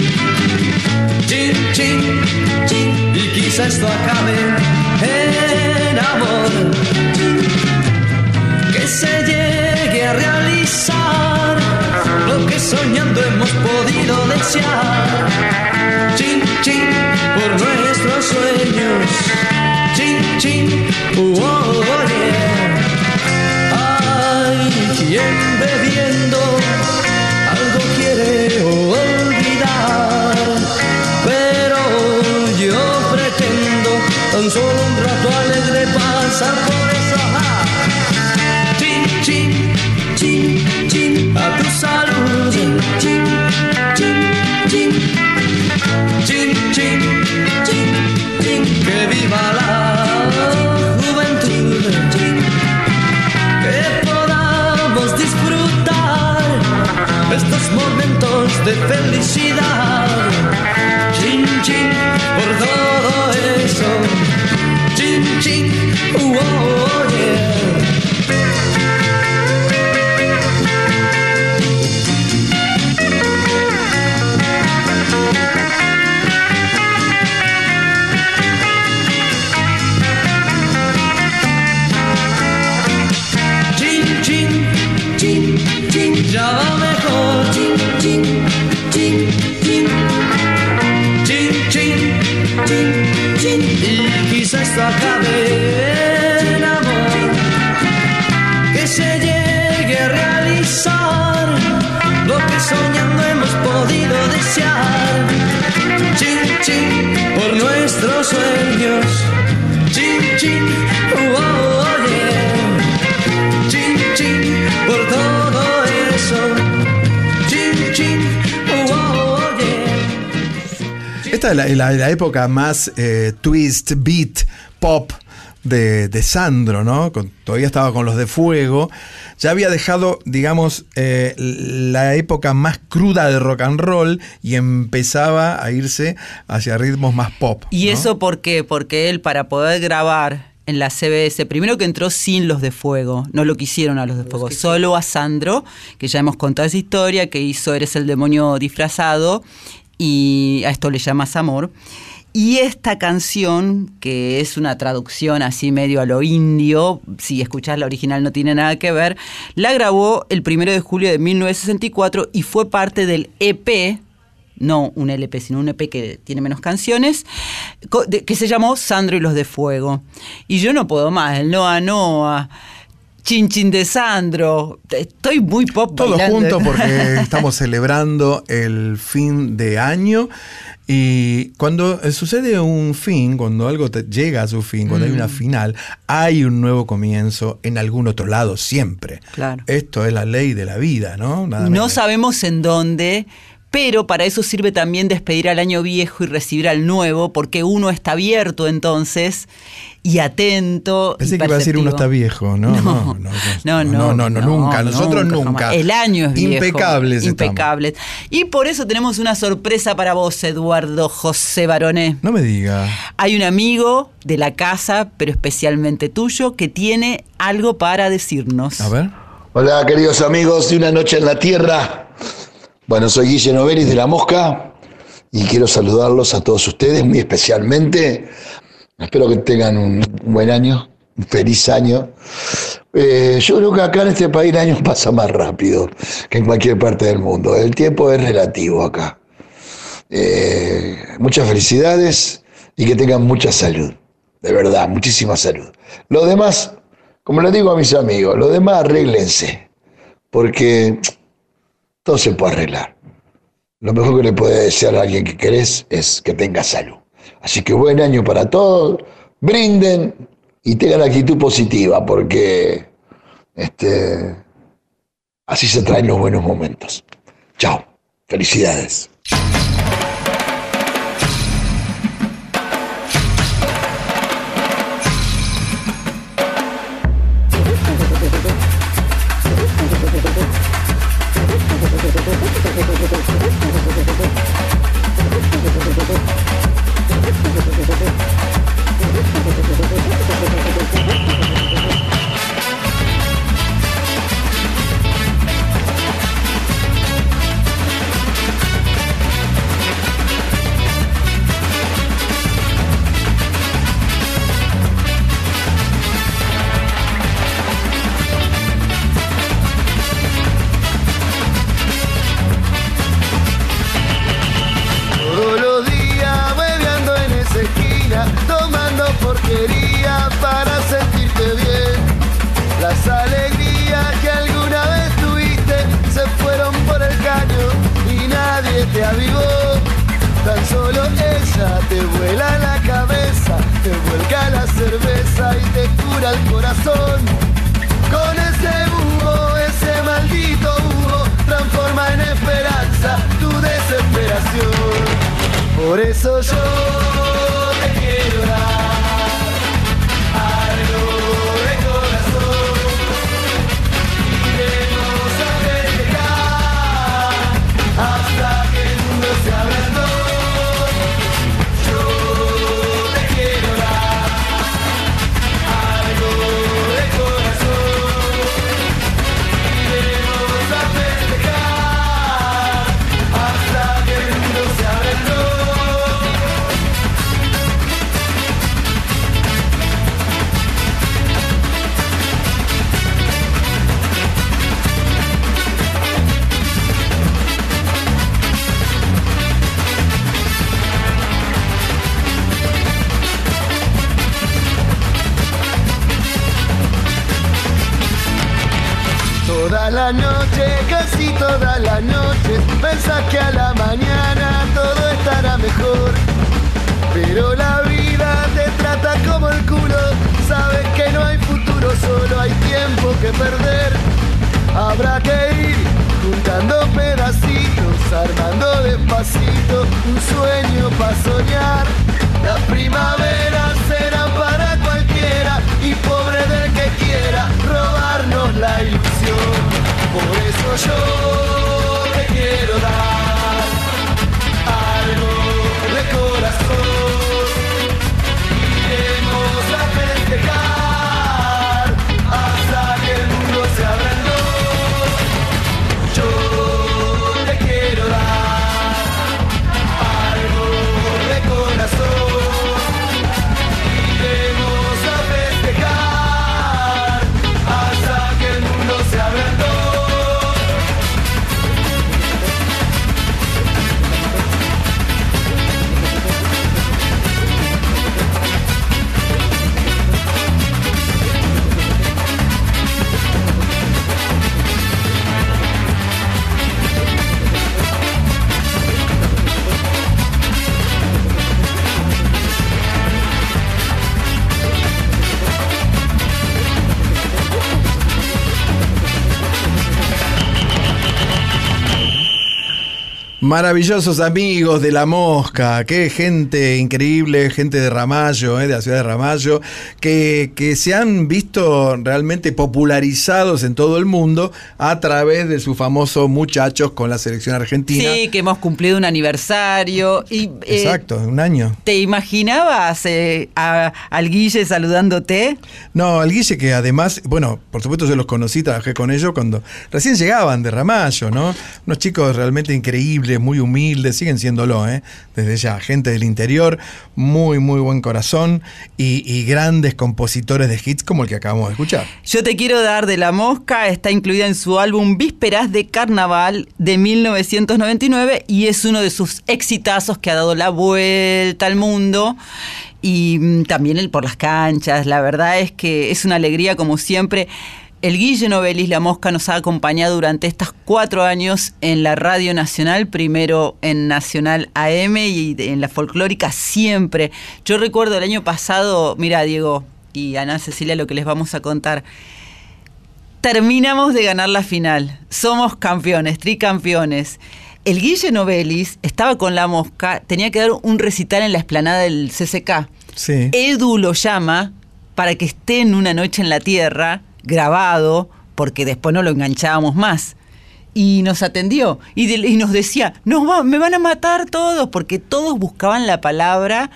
[SPEAKER 11] chin, chin, chin, y quizá esto acabe Chin, chin, por nuestros sueños. Chin, chin, oh, oh, oh, de felicidad. Chin, chin, por todo eso. Chin, chin, oh, oh, nuestros sueños. Chin, chin, oh, oh, yeah. Chin, por todo eso. Oh.
[SPEAKER 4] Esta es la época más eh, twist, beat, pop de, de Sandro, ¿no? Con- todavía estaba con los de fuego. Ya había dejado, digamos, eh, la época más cruda de rock and roll y empezaba a irse hacia ritmos más pop.
[SPEAKER 3] ¿Y eso por qué? Porque él para poder grabar en la CBS, primero que entró sin los de fuego, no lo quisieron a los de fuego, solo a Sandro, que ya hemos contado esa historia, que hizo Eres el demonio disfrazado, y a esto le llamas amor. Y esta canción, que es una traducción así medio a lo indio, si escuchás la original no tiene nada que ver, la grabó el primero de julio de 1964 y fue parte del EP no un LP, sino un EP que tiene menos canciones, que se llamó Sandro y los de Fuego. Y yo no puedo más, el Noa Noa, Chin Chin de Sandro, estoy muy pop
[SPEAKER 4] Todos
[SPEAKER 3] bailando.
[SPEAKER 4] juntos porque estamos celebrando el fin de año y cuando eh, sucede un fin, cuando algo te- llega a su fin, cuando hay una
[SPEAKER 3] Mm.
[SPEAKER 4] final, hay un nuevo comienzo en algún otro lado siempre.
[SPEAKER 3] Claro.
[SPEAKER 4] Esto es la ley de la vida, ¿no? Nada
[SPEAKER 3] No
[SPEAKER 4] menos.
[SPEAKER 3] sabemos en dónde, Pero para eso sirve también despedir al año viejo y recibir al nuevo, porque uno está abierto entonces y atento.
[SPEAKER 4] Pensé
[SPEAKER 3] y
[SPEAKER 4] que iba a decir uno está viejo, ¿no? No, no,
[SPEAKER 3] No, no,
[SPEAKER 4] no, no, nunca. Nosotros nunca.
[SPEAKER 3] El año es viejo.
[SPEAKER 4] Impecables estamos.
[SPEAKER 3] Impecables. Y por eso tenemos una sorpresa para vos, Eduardo José Baroné.
[SPEAKER 4] No me diga.
[SPEAKER 3] Hay un amigo de la casa, pero especialmente tuyo, que tiene algo para decirnos.
[SPEAKER 4] A ver.
[SPEAKER 17] Hola, queridos amigos de Una Noche en la Tierra. Bueno, soy Guille Novelis de La Mosca y quiero saludarlos a todos ustedes muy especialmente. Espero que tengan un buen año, un feliz año. Eh, yo creo que acá en este país el año pasa más rápido que en cualquier parte del mundo. El tiempo es relativo acá. Eh, muchas felicidades y que tengan mucha salud. De verdad, muchísima salud. Lo demás, como les digo a mis amigos, lo demás arréglense. Porque todo se puede arreglar. Lo mejor que le puede desear a alguien que querés es que tenga salud. Así que buen año para todos, brinden y tengan actitud positiva, porque este, así se traen los buenos momentos. Chao, felicidades.
[SPEAKER 18] Te vuela la cabeza, te vuelca la cerveza y te cura el corazón. Con ese humo, ese maldito humo, transforma en esperanza tu desesperación. Por eso yo te quiero la noche, casi toda la noche, pensás que a la mañana todo estará mejor. Pero la vida te trata como el culo, sabes que no hay futuro, solo hay tiempo que perder. Habrá que ir juntando pedacitos, armando despacito un sueño para soñar. Las primaveras serán para cualquiera y pobre del que quiera robarnos la ilusión. Por eso yo te quiero dar algo de corazón.
[SPEAKER 4] Maravillosos amigos de La Mosca, qué gente increíble, gente de Ramallo, eh, de la ciudad de Ramallo, que, que se han visto realmente popularizados en todo el mundo a través de sus famosos muchachos con la selección argentina.
[SPEAKER 3] Sí, que hemos cumplido un aniversario. Y, eh,
[SPEAKER 4] Exacto, un año.
[SPEAKER 3] ¿Te imaginabas eh, a- al Guille saludándote?
[SPEAKER 4] No, al Guille que además, bueno, por supuesto yo los conocí, trabajé con ellos cuando recién llegaban de Ramallo, ¿no? Unos chicos realmente increíbles, muy humildes, siguen siéndolo, ¿eh? Desde ya, gente del interior, muy, muy buen corazón y, y grandes compositores de hits como el que acabamos de escuchar.
[SPEAKER 3] Yo te quiero dar de la mosca, está incluida en su álbum Vísperas de Carnaval de 1999 y es uno de sus exitazos que ha dado la vuelta al mundo y mm, también el por las canchas. La verdad es que es una alegría como siempre. El Guille Novelis La Mosca nos ha acompañado durante estos cuatro años en la Radio Nacional, primero en Nacional AM y en la folclórica siempre. Yo recuerdo el año pasado, mira Diego y Ana Cecilia lo que les vamos a contar. Terminamos de ganar la final. Somos campeones, tricampeones. El Guille Novelis estaba con la mosca, tenía que dar un recital en la explanada del CCK.
[SPEAKER 4] Sí.
[SPEAKER 3] Edu lo llama para que esté en una noche en la tierra, grabado, porque después no lo enganchábamos más. Y nos atendió y, nos decía, nos va- me van a matar todos, porque todos buscaban la palabra,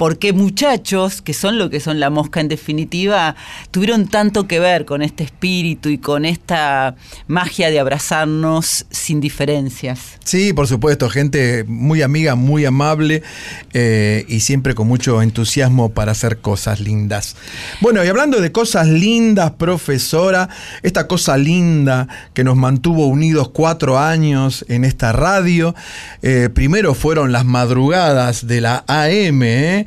[SPEAKER 3] porque muchachos, que son lo que son la mosca en definitiva, tuvieron tanto que ver con este espíritu y con esta magia de abrazarnos sin diferencias.
[SPEAKER 4] Sí, por supuesto, gente muy amiga, muy amable eh, y siempre con mucho entusiasmo para hacer cosas lindas. Bueno, y hablando de cosas lindas, profesora, esta cosa linda que nos mantuvo unidos cuatro años en esta radio, eh, primero fueron las madrugadas de la AM, ¿eh?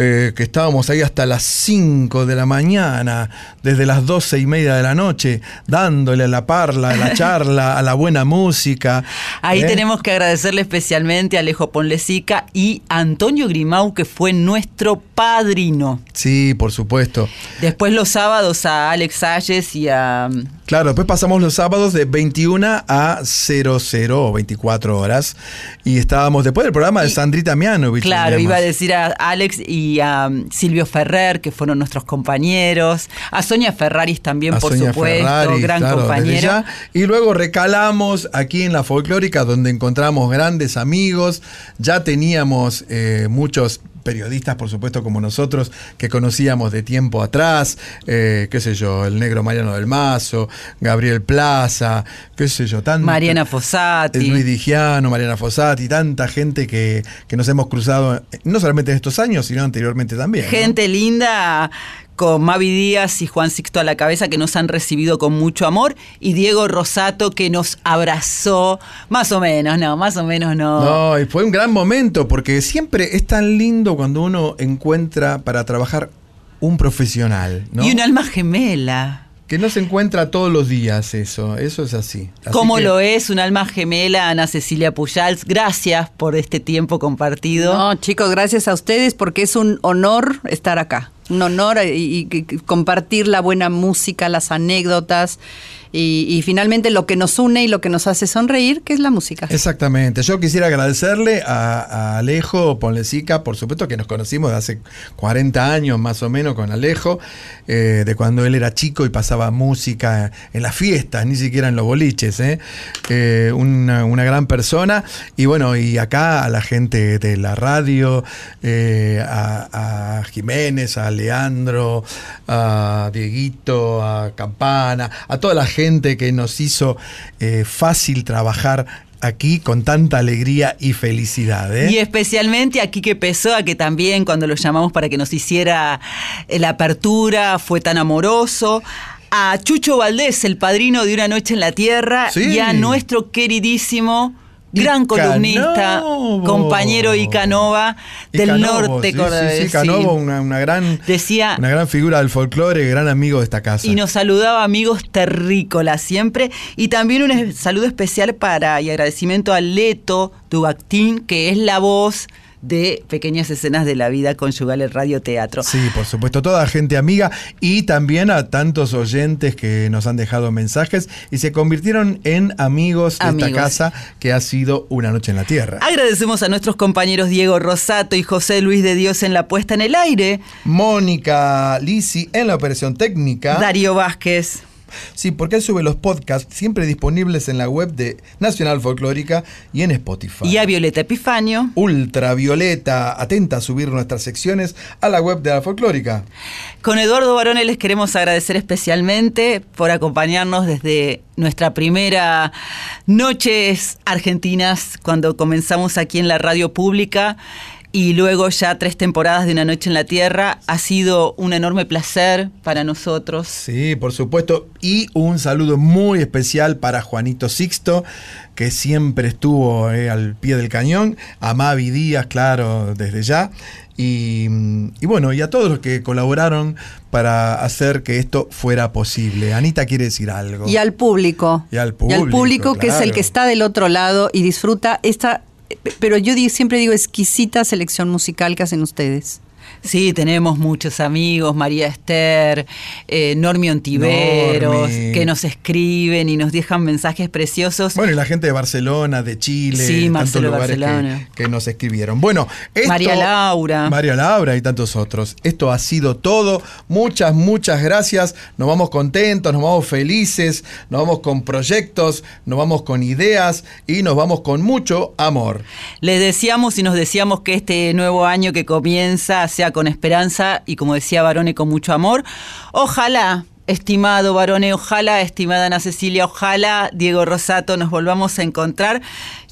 [SPEAKER 4] eh, que estábamos ahí hasta las 5 de la mañana, desde las 12 y media de la noche, dándole a la parla, a la charla, a la buena música.
[SPEAKER 3] Ahí
[SPEAKER 4] ¿eh?
[SPEAKER 3] tenemos que agradecerle especialmente a Alejo Ponlesica y a Antonio Grimau, que fue nuestro padrino.
[SPEAKER 4] Sí, por supuesto.
[SPEAKER 3] Después los sábados a Alex Salles y a...
[SPEAKER 4] Claro, después pasamos los sábados de 21 a 00 o 24 horas. Y estábamos después del programa de Sandrita Mianovich.
[SPEAKER 3] Claro, iba a decir a Alex y a Silvio Ferrer, que fueron nuestros compañeros. A Sonia Ferraris también,
[SPEAKER 4] a
[SPEAKER 3] por
[SPEAKER 4] Sonia
[SPEAKER 3] supuesto, gran
[SPEAKER 4] claro, ya. Y luego recalamos aquí en la folclórica, donde encontramos grandes amigos. Ya teníamos eh, muchos periodistas, por supuesto, como nosotros, que conocíamos de tiempo atrás, eh, qué sé yo, el negro Mariano del Mazo, Gabriel Plaza, qué sé yo, tanto.
[SPEAKER 3] Mariana Fossati.
[SPEAKER 4] Luis Digiano, Mariana Fossati, tanta gente que, que nos hemos cruzado, eh, no solamente en estos años, sino anteriormente también. ¿no?
[SPEAKER 3] Gente linda con Mavi Díaz y Juan Sixto a la cabeza que nos han recibido con mucho amor y Diego Rosato que nos abrazó, más o menos, no, más o menos no.
[SPEAKER 4] No, y fue un gran momento porque siempre es tan lindo cuando uno encuentra para trabajar un profesional, ¿no?
[SPEAKER 3] Y un alma gemela.
[SPEAKER 4] Que no se encuentra todos los días eso, eso es así. Así
[SPEAKER 3] Como
[SPEAKER 4] que-
[SPEAKER 3] lo es un alma gemela, Ana Cecilia Pujals. Gracias por este tiempo compartido.
[SPEAKER 9] No, chicos, gracias a ustedes porque es un honor estar acá. Un honor y, y- compartir la buena música, las anécdotas y, finalmente lo que nos une y lo que nos hace sonreír, que es la música.
[SPEAKER 4] Exactamente. Yo quisiera agradecerle a, Alejo Ponlesica, por supuesto que nos conocimos de hace 40 años más o menos con Alejo, eh, de cuando él era chico y pasaba música en las fiestas, ni siquiera en los boliches. ¿eh? Eh, una, una gran persona. Y bueno, y acá a la gente de la radio, eh, a, a Jiménez, a Leandro, a Dieguito, a Campana, a toda la gente que nos hizo eh, fácil trabajar aquí con tanta alegría y felicidad. ¿eh?
[SPEAKER 3] Y especialmente a Quique Pessoa, que también cuando lo llamamos para que nos hiciera eh, la apertura fue tan amoroso. A Chucho Valdés, el padrino de Una Noche en la Tierra.
[SPEAKER 4] Sí.
[SPEAKER 3] Y a nuestro queridísimo, gran columnista, compañero Icanova
[SPEAKER 4] Y
[SPEAKER 3] del
[SPEAKER 4] Canovo,
[SPEAKER 3] norte
[SPEAKER 4] sí,
[SPEAKER 3] cordobés.
[SPEAKER 4] Sí, sí, una, una gran,
[SPEAKER 3] Decía,
[SPEAKER 4] una gran figura del folclore, gran amigo de esta casa.
[SPEAKER 3] y nos saludaba amigos terrícolas siempre. Y también un saludo especial para y agradecimiento a Leto Dubactín, que es la voz de pequeñas escenas de la vida conyugal en radioteatro.
[SPEAKER 4] Sí, por supuesto, toda gente amiga y también a tantos oyentes que nos han dejado mensajes y se convirtieron en amigos de
[SPEAKER 3] Amigos.
[SPEAKER 4] esta casa que ha sido una noche en la tierra.
[SPEAKER 3] Agradecemos a nuestros compañeros Diego Rosato y José Luis de Dios en la puesta en el aire.
[SPEAKER 4] Mónica Lisi en la operación técnica.
[SPEAKER 3] Darío Vázquez.
[SPEAKER 4] Sí, porque él sube los podcasts siempre disponibles en la web de Nacional Folclórica y en Spotify.
[SPEAKER 3] Y a Violeta Epifanio.
[SPEAKER 4] Ultravioleta, atenta a subir nuestras secciones a la web de la Folclórica.
[SPEAKER 3] Con Eduardo Barone les queremos agradecer especialmente por acompañarnos desde nuestra primera Noches Argentinas, cuando comenzamos aquí en la radio pública. Y luego ya tres temporadas de Una Noche en la Tierra. Ha sido un enorme placer para nosotros.
[SPEAKER 4] Sí, por supuesto. Y un saludo muy especial para Juanito Sixto, que siempre estuvo eh, al pie del cañón. A Mavi Díaz, claro, desde ya. Y, y bueno, y a todos los que colaboraron para hacer que esto fuera posible. Anita quiere decir algo.
[SPEAKER 9] Y al público.
[SPEAKER 4] Y al
[SPEAKER 9] Y
[SPEAKER 4] público.
[SPEAKER 9] al público que es el que está del otro lado y disfruta esta, pero yo siempre digo exquisita selección musical que hacen ustedes.
[SPEAKER 3] Sí, tenemos muchos amigos, María Esther, eh, Normi Ontiveros, que nos escriben y nos dejan mensajes preciosos.
[SPEAKER 4] Bueno, y la gente de Barcelona, de Chile,
[SPEAKER 3] Sí,
[SPEAKER 4] tantos lugares que, nos escribieron. Bueno, esto-
[SPEAKER 3] María Laura.
[SPEAKER 4] María Laura y tantos otros. Esto ha sido todo. Muchas, muchas gracias. Nos vamos contentos, nos vamos felices, nos vamos con proyectos, nos vamos con ideas y nos vamos con mucho amor.
[SPEAKER 3] Les deseamos y nos deseamos que este nuevo año que comienza sea con esperanza y como decía Barone, con mucho amor. Ojalá, estimado Barone, ojalá, estimada Ana Cecilia, ojalá, Diego Rosato, nos volvamos a encontrar.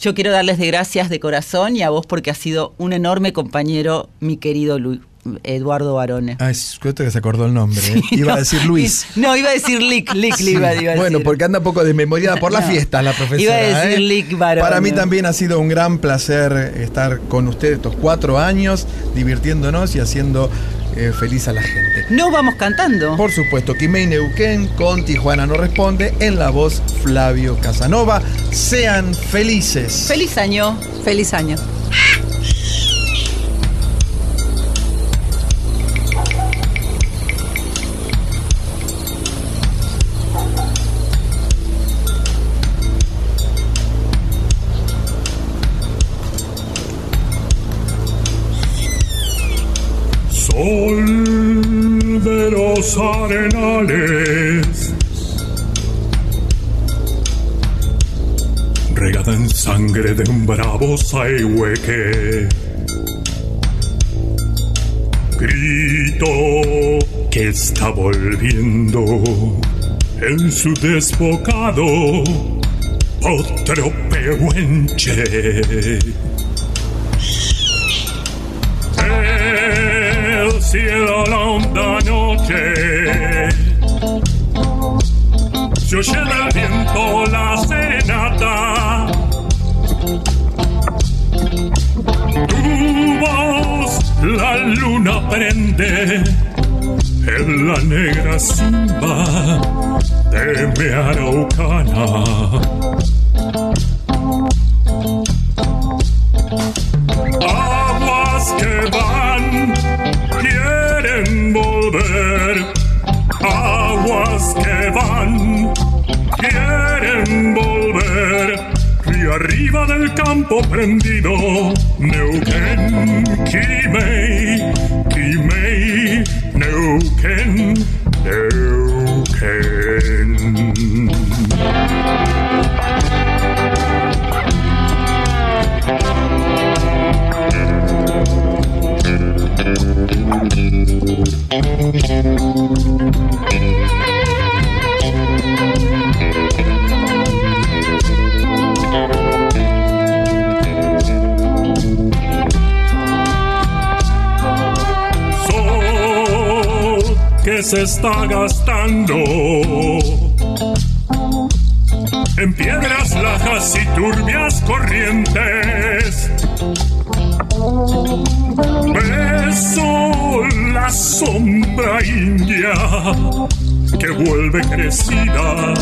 [SPEAKER 3] Yo quiero darles de gracias de corazón y a vos porque has sido un enorme compañero, mi querido Lu- Eduardo Barone.
[SPEAKER 4] Ah, es cuento que se acordó el nombre. ¿eh? Iba a decir Luis.
[SPEAKER 3] No, iba a decir Lick, Lick le iba, iba a
[SPEAKER 4] Bueno,
[SPEAKER 3] decir.
[SPEAKER 4] porque anda un poco desmemoriada por la
[SPEAKER 3] No.
[SPEAKER 4] fiesta la profesora.
[SPEAKER 3] Iba a decir
[SPEAKER 4] ¿eh?
[SPEAKER 3] Lick Barone.
[SPEAKER 4] Para mí también ha sido un gran placer estar con ustedes estos cuatro años, divirtiéndonos y haciendo eh, feliz a la gente.
[SPEAKER 3] Nos vamos cantando.
[SPEAKER 4] Por supuesto, Kimei Neuquén con Tijuana no responde en la voz Flavio Casanova. Sean felices.
[SPEAKER 3] Feliz año.
[SPEAKER 9] Feliz año.
[SPEAKER 19] De los arenales, regada en sangre de un bravo saihueque. Grito que está volviendo en su desbocado otro pehuenche. Cielo la honda noche. Se oye del viento la serenata. Tu voz la luna prende en la negra simba de mi araucana del campo prendido, Neuquén, Kimei, se está gastando en piedras lajas y turbias corrientes. Beso la sombra india que vuelve crecida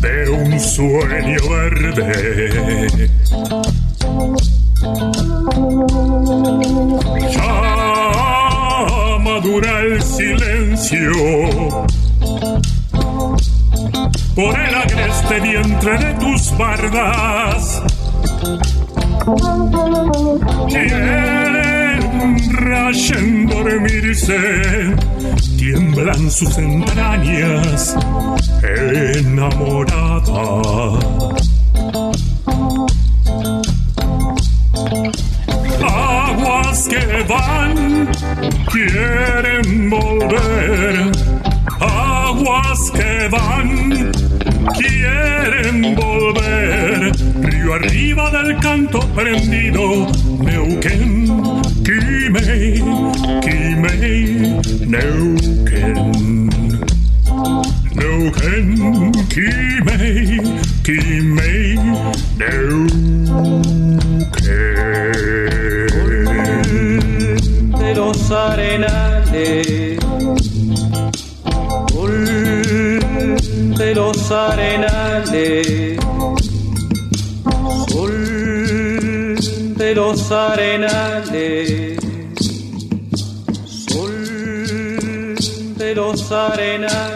[SPEAKER 19] de un sueño verde. Por el agreste vientre de tus bardas. Quieren rayen dormirse, tiemblan sus entrañas enamorada. Arriba del canto prendido, Neuquén, Quimei, Quimei, Neuquén. Neuquén, Quimei, Quimei,
[SPEAKER 8] los arenales, sol de los arenales.